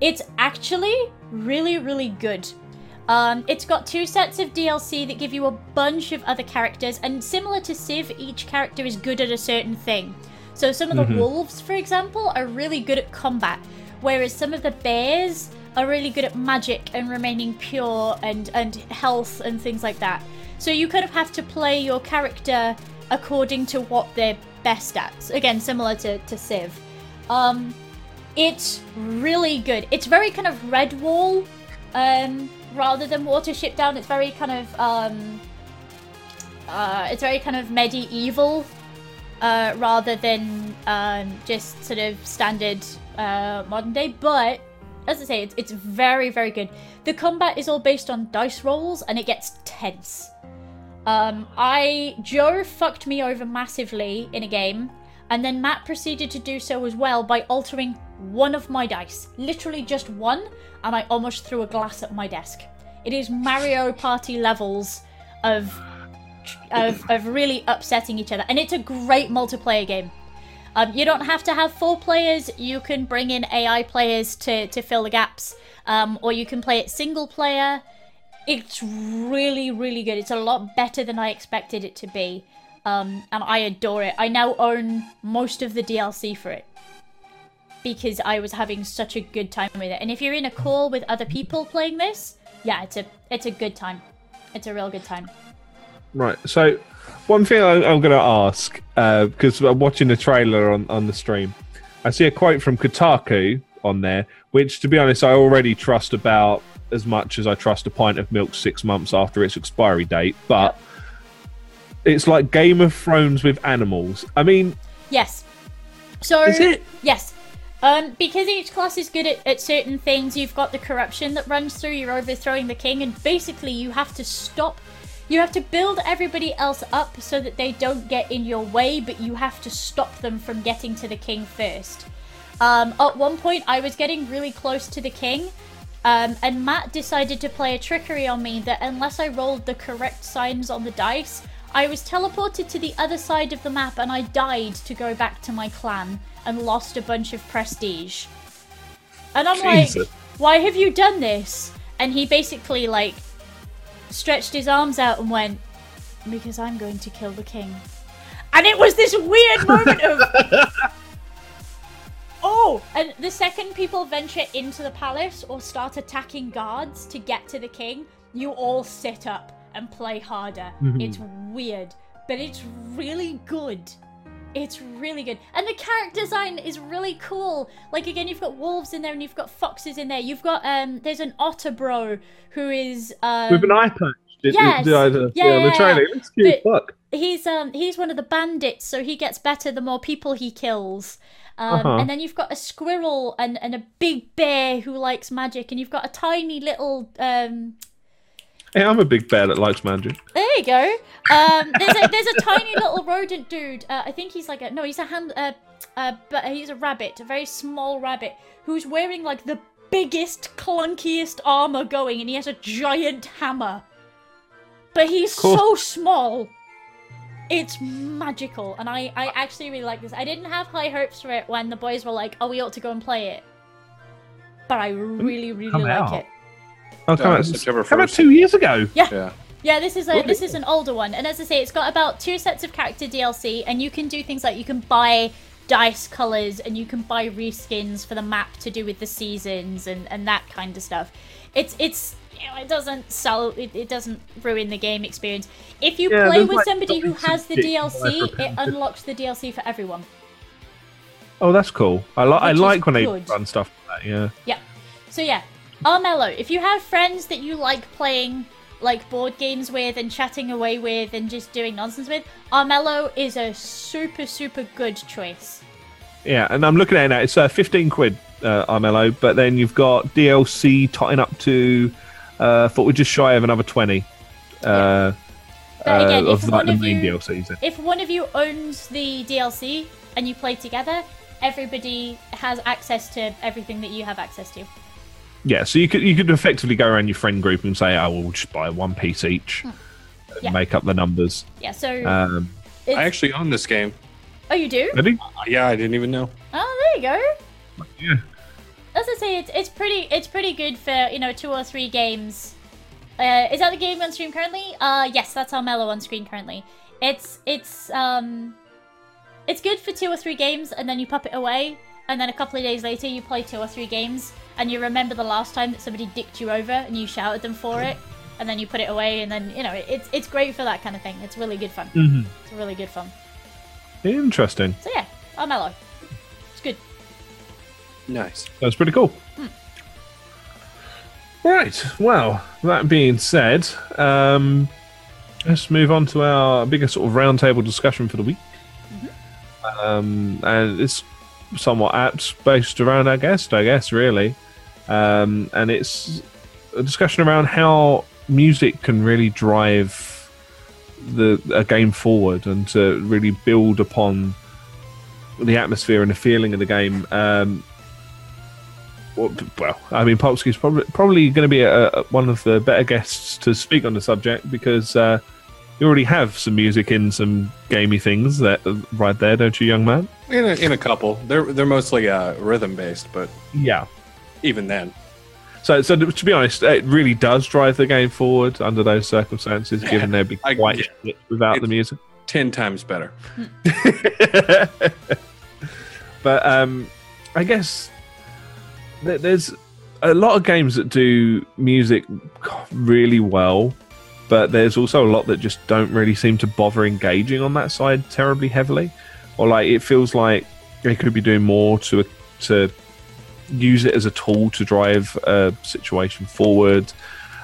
It's actually really, really good. Um, it's got two sets of DLC that give you a bunch of other characters, and similar to Civ, each character is good at a certain thing. So some of the Mhm. wolves, for example, are really good at combat, whereas some of the bears are really good at magic and remaining pure and and health and things like that. So you kind of have to play your character according to what they're best at. Again, similar to, to Civ. Um, it's really good. It's very kind of Redwall, um, rather than watership down. It's very kind of um, uh, it's very kind of medieval, uh, rather than um, just sort of standard uh, modern day. But as I say, it's, it's very very good. The combat is all based on dice rolls, and it gets tense. Um, I Joe fucked me over massively in a game, and then Matt proceeded to do so as well by altering one of my dice, literally just one, and I almost threw a glass at my desk. It is Mario Party levels of of, of really upsetting each other, and it's a great multiplayer game. Um, you don't have to have four players. You can bring in AI players to to fill the gaps, um, or you can play it single player. It's really, really good. It's a lot better than I expected it to be. Um, and I adore it. I now own most of the DLC for it because I was having such a good time with it. And if you're in a call with other people playing this, yeah, it's a it's a good time. It's a real good time. Right. So, one thing I, I'm going to ask, because I'm watching the trailer on, on the stream, I see a quote from Kotaku on there, which, to be honest, I already trust about as much as I trust a pint of milk six months after its expiry date. But it's like Game of Thrones with animals. I mean, Yes. So is it? Yes. Um, because each class is good at, at certain things, you've got the corruption that runs through, you're overthrowing the king, and basically you have to stop. You have to build everybody else up so that they don't get in your way, but you have to stop them from getting to the king first. Um, at one point, I was getting really close to the king, um, and Matt decided to play a trickery on me that unless I rolled the correct signs on the dice, I was teleported to the other side of the map and I died to go back to my clan and lost a bunch of prestige. And I'm Jesus. like, why have you done this? And he basically like stretched his arms out and went, because I'm going to kill the king. And it was this weird moment of Oh, and the second people venture into the palace or start attacking guards to get to the king, you all sit up and play harder. It's weird, but it's really good. It's really good. And the character design is really cool. Like again, you've got wolves in there and you've got foxes in there. You've got um there's an otter bro who is um with an eye patch. Yes. uh, Yeah, yeah, the yeah, trailer. yeah. Cute But- fuck. he's um he's one of the bandits, so he gets better the more people he kills. Um, Uh-huh. And then you've got a squirrel and, and a big bear who likes magic, and you've got a tiny little um. Hey, I'm a big bear that likes magic. There you go. Um, there's a there's a tiny little rodent dude. Uh, I think he's like a no, he's a hand. Uh, uh, but he's a rabbit, a very small rabbit who's wearing like the biggest, clunkiest armor going, and he has a giant hammer. But he's so small. It's magical, and I, I actually really like this. I didn't have high hopes for it when the boys were like, "Oh, we ought to go and play it," but I really, really come like out? it. Oh, come out, September come out two years ago. Yeah. Yeah, this is a Really? this is an older one, and as I say, it's got about two sets of character DLC, and you can do things like you can buy dice colors, and you can buy reskins for the map to do with the seasons and and that kind of stuff. It's it's you know, it doesn't sell it, it doesn't ruin the game experience. If you Yeah, play with like, somebody who has the DLC, it unlocks the DLC for everyone. Oh, that's cool. I, li- I like when they run stuff like that. Yeah. Yeah. So yeah, Armello. If you have friends that you like playing like board games with and chatting away with and just doing nonsense with, Armello is a super super good choice. Yeah, and I'm looking at it now. It's uh, 15 quid, uh, Armello, but then you've got DLC totting up to, uh, thought we're just shy of another 20. Uh, But again, uh, if of one like the of main you- DLCs. then. If one of you owns the DLC and you play together, everybody has access to everything that you have access to. Yeah, so you could you could effectively go around your friend group and say, "Oh, we'll just buy one piece each, and Hmm. Yeah. make up the numbers." Yeah. So Um, I actually own this game. oh, you do? ready? Uh, yeah, I didn't even know. Oh, there you go. Yeah. As I say, it's it's pretty it's pretty good for you know two or three games Uh, is that the game on stream currently? Uh, yes, that's Armello on screen currently. It's it's um, it's good for two or three games, and then you pop it away, and then a couple of days later you play two or three games, and you remember the last time that somebody dicked you over, and you shouted them for it, and then you put it away, and then you know it's it's great for that kind of thing. It's really good fun. Mm-hmm. It's really good fun. Interesting. So yeah, it's good. Nice. That's pretty cool. Right. Well, that being said, um, let's move on to our bigger sort of roundtable discussion for the week. Um, and it's somewhat apt based around our guest, I guess, really. Um, and it's a discussion around how music can really drive the a game forward and to really build upon the atmosphere and the feeling of the game. Um, well, I mean, Popsky's probably probably going to be a, a, one of the better guests to speak on the subject because uh, you already have some music in some gamey things that right there, don't you, young man? In a, in a couple, they're they're mostly uh, rhythm based, but Yeah. even then, So, so to be honest, it really does drive the game forward under those circumstances, given they'd be quite shit without the music. ten times better. but um, I guess there's a lot of games that do music really well, but there's also a lot that just don't really seem to bother engaging on that side terribly heavily, or like it feels like they could be doing more to to use it as a tool to drive a situation forward.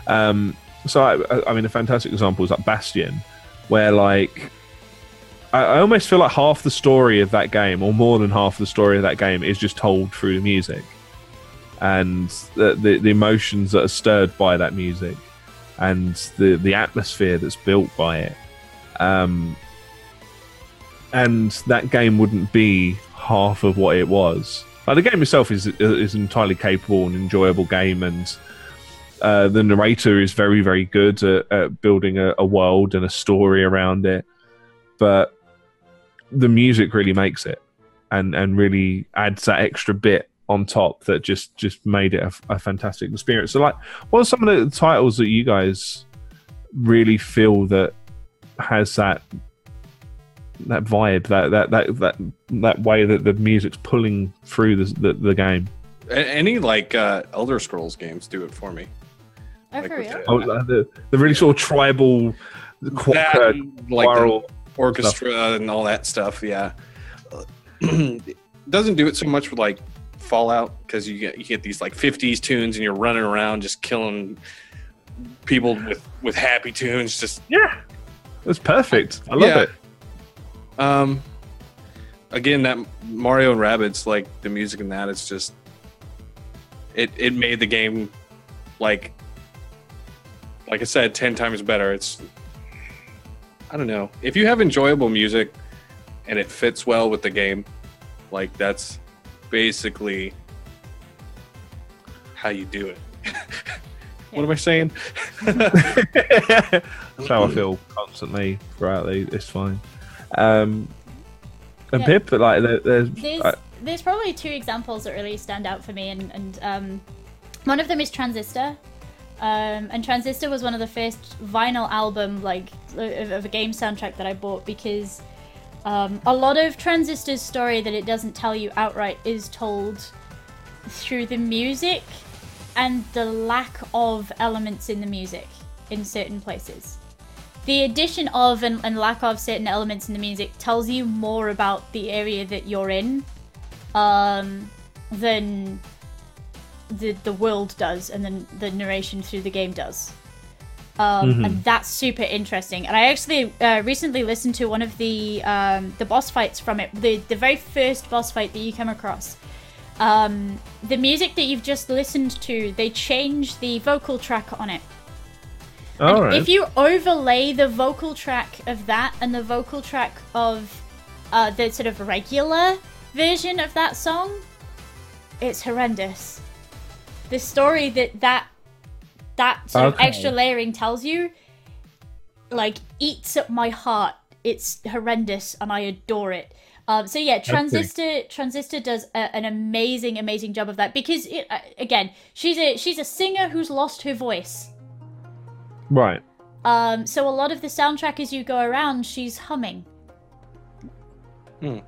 Um, so I, I mean, a fantastic example is like Bastion, where like I, I almost feel like half the story of that game, or more than half the story of that game, is just told through the music and the, the, the emotions that are stirred by that music and the, the atmosphere that's built by it. Um, and that game wouldn't be half of what it was. Like the game itself is is an entirely capable and enjoyable game, and uh, the narrator is very very good at, at building a, a world and a story around it. But the music really makes it, and and really adds that extra bit on top that just just made it a, a fantastic experience. So, like, what are some of the titles that you guys really feel that has that that vibe, that that that that that way that the music's pulling through the the, the game? Any like uh, Elder Scrolls games do it for me. Oh, Like for real? the- Oh, the the really sort of tribal, qu- That uh, like the choral- orchestra and all that stuff. Yeah, doesn't do it so much with like Fallout because you get you get these like '50s tunes and you're running around just killing people with with happy tunes. Just yeah, it's perfect. I love Yeah. it. um, again that Mario and Rabbids, like the music in that it's just it it made the game like like I said ten times better. It's I don't know if you have enjoyable music and it fits well with the game, like that's basically how you do it. what am I saying? That's how I feel constantly throughout the. It's fine. Um, and Yeah. Pip, like there, there's, There's I- there's probably two examples that really stand out for me, and and um, one of them is Transistor. Um, and Transistor was one of the first vinyl album like of, of a game soundtrack that I bought because um, a lot of Transistor's story that it doesn't tell you outright is told through the music and the lack of elements in the music in certain places. The addition of and, and lack of certain elements in the music tells you more about the area that you're in um, than the the world does, and then the narration through the game does. Um, And that's super interesting. And I actually uh, recently listened to one of the um, the boss fights from it, the the very first boss fight that you come across. Um, the music that you've just listened to, they changed the vocal track on it. All right. If you overlay the vocal track of that and the vocal track of uh, the sort of regular version of that song, it's horrendous. The story that that that sort of extra layering tells you, like, eats at my heart. It's horrendous, and I adore it. Um, so yeah, Transistor Transistor does a, an amazing, amazing job of that because it, uh, again, she's a she's a singer who's lost her voice Right. Um, so a lot of the soundtrack as you go around, she's humming. Hmm.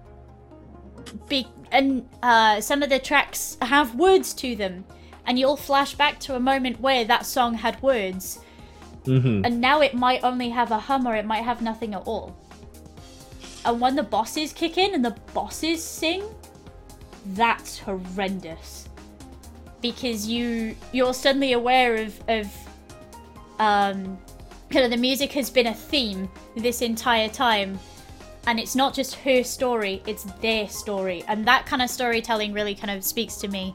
Be- and uh, some of the tracks have words to them, and you'll flash back to a moment where that song had words, hmm and now it might only have a hum or it might have nothing at all. And when the bosses kick in and the bosses sing, that's horrendous. Because you you're suddenly aware of of um kind of the music has been a theme this entire time. And it's not just her story, it's their story. And that kind of storytelling really kind of speaks to me.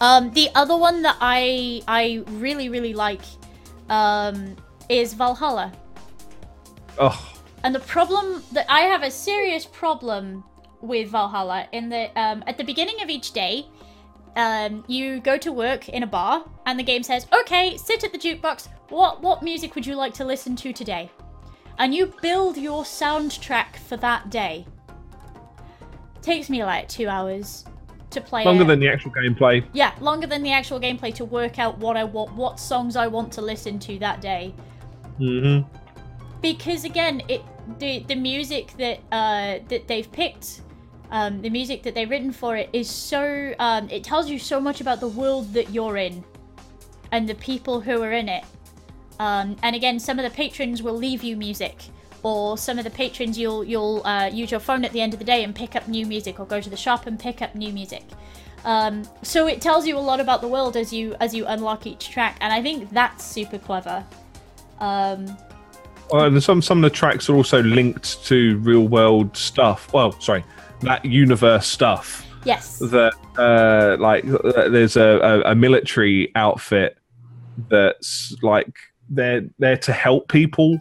Um, the other one that I I really, really like um, is Valhalla. Oh, And the problem that I have a serious problem with Valhalla in that um, at the beginning of each day, um, you go to work in a bar, and the game says, "Okay, sit at the jukebox. What what music would you like to listen to today?" And you build your soundtrack for that day. Takes me like two hours to play. longer than the actual gameplay. yeah, longer than the actual gameplay to work out what I want, what songs I want to listen to that day hmm because again it the the music that uh that they've picked um the music that they've written for it is so um it tells you so much about the world that you're in and the people who are in it um and again some of the patrons will leave you music or some of the patrons you'll you'll uh, use your phone at the end of the day and pick up new music or go to the shop and pick up new music um, so it tells you a lot about the world as you as you unlock each track and i think that's super clever um, Uh, some some of the tracks are also linked to real world stuff. Well, sorry, that universe stuff. yes That uh, like there's a, a, a military outfit that's like they're there to help people,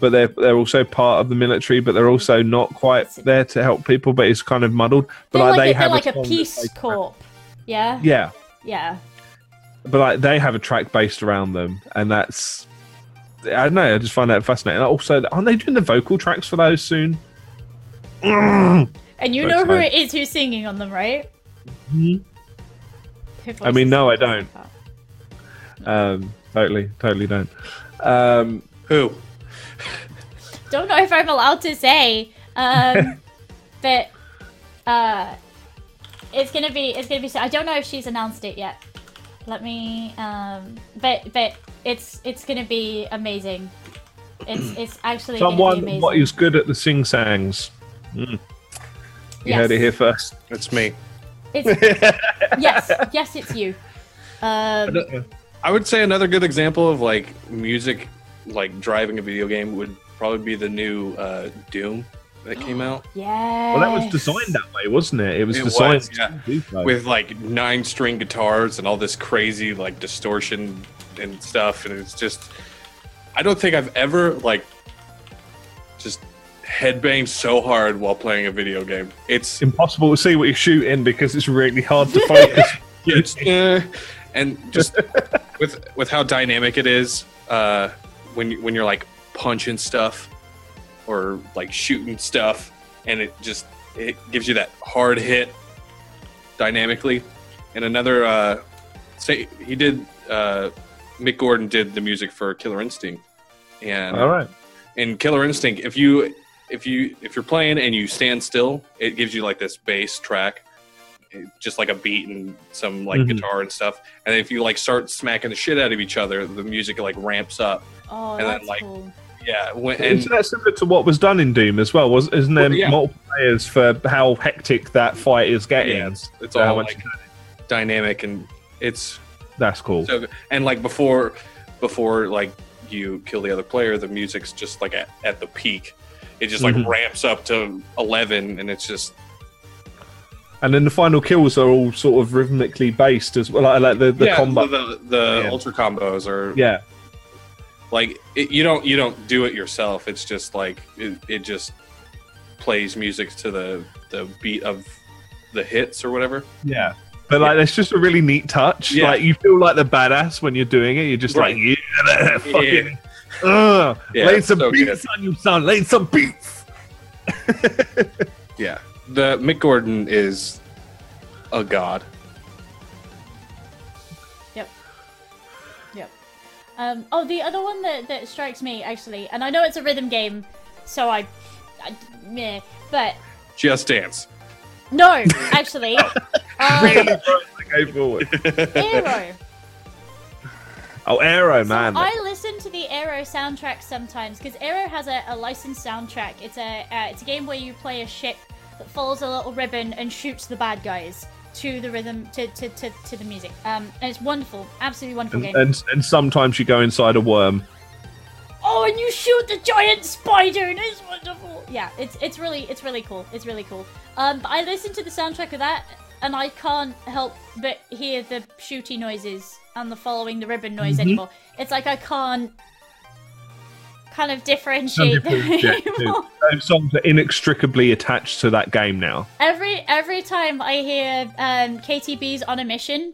but they're they're also part of the military, but they're also not quite there to help people. But it's kind of muddled. But like, like, they a, have like a, song that peace they- corp. Yeah, Yeah, yeah. but like they have a track based around them, and that's I don't know. I just find that fascinating. Also, aren't they doing the vocal tracks for those soon? And you That's know who fine. it is who's singing on them, right? Mhm. I mean, no, I them? Um, totally, totally don't. Um, Who? Don't know if I'm allowed to say, um, but uh, it's gonna be it's gonna be. I don't know if she's announced it yet. Let me. Um, but but it's it's gonna be amazing. It's it's actually gonna be someone amazing. what is good at the sing sangs. Mm. You Yes. heard it here first. It's me. It's, yes, yes, it's you. Um, I would say another good example of like music, like driving a video game, would probably be the new uh, Doom that came out yeah. Well, that was designed that way, wasn't it? It was It designed was, yeah. to do so. with like nine string guitars and all this crazy like distortion and stuff, and it's just I don't think I've ever like just headbanged so hard while playing a video game. It's impossible to see what you're shooting because it's really hard to focus. it's uh, and just with with how dynamic it is uh when you, when you're like punching stuff or like shooting stuff and it just it gives you that hard hit dynamically and another uh say he did uh Mick Gordon did the music for Killer Instinct and All right. in Killer Instinct, if you if you if you're playing and you stand still, it gives you like this bass track, just like a beat and some like Mhm. guitar and stuff. And if you like start smacking the shit out of each other, the music like ramps up. Oh, and then, like, cool. Yeah, when, and Isn't that similar to what was done in Doom as well? Was isn't there Well, yeah. multiple players for how hectic that fight is getting? yeah, it's, it's all like dynamic and it's That's cool. so and like before before like you kill the other player, the music's just like at, at the peak. It just like Mhm. ramps up to eleven, and it's just and then the final kills are all sort of rhythmically based as well, like, like the the yeah, combat. the the Yeah. ultra combos are yeah, like it, you don't you don't do it yourself it's just like it, it just plays music to the the beat of the hits or whatever yeah. But like, it's just a really neat touch. Yeah. Like, you feel like the badass when you're doing it. You're just Right. like, yeah, fucking, ugh, Yeah, lay some so beats on you, son. Lay some beats. yeah the mick gordon is a god Um, oh, the other one that, that strikes me actually, and I know it's a rhythm game, so I, I meh, but Just Dance. no, actually, uh, Go forward. Aaero. Oh, Aaero, So man. I listen to the Aaero soundtrack sometimes because Aaero has a, a licensed soundtrack. It's a uh, it's a game where you play a ship that follows a little ribbon and shoots the bad guys to the rhythm to to, to, to the music. Um, and it's wonderful, absolutely wonderful and, game. and and sometimes you go inside a worm. oh, and you shoot the giant spider, and it's wonderful. Yeah, it's it's really it's really cool. It's really cool. Um, but I listen to the soundtrack of that, and I can't help but hear the shooty noises and the following the ribbon noise Mhm. anymore. It's like I can't kind of differentiate them differentiate anymore. Those songs are inextricably attached to that game now. Every every time I hear um, Katy B's on a mission,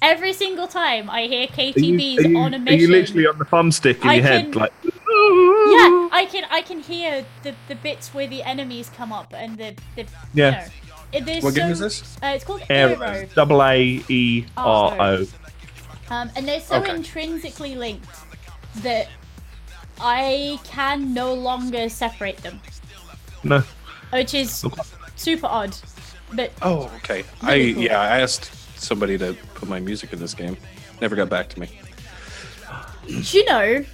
every single time I hear Are you, Katy B's are you- on a mission, are mission. you literally on the thumbstick in I your head, like? Yeah, I can I can hear the, the bits where the enemies come up and the the Yeah. You know, it- they're What game so- is this? Uh, it's called Aaero. Aaero, Double A E R O. um, and they're so Okay. intrinsically linked that I can no longer separate them, No. which is super odd. But Oh, okay. I cool. yeah, I asked somebody to put my music in this game. Never got back to me. do you know?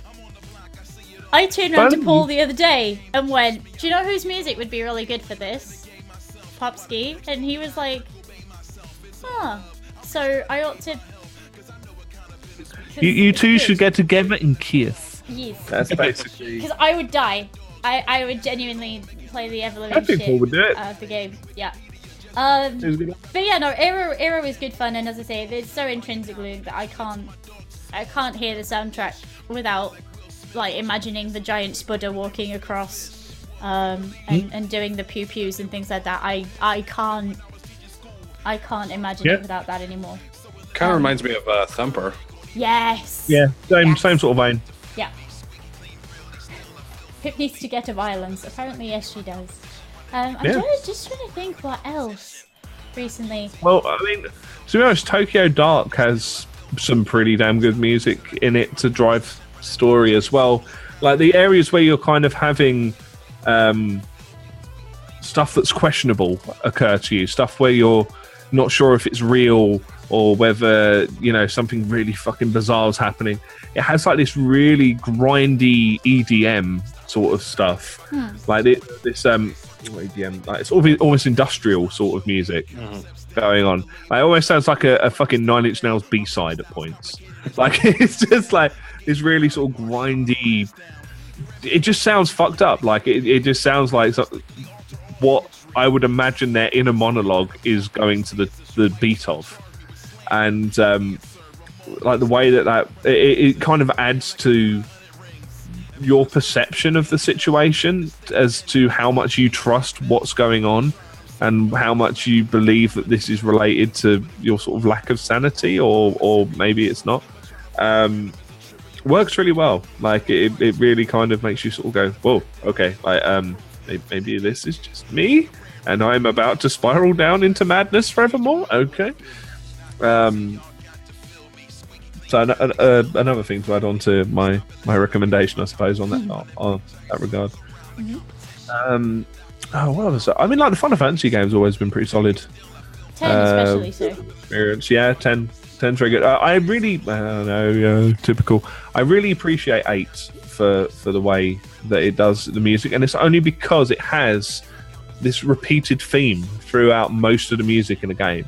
I turned around to Paul the other day and went, "Do you know whose music would be really good for this?" Popsky, and he was like, "Huh." So I ought to. You, you two should get together and kiss. Yes. That's basically. Because I would die. I, I would genuinely play the ever I living shit Paul would do it. of the game. Yeah. Um, but yeah, no, Aaero Aaero is good fun, and as I say, it's so intrinsically that I can't I can't hear the soundtrack without like imagining the giant spudder walking across um, and, Hmm? and doing the pew pews and things like that. I I can't I can't imagine Yeah. it without that anymore. Kind of Um, reminds me of uh, Thumper. Yes. Yeah, same Yes. same sort of vein. Yeah. Pip needs to get to violence. Apparently, yes, she does. Um, I'm Yeah. trying to, just trying to think what else recently. Well, I mean, to be honest, Tokyo Dark has some pretty damn good music in it to drive story as well. Like the areas where you're kind of having um, stuff that's questionable occur to you, stuff where you're not sure if it's real or whether you know something really fucking bizarre is happening. It has like this really grindy EDM sort of stuff, Hmm. like this, this um EDM, like it's almost, almost industrial sort of music going on. Like, it almost sounds like a, a fucking Nine Inch Nails B side at points. Like it's just like this really sort of grindy. It just sounds fucked up. Like it, it just sounds like what I would imagine their inner monologue is going to the the beat of, and um, like the way that that it, it kind of adds to your perception of the situation as to how much you trust what's going on and how much you believe that this is related to your sort of lack of sanity or or maybe it's not. Um works really well. Like it, it really kind of makes you sort of go whoa okay like um maybe, maybe this is just me and i'm about to spiral down into madness forevermore. Okay. Um so uh, another thing to add on to my my recommendation, I suppose, on that on, on that regard. Um, oh, what was that? I mean, like the Final Fantasy games always been pretty solid Ten, Uh, especially so. experience. Yeah, 10, 10's very good. Uh, I really, I don't know, typical. I really appreciate eight for for the way that it does the music, and it's only because it has this repeated theme throughout most of the music in the game.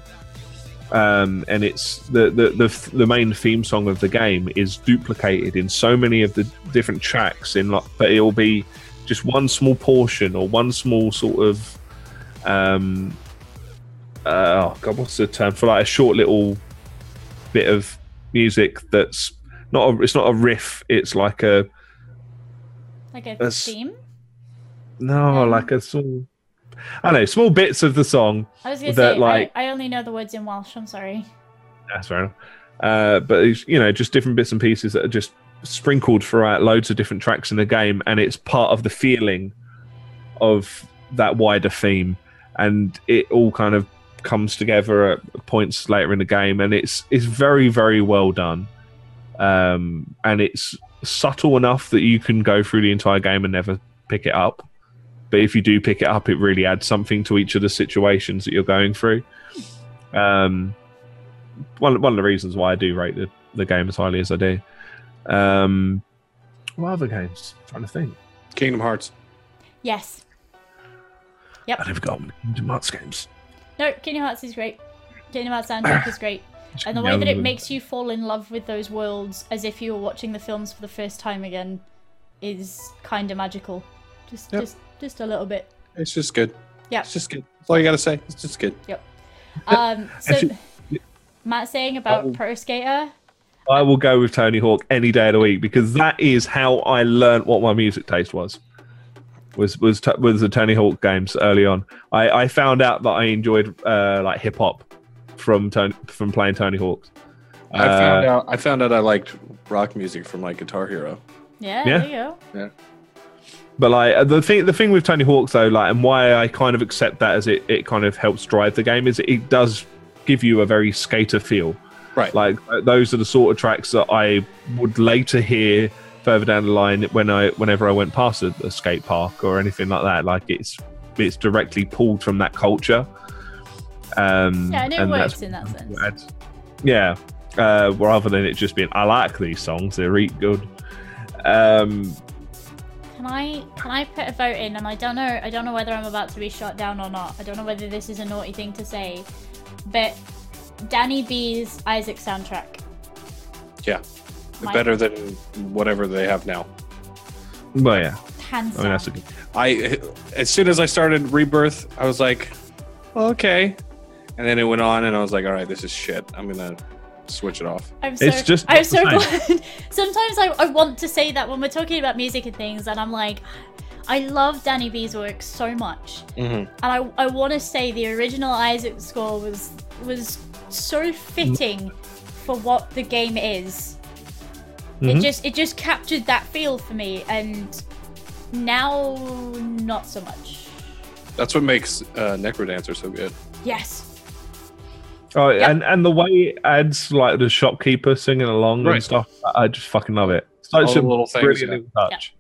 Um, and it's the, the the the main theme song of the game is duplicated in so many of the different tracks in like but it'll be just one small portion or one small sort of um uh, oh god what's the term for like a short little bit of music that's not a, it's not a riff it's like a Like a that's- theme. no Um, like a small i know small bits of the song I was gonna that, say like- I, I only know the words in Welsh. I'm sorry. That's fair enough. Uh, but you know, just different bits and pieces that are just sprinkled throughout loads of different tracks in the game, and it's part of the feeling of that wider theme, and it all kind of comes together at points later in the game, and it's it's very very well done. um, and it's subtle enough that you can go through the entire game and never pick it up. But if you do pick it up, it really adds something to each of the situations that you're going through. Um, one one of the reasons why I do rate the, the game as highly as I do. Um, what other games? I'm trying to think. Kingdom Hearts. Yes. Yep. I never got on Kingdom Hearts games. No, Kingdom Hearts is great. Kingdom Hearts soundtrack is great. And the way that it makes you fall in love with those worlds as if you were watching the films for the first time again is kind of magical. Just, Yep. just, just a little bit. It's just good. Yeah. It's just good. That's all you gotta say. It's just good. Yep. Um, so Actually- Matt saying about Oh. Pro Skater. I will go with Tony Hawk any day of the week because that is how I learned what my music taste was. Was was t- was the Tony Hawk games early on. I, I found out that I enjoyed uh, like hip hop from Tony, from playing Tony Hawk. I found Uh, out. I found out I liked rock music from like Guitar Hero. Yeah, Yeah. there you go. But like uh, the thing, the thing with Tony Hawk though, like, and why I kind of accept that as it, it kind of helps drive the game is it does give you a very skater feel. Right. Like those are the sort of tracks that I would later hear further down the line when I, whenever I went past a, a skate park or anything like that. Like it's, it's directly pulled from that culture. Um, Yeah, and it that's works in that sense. adds- Yeah, uh, rather than it just being, I like these songs, they're really good. Um, Can I can I put a vote in? And I don't know I don't know whether I'm about to be shot down or not. I don't know whether this is a naughty thing to say, but Danny B's Isaac soundtrack. Yeah. My- Better than whatever they have now. well, yeah, Hands I mean that's a down. I as soon as I started Rebirth, I was like, okay. And then it went on, and I was like, all right, this is shit. I'm gonna switch it off. I'm so, It's just I'm so glad. Sometimes I, I want to say that when we're talking about music and things, and I'm like, I love Danny B's work so much, Mm-hmm. and I, I want to say the original Isaac score was was so fitting for what the game is. It Mhm. just it just captured that feel for me, and now not so much. That's what makes uh, Necrodancer so good. Yes. Oh, Yep. and and the way it adds like the shopkeeper singing along Right. and stuff, I I just fucking love it. Such All a the little things, brilliant yeah. little touch.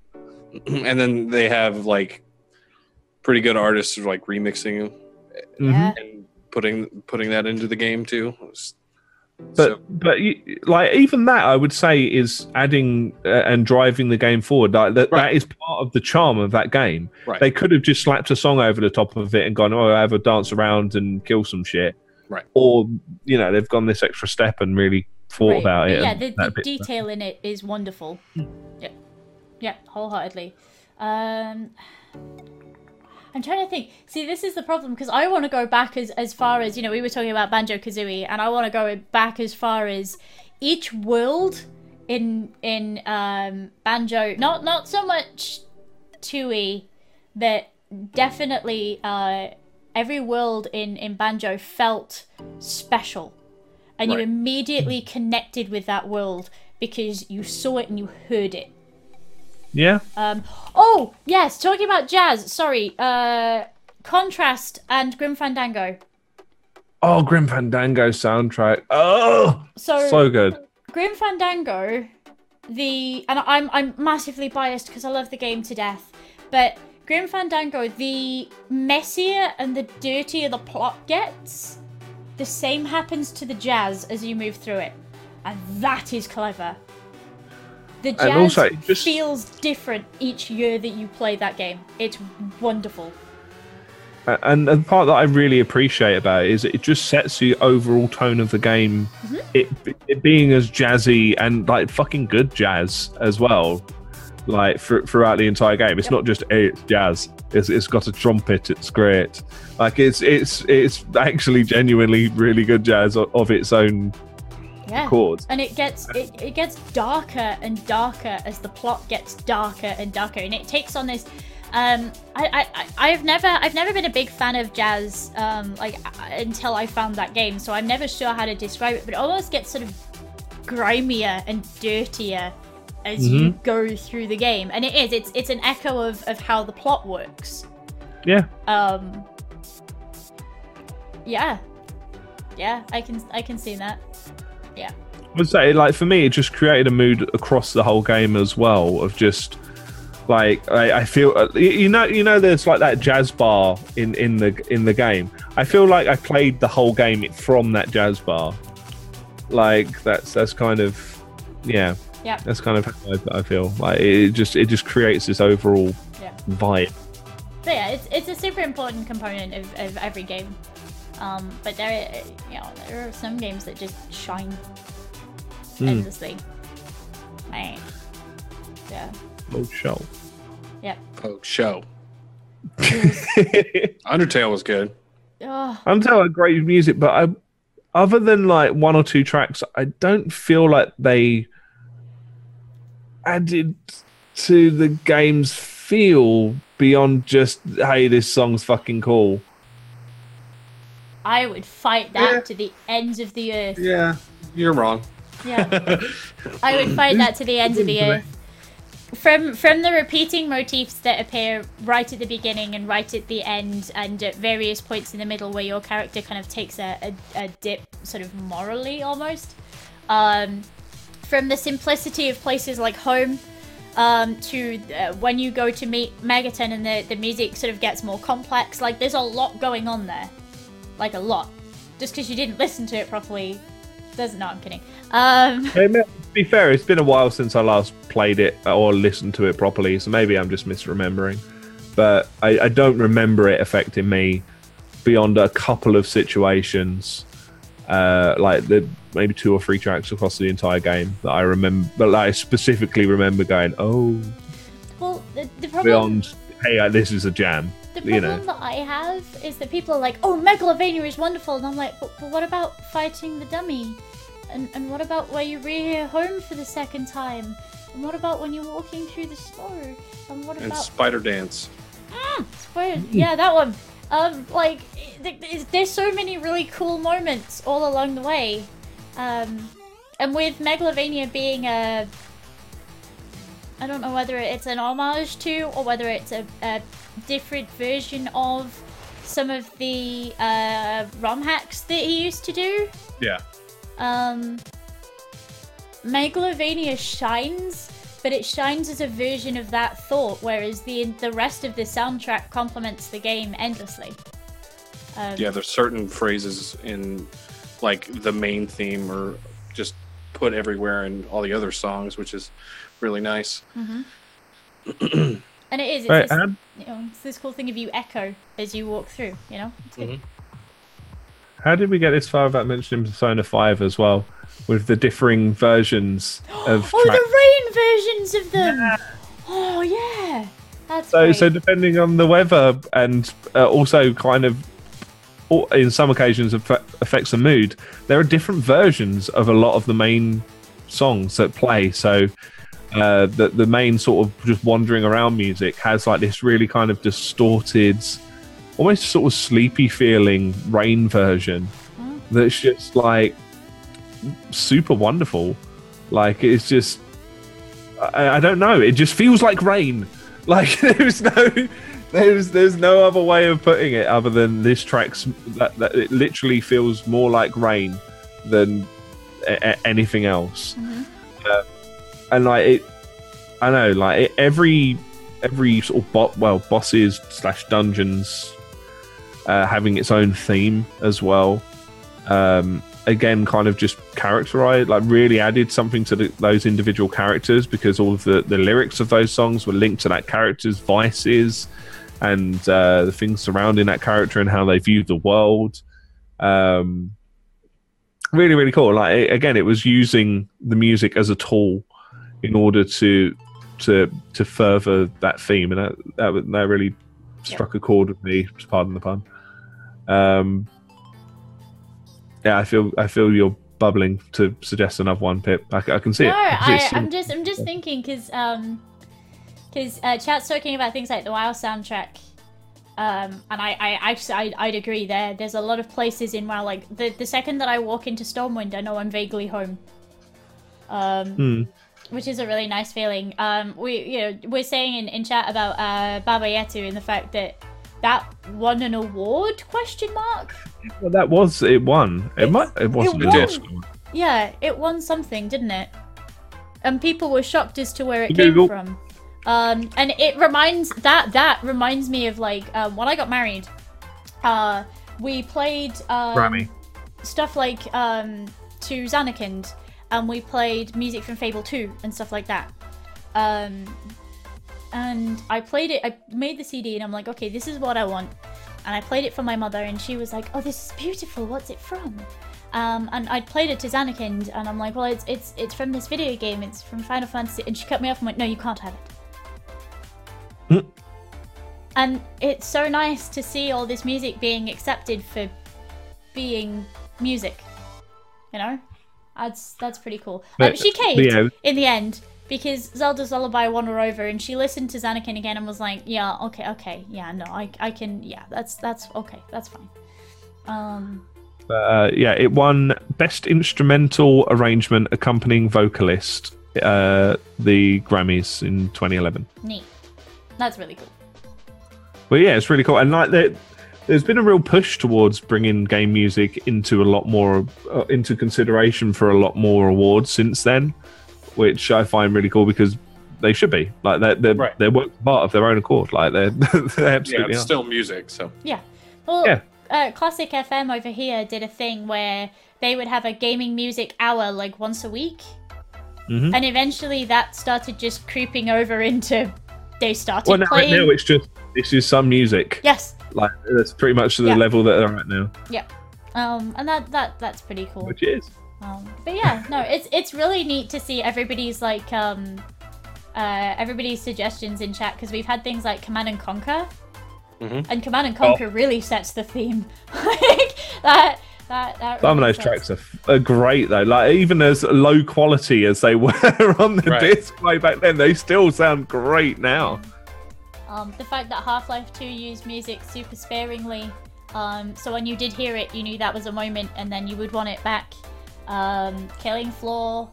and then they have like pretty good artists like remixing Mhm. Yeah. and putting putting that into the game too. Was- But so- but you, like even that, I would say is adding uh, and driving the game forward. Like that, Right. that is part of the charm of that game. right. They could have just slapped a song over the top of it and gone, "Oh, I have a dance around and kill some shit." Right. Or you know, they've gone this extra step and really thought Right. about it. Yeah, the, the detail in it is wonderful. Yeah, yeah, wholeheartedly. Um, I'm trying to think. See, this is the problem because I want to go back as as far as you know. We were talking about Banjo Kazooie, and I want to go back as far as each world in in um, Banjo. Not not so much Tooie, but definitely uh, every world in in Banjo felt special and you immediately connected with that world because you saw it and you heard it. yeah. Um, oh yes, talking about jazz. Sorry, uh, Contrast and Grim Fandango. Oh, Grim Fandango soundtrack. Oh, So, so good. Grim Fandango, the and I'm I'm massively biased because I love the game to death, but Grim Fandango, the messier and the dirtier the plot gets, the same happens to the jazz as you move through it, and that is clever. The jazz And also, just- feels different each year that you play that game. It's wonderful. A- And the part that I really appreciate about it is it just sets the overall tone of the game. Mm-hmm. It, it being as jazzy and like fucking good jazz as well, like thr- throughout the entire game. It's Yep. not just hey, it's jazz. It's, it's got a trumpet. It's great. Like it's it's it's actually genuinely really good jazz of, of its own Yeah. chords. and it gets it, it gets darker and darker as the plot gets darker and darker and it takes on this um I, I I- i've never i've never been a big fan of jazz um like uh, until i found that game so i'm never sure how to describe it but it almost gets sort of grimier and dirtier as you go through the game and it is it's it's an echo of of how the plot works Yeah. um yeah yeah i can i can see that yeah I would say, like for me, it just created a mood across the whole game as well of just like I, I feel uh, you know you know there's like that jazz bar in in the in the game. I feel like I played the whole game from that jazz bar. Like that's that's kind of yeah. Yeah. That's kind of how I, I feel like it just it just creates this overall Yeah. vibe. But yeah, it's, it's a super important component of, of every game. Um, but there, are- you know, there are some games that just shine Hmm. endlessly. Man. Yeah. Poke show. Yep. Poke show. Undertale was good. Oh, Undertale had great music, but I, other than like one or two tracks, I don't feel like they added to the game's feel beyond just hey, this song's fucking cool. I would fight that Yeah. to the ends of the earth. Yeah, you're wrong. Yeah. I would fight that to the ends of the earth. From from the repeating motifs that appear right at the beginning and right at the end, and at various points in the middle, where your character kind of takes a, a, a dip, sort of morally almost. Um, from the simplicity of places like home, um, to uh, when you go to meet Mettaton and the the music sort of gets more complex. Like there's a lot going on there, like a lot. Just because you didn't listen to it properly doesn't. No, I'm kidding. Um, Hey, to be fair, it's been a while since I last played it or listened to it properly, so maybe I'm just misremembering. But I, I don't remember it affecting me beyond a couple of situations, uh, like the maybe two or three tracks across the entire game that I remember, but like, I specifically remember going, oh, well, the, the problem. beyond, hey, uh, this is a jam. The you problem know. that I have is that people are like, "Oh, Megalovania is wonderful," and I'm like, "But, but what about fighting the dummy? And and what about where you rear home for the second time? And what about when you're walking through the snow? And what And about Spider Dance. Spoilers. Yeah, that one. Um, like, th- th- there's so many really cool moments all along the way. Um, and with Megalovania being a. I don't know whether it's an homage to or whether it's a, a different version of some of the uh, ROM hacks that he used to do. Yeah. Um, Megalovania shines, but it shines as a version of that thought, whereas the the rest of the soundtrack complements the game endlessly. Um, Yeah, there's certain phrases in like the main theme or just put everywhere in all the other songs, which is really nice. and it is. It's, Right, this, and you know, it's this cool thing of you echo as you walk through. You know. It's good. Mhm. how did we get this far without mentioning Persona 5 as well? With the differing versions of Oh, tracks? the rain versions of them. Oh yeah, that's So, great. so depending on the weather and uh, also kind of, or in some occasions, affects the mood. There are different versions of a lot of the main songs that play. So, uh, the the main sort of just wandering around music has like this really kind of distorted, almost sort of sleepy feeling rain version. Mm. That's just like super wonderful. Like it's just I, I don't know. It just feels like rain. Like there's no, there's there's no other way of putting it other than this track's that, that it literally feels more like rain than a- a- anything else. Mhm. Uh, and like it, I know like it, every every sort of bot well bosses slash dungeons uh, having its own theme as well. Um, again, kind of just characterized, like really added something to the, those individual characters because all of the, the lyrics of those songs were linked to that character's vices and uh, the things surrounding that character and how they view the world. Um, really, really cool. Like again, it was using the music as a tool in order to to to further that theme, and that that, that really struck a chord with me. Pardon the pun. Um, yeah, I feel I feel you're bubbling to suggest another one, Pip. I, I can see No, it. I can see I, it. I'm just I'm just thinking because um because uh, chat's talking about things like the WoW soundtrack. Um, and I, I actually, I'd, I'd agree there. There's a lot of places in WoW, like the, the second that I walk into Stormwind, I know I'm vaguely home. Um, Hmm. which is a really nice feeling. Um, we, you know, we're saying in, in chat about uh, Baba Yetu and the fact that that won an award? Question mark. Well, that was it. Won. It might. It wasn't it a disc. Yeah, it won something, didn't it? And people were shocked as to where it Google. came from. Um, and it reminds that that reminds me of like um, when I got married. Uh, we played um, stuff like um, to Xanakind, and we played music from Fable 2 and stuff like that. Um, and I played it. I made the CD, and I'm like, okay, this is what I want. And I played it for my mother, and she was like, "Oh, this is beautiful. What's it from?" Um, and I played it to Xanakind, and I'm like, "Well, it's it's it's from this video game. It's from Final Fantasy." And she cut me off and went, "No, you can't have it." Hmm. and it's so nice to see all this music being accepted for being music. You know, that's that's pretty cool. Um, But- she caved yeah. in the end because Zelda's Lullaby won her over, and she listened to Xanakin again and was like, "Yeah, okay, okay, yeah, no, I, I can, yeah, that's that's okay, that's fine." Um, Uh, yeah, it won Best Instrumental Arrangement Accompanying Vocalist, uh, the Grammys in 2011. neat. That's really cool. But yeah, it's really cool. And like, there, there's been a real push towards bringing game music into a lot more uh, into consideration for a lot more awards since then, which I find really cool because they should be like they're they're, Right. they're work part of their own accord. Like they're, they Yeah, absolutely it's are. still music, so Yeah. Well, Yeah. Uh, Classic FM over here did a thing where they would have a gaming music hour like once a week. Mhm. And eventually that started just creeping over into they started Well, now, playing. now it's just this is some music. yes. Like that's pretty much the Yeah. level that they're at now, Yep. Um, and that, that that's pretty cool. which is. Um, but yeah, no, it's it's really neat to see everybody's like um, uh, everybody's suggestions in chat because we've had things like Command and Conquer, Mhm. and Command and Conquer really sets the theme. like that, that, that. Some of really those tracks are, f- are great though. Like even as low quality as they were on the Right. disc way back then, they still sound great now. Um, the fact that Half Life 2 used music super sparingly, um, so when you did hear it, you knew that was a moment, and then you would want it back. Um, Killing Floor,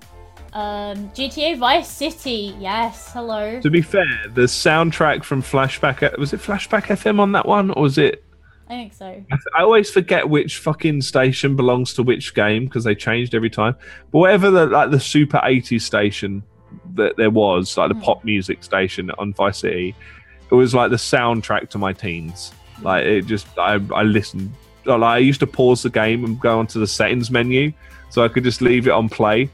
um, GTA Vice City, yes, hello. To be fair, the soundtrack from Flashback was it Flashback FM on that one, or was it? I think so. I, th- I always forget which fucking station belongs to which game because they changed every time. But whatever the like the Super 80s station that there was, like the Hmm. pop music station on Vice City, it was like the soundtrack to my teens. Like it just, I, I listened. Like, I used to pause the game and go onto the settings menu, so I could just leave it on play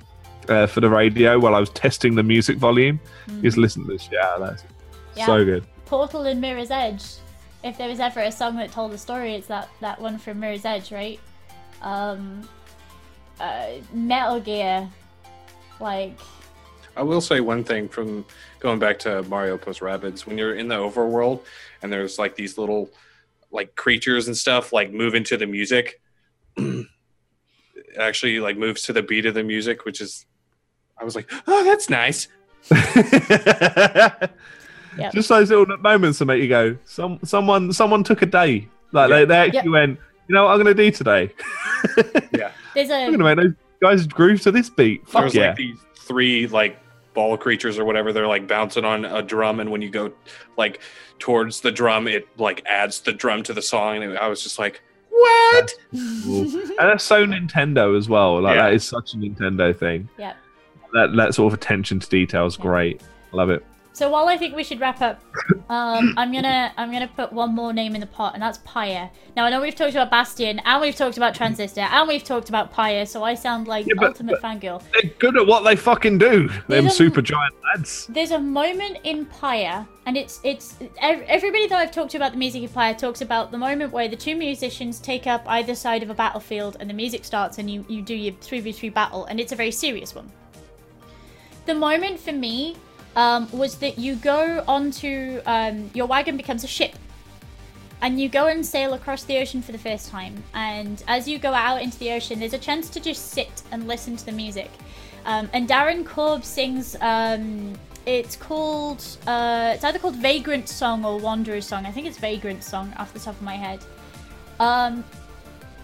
uh, for the radio while I was testing the music volume. Mm. Just listen to this. Yeah, that's Yeah. so good. Portal and Mirror's Edge. If there was ever a song that told a story, it's that that one from Mirror's Edge, right? Um, uh, Metal Gear, like I will say one thing from going back to Mario plus Rabbids. When you're in the overworld and there's like these little like creatures and stuff like move into the music, actually like moves to the beat of the music, which is I was like, oh, that's nice. Yep. Just those little moments that make you go, some someone someone took a day. Like they, they actually Yep. went, you know what I'm gonna do today? Yeah, there's I'm a gonna make those guys groove to this beat. there Fuck was yeah. like these three like ball creatures or whatever. They're like bouncing on a drum, and when you go like towards the drum, it like adds the drum to the song. And I was just like, what? Cool. and that's so Nintendo as well. Like Yeah. that is such a Nintendo thing. yeah That that sort of attention to detail is Yeah. great. Love it. So while I think we should wrap up, um, I'm gonna I'm gonna put one more name in the pot, and that's Pyre. Now I know we've talked about Bastion, and we've talked about Transistor, and we've talked about Pyre, so I sound like Yeah, but- ultimate fangirl. They're good at what they fucking do. Them a- Supergiant lads. There's a moment in Pyre, and it's it's everybody that I've talked to about the music in Pyre talks about the moment where the two musicians take up either side of a battlefield, and the music starts, and you you do your three v three battle, and it's a very serious one. The moment for me um, was that you go onto um, your wagon becomes a ship, and you go and sail across the ocean for the first time. And as you go out into the ocean, there's a chance to just sit and listen to the music. Um, and Darren Korb sings. Um, it's called. Uh, it's either called Vagrant Song or Wanderer's Song. I think it's Vagrant Song off the top of my head. Um,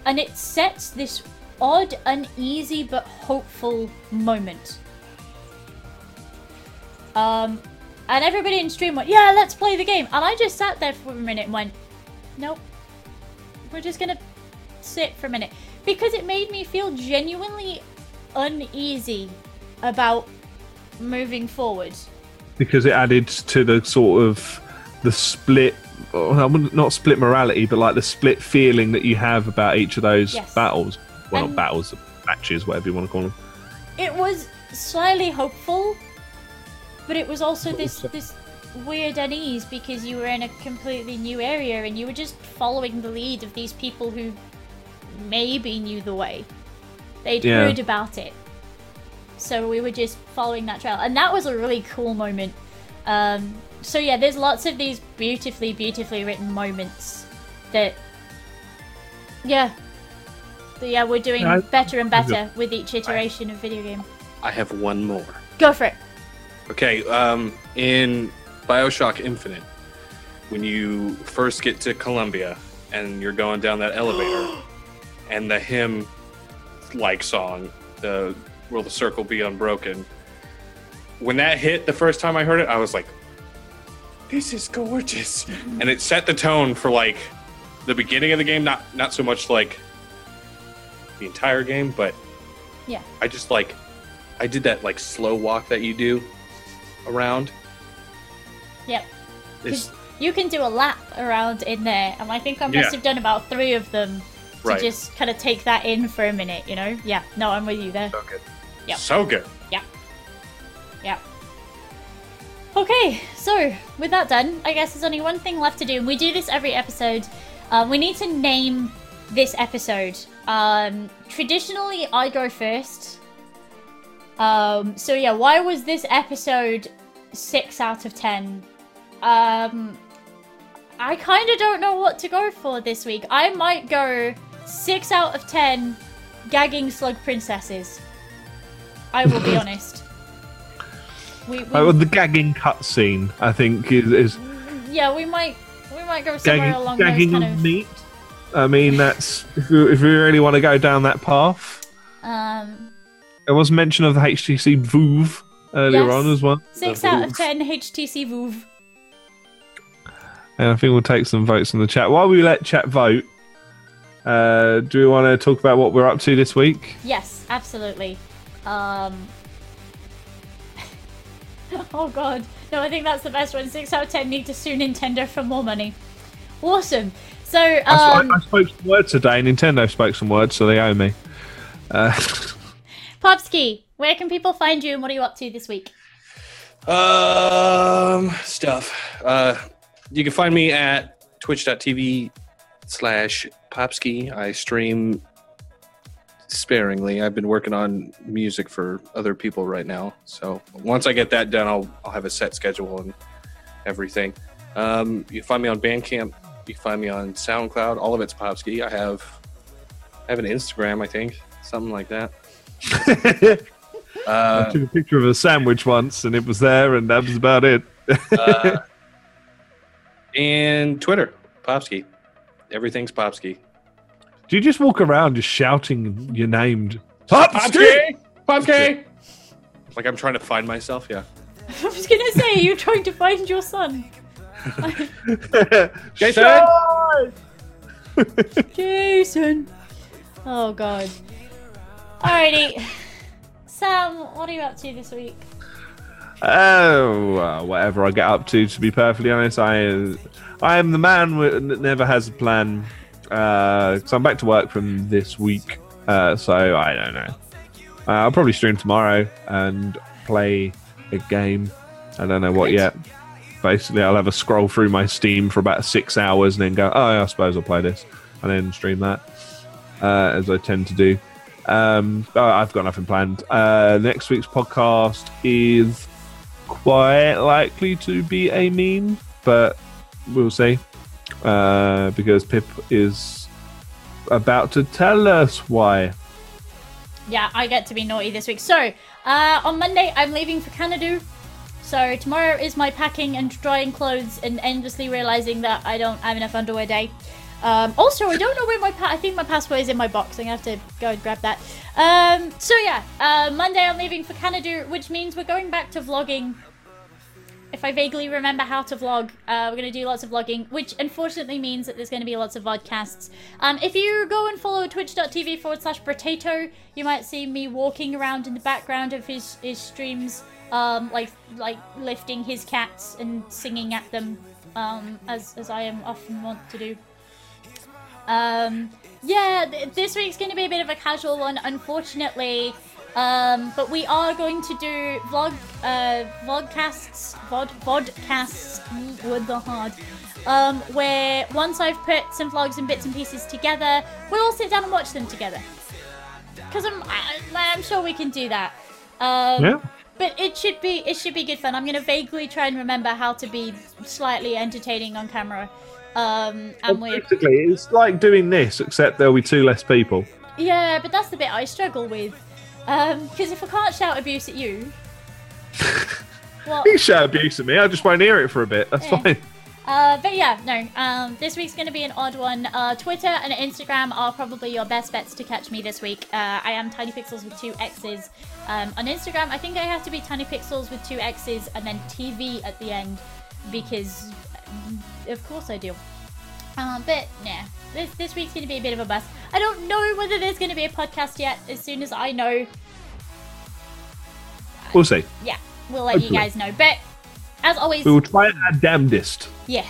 and it sets this odd, uneasy but hopeful moment. Um, and everybody in stream went, "Yeah, let's play the game." And I just sat there for a minute and went, "Nope, we're just gonna sit for a minute," because it made me feel genuinely uneasy about moving forward. because it added to the sort of the split wouldn't- not split morality but like the split feeling that you have about each of those Yes. battles well And- not battles matches whatever you want to call them It was slightly hopeful, but it was also this this weird unease because you were in a completely new area and you were just following the lead of these people who maybe knew the way. They'd Yeah. heard about it. So we were just following that trail. And that was a really cool moment. Um, so yeah, there's lots of these beautifully, beautifully written moments that yeah. That, yeah, we're doing I- better and better with each iteration of video game. I have one more. Go for it. Okay, um, in Bioshock Infinite, when you first get to Columbia and you're going down that elevator, and the hymn like song, the Will the Circle Be Unbroken, when that hit the first time I heard it, I was like, this is gorgeous. And it set the tone for like the beginning of the game, not not so much like the entire game, but Yeah. I just like I did that like slow walk that you do around. Yep. It's, You can do a lap around in there, and I think I must Yeah. have done about three of them to Right. just kind of take that in for a minute, you know? Yeah, no, I'm with you there. so good. Yep. So good. Yeah. Yeah. Okay, so with that done, I guess there's only one thing left to do, and we do this every episode. Um, we need to name this episode. Um, traditionally, I go first. Um, so yeah, why was this episode six out of ten? Um, I kind of don't know what to go for this week. I might go six out of ten gagging slug princesses. I will be honest. We, we, oh, the gagging cutscene I think is, is yeah, we might we might go somewhere gagging, along gagging those kind of meat I mean that's if you, if you really want to go down that path Um, there was mention of the HTC Vive earlier Yes. on as well six The out of ten HTC Vive. And I think we'll take some votes in the chat. While we let chat vote, uh, do we want to talk about what we're up to this week? Yes, absolutely. Um. oh god, no, I think that's the best one. Six out of ten need to sue Nintendo for more money. Awesome. So, I, um, I spoke some words today. Nintendo spoke some words, so they owe me. Uh, Popsky, where can people find you, and what are you up to this week? Um, stuff. Uh, you can find me at twitch.tv slash popsky. I stream sparingly. I've been working on music for other people right now. So once I get that done, I'll, I'll have a set schedule and everything. Um, you find me on Bandcamp. You find me on SoundCloud. All of it's Popsky. I have I have an Instagram, I think, something like that. I Uh, took a picture of a sandwich once, and it was there, and that was about it. uh, and Twitter, Popsky. Everything's Popsky. Do you just walk around just shouting your name? Popsky! Popsky! Like I'm trying to find myself, yeah. I was gonna say, you're trying to find your son. Jason! Jason. Oh god. Alrighty. Sam, what are you up to this week? Oh, well, whatever I get up to. To be perfectly honest, I uh, I am the man that never has a plan. Uh, so I'm back to work from this week. Uh, so I don't know. Uh, I'll probably stream tomorrow and play a game. I don't know what yet. Basically, I'll have a scroll through my Steam for about six hours and then go, oh, I suppose I'll play this, and then stream that, uh, as I tend to do. Um, I've got nothing planned. Uh, next week's podcast is quite likely to be a meme, but we'll see. Uh, because Pip is about to tell us why. Yeah, I get to be naughty this week. So, uh, on Monday, I'm leaving for Canada. So, tomorrow is my packing and drying clothes and endlessly realizing that I don't have enough underwear day. Um, also, I don't know where my pa- I think my passport is in my box. I'm gonna have to go and grab that. Um, so yeah, uh, Monday I'm leaving for Canada, which means we're going back to vlogging if I vaguely remember how to vlog, uh, we're to do lots of vlogging, which unfortunately means that there's to be lots of vodcasts. Um, if you go and follow twitch.tv forward slash potato, you might see me walking around in the background of his, his streams, um, like like lifting his cats and singing at them, um, as, as I am often want to do. Um, yeah, th- this week's going to be a bit of a casual one, unfortunately. Um, but we are going to do vlog, uh, vlogcasts, vod, vodcasts mm, with the hard. Um, where once I've put some vlogs and bits and pieces together, we'll all sit down and watch them together. Because I'm, I, I'm sure we can do that. Um, Yeah. But it should be it should be good fun. I'm gonna vaguely try and remember how to be slightly entertaining on camera. Um, and Well, basically, it's like doing this, except there'll be two less people. yeah, but that's the bit I struggle with. Um, because if I can't shout abuse at you, well, You shout abuse at me, I just won't hear it for a bit. That's Eh. fine. uh, but yeah, no. Um, this week's gonna be an odd one. Uh, Twitter and Instagram are probably your best bets to catch me this week. Uh, I am Tiny Pixels with two X's. Um, on Instagram, I think I have to be Tiny Pixels with two X's and then TV at the end because, of course, I do. Um, but yeah, this this week's gonna be a bit of a bust. I don't know whether there's gonna be a podcast yet. As soon as I know, We'll see. yeah, we'll let you guys know. But as always, We will try our damnedest. yeah.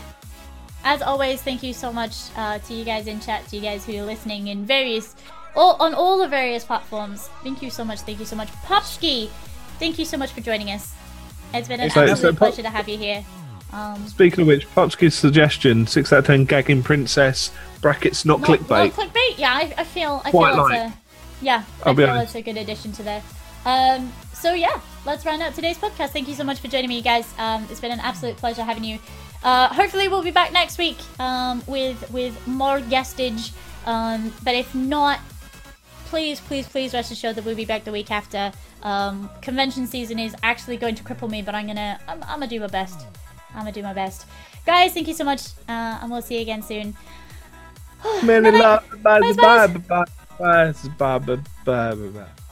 As always, thank you so much uh, to you guys in chat, to you guys who are listening in various, all on all the various platforms. Thank you so much. Thank you so much, Popsky. Thank you so much for joining us. It's been an So- so absolute Pop- pleasure to have you here. Um, Speaking of which, Popsky's suggestion: six out of ten gagging princess brackets not, not, clickbait. Not clickbait. Yeah, I, I feel. I Quite feel like. a. Yeah, I I'll be feel honest. it's a good addition to there. Um, so yeah, let's round out today's podcast. Thank you so much for joining me, you guys. Um, it's been an absolute pleasure having you. Uh, hopefully we'll be back next week um, with with more guestage. Um, but if not, please, please, please rest assured that we'll be back the week after. Um, convention season is actually going to cripple me, but I'm gonna, I'm, I'm gonna do my best. I'm gonna do my best. Guys, thank you so much, uh, and we'll see you again soon. Many love, bye, Bye, bye, bye. bye, bye, bye, bye, bye, bye.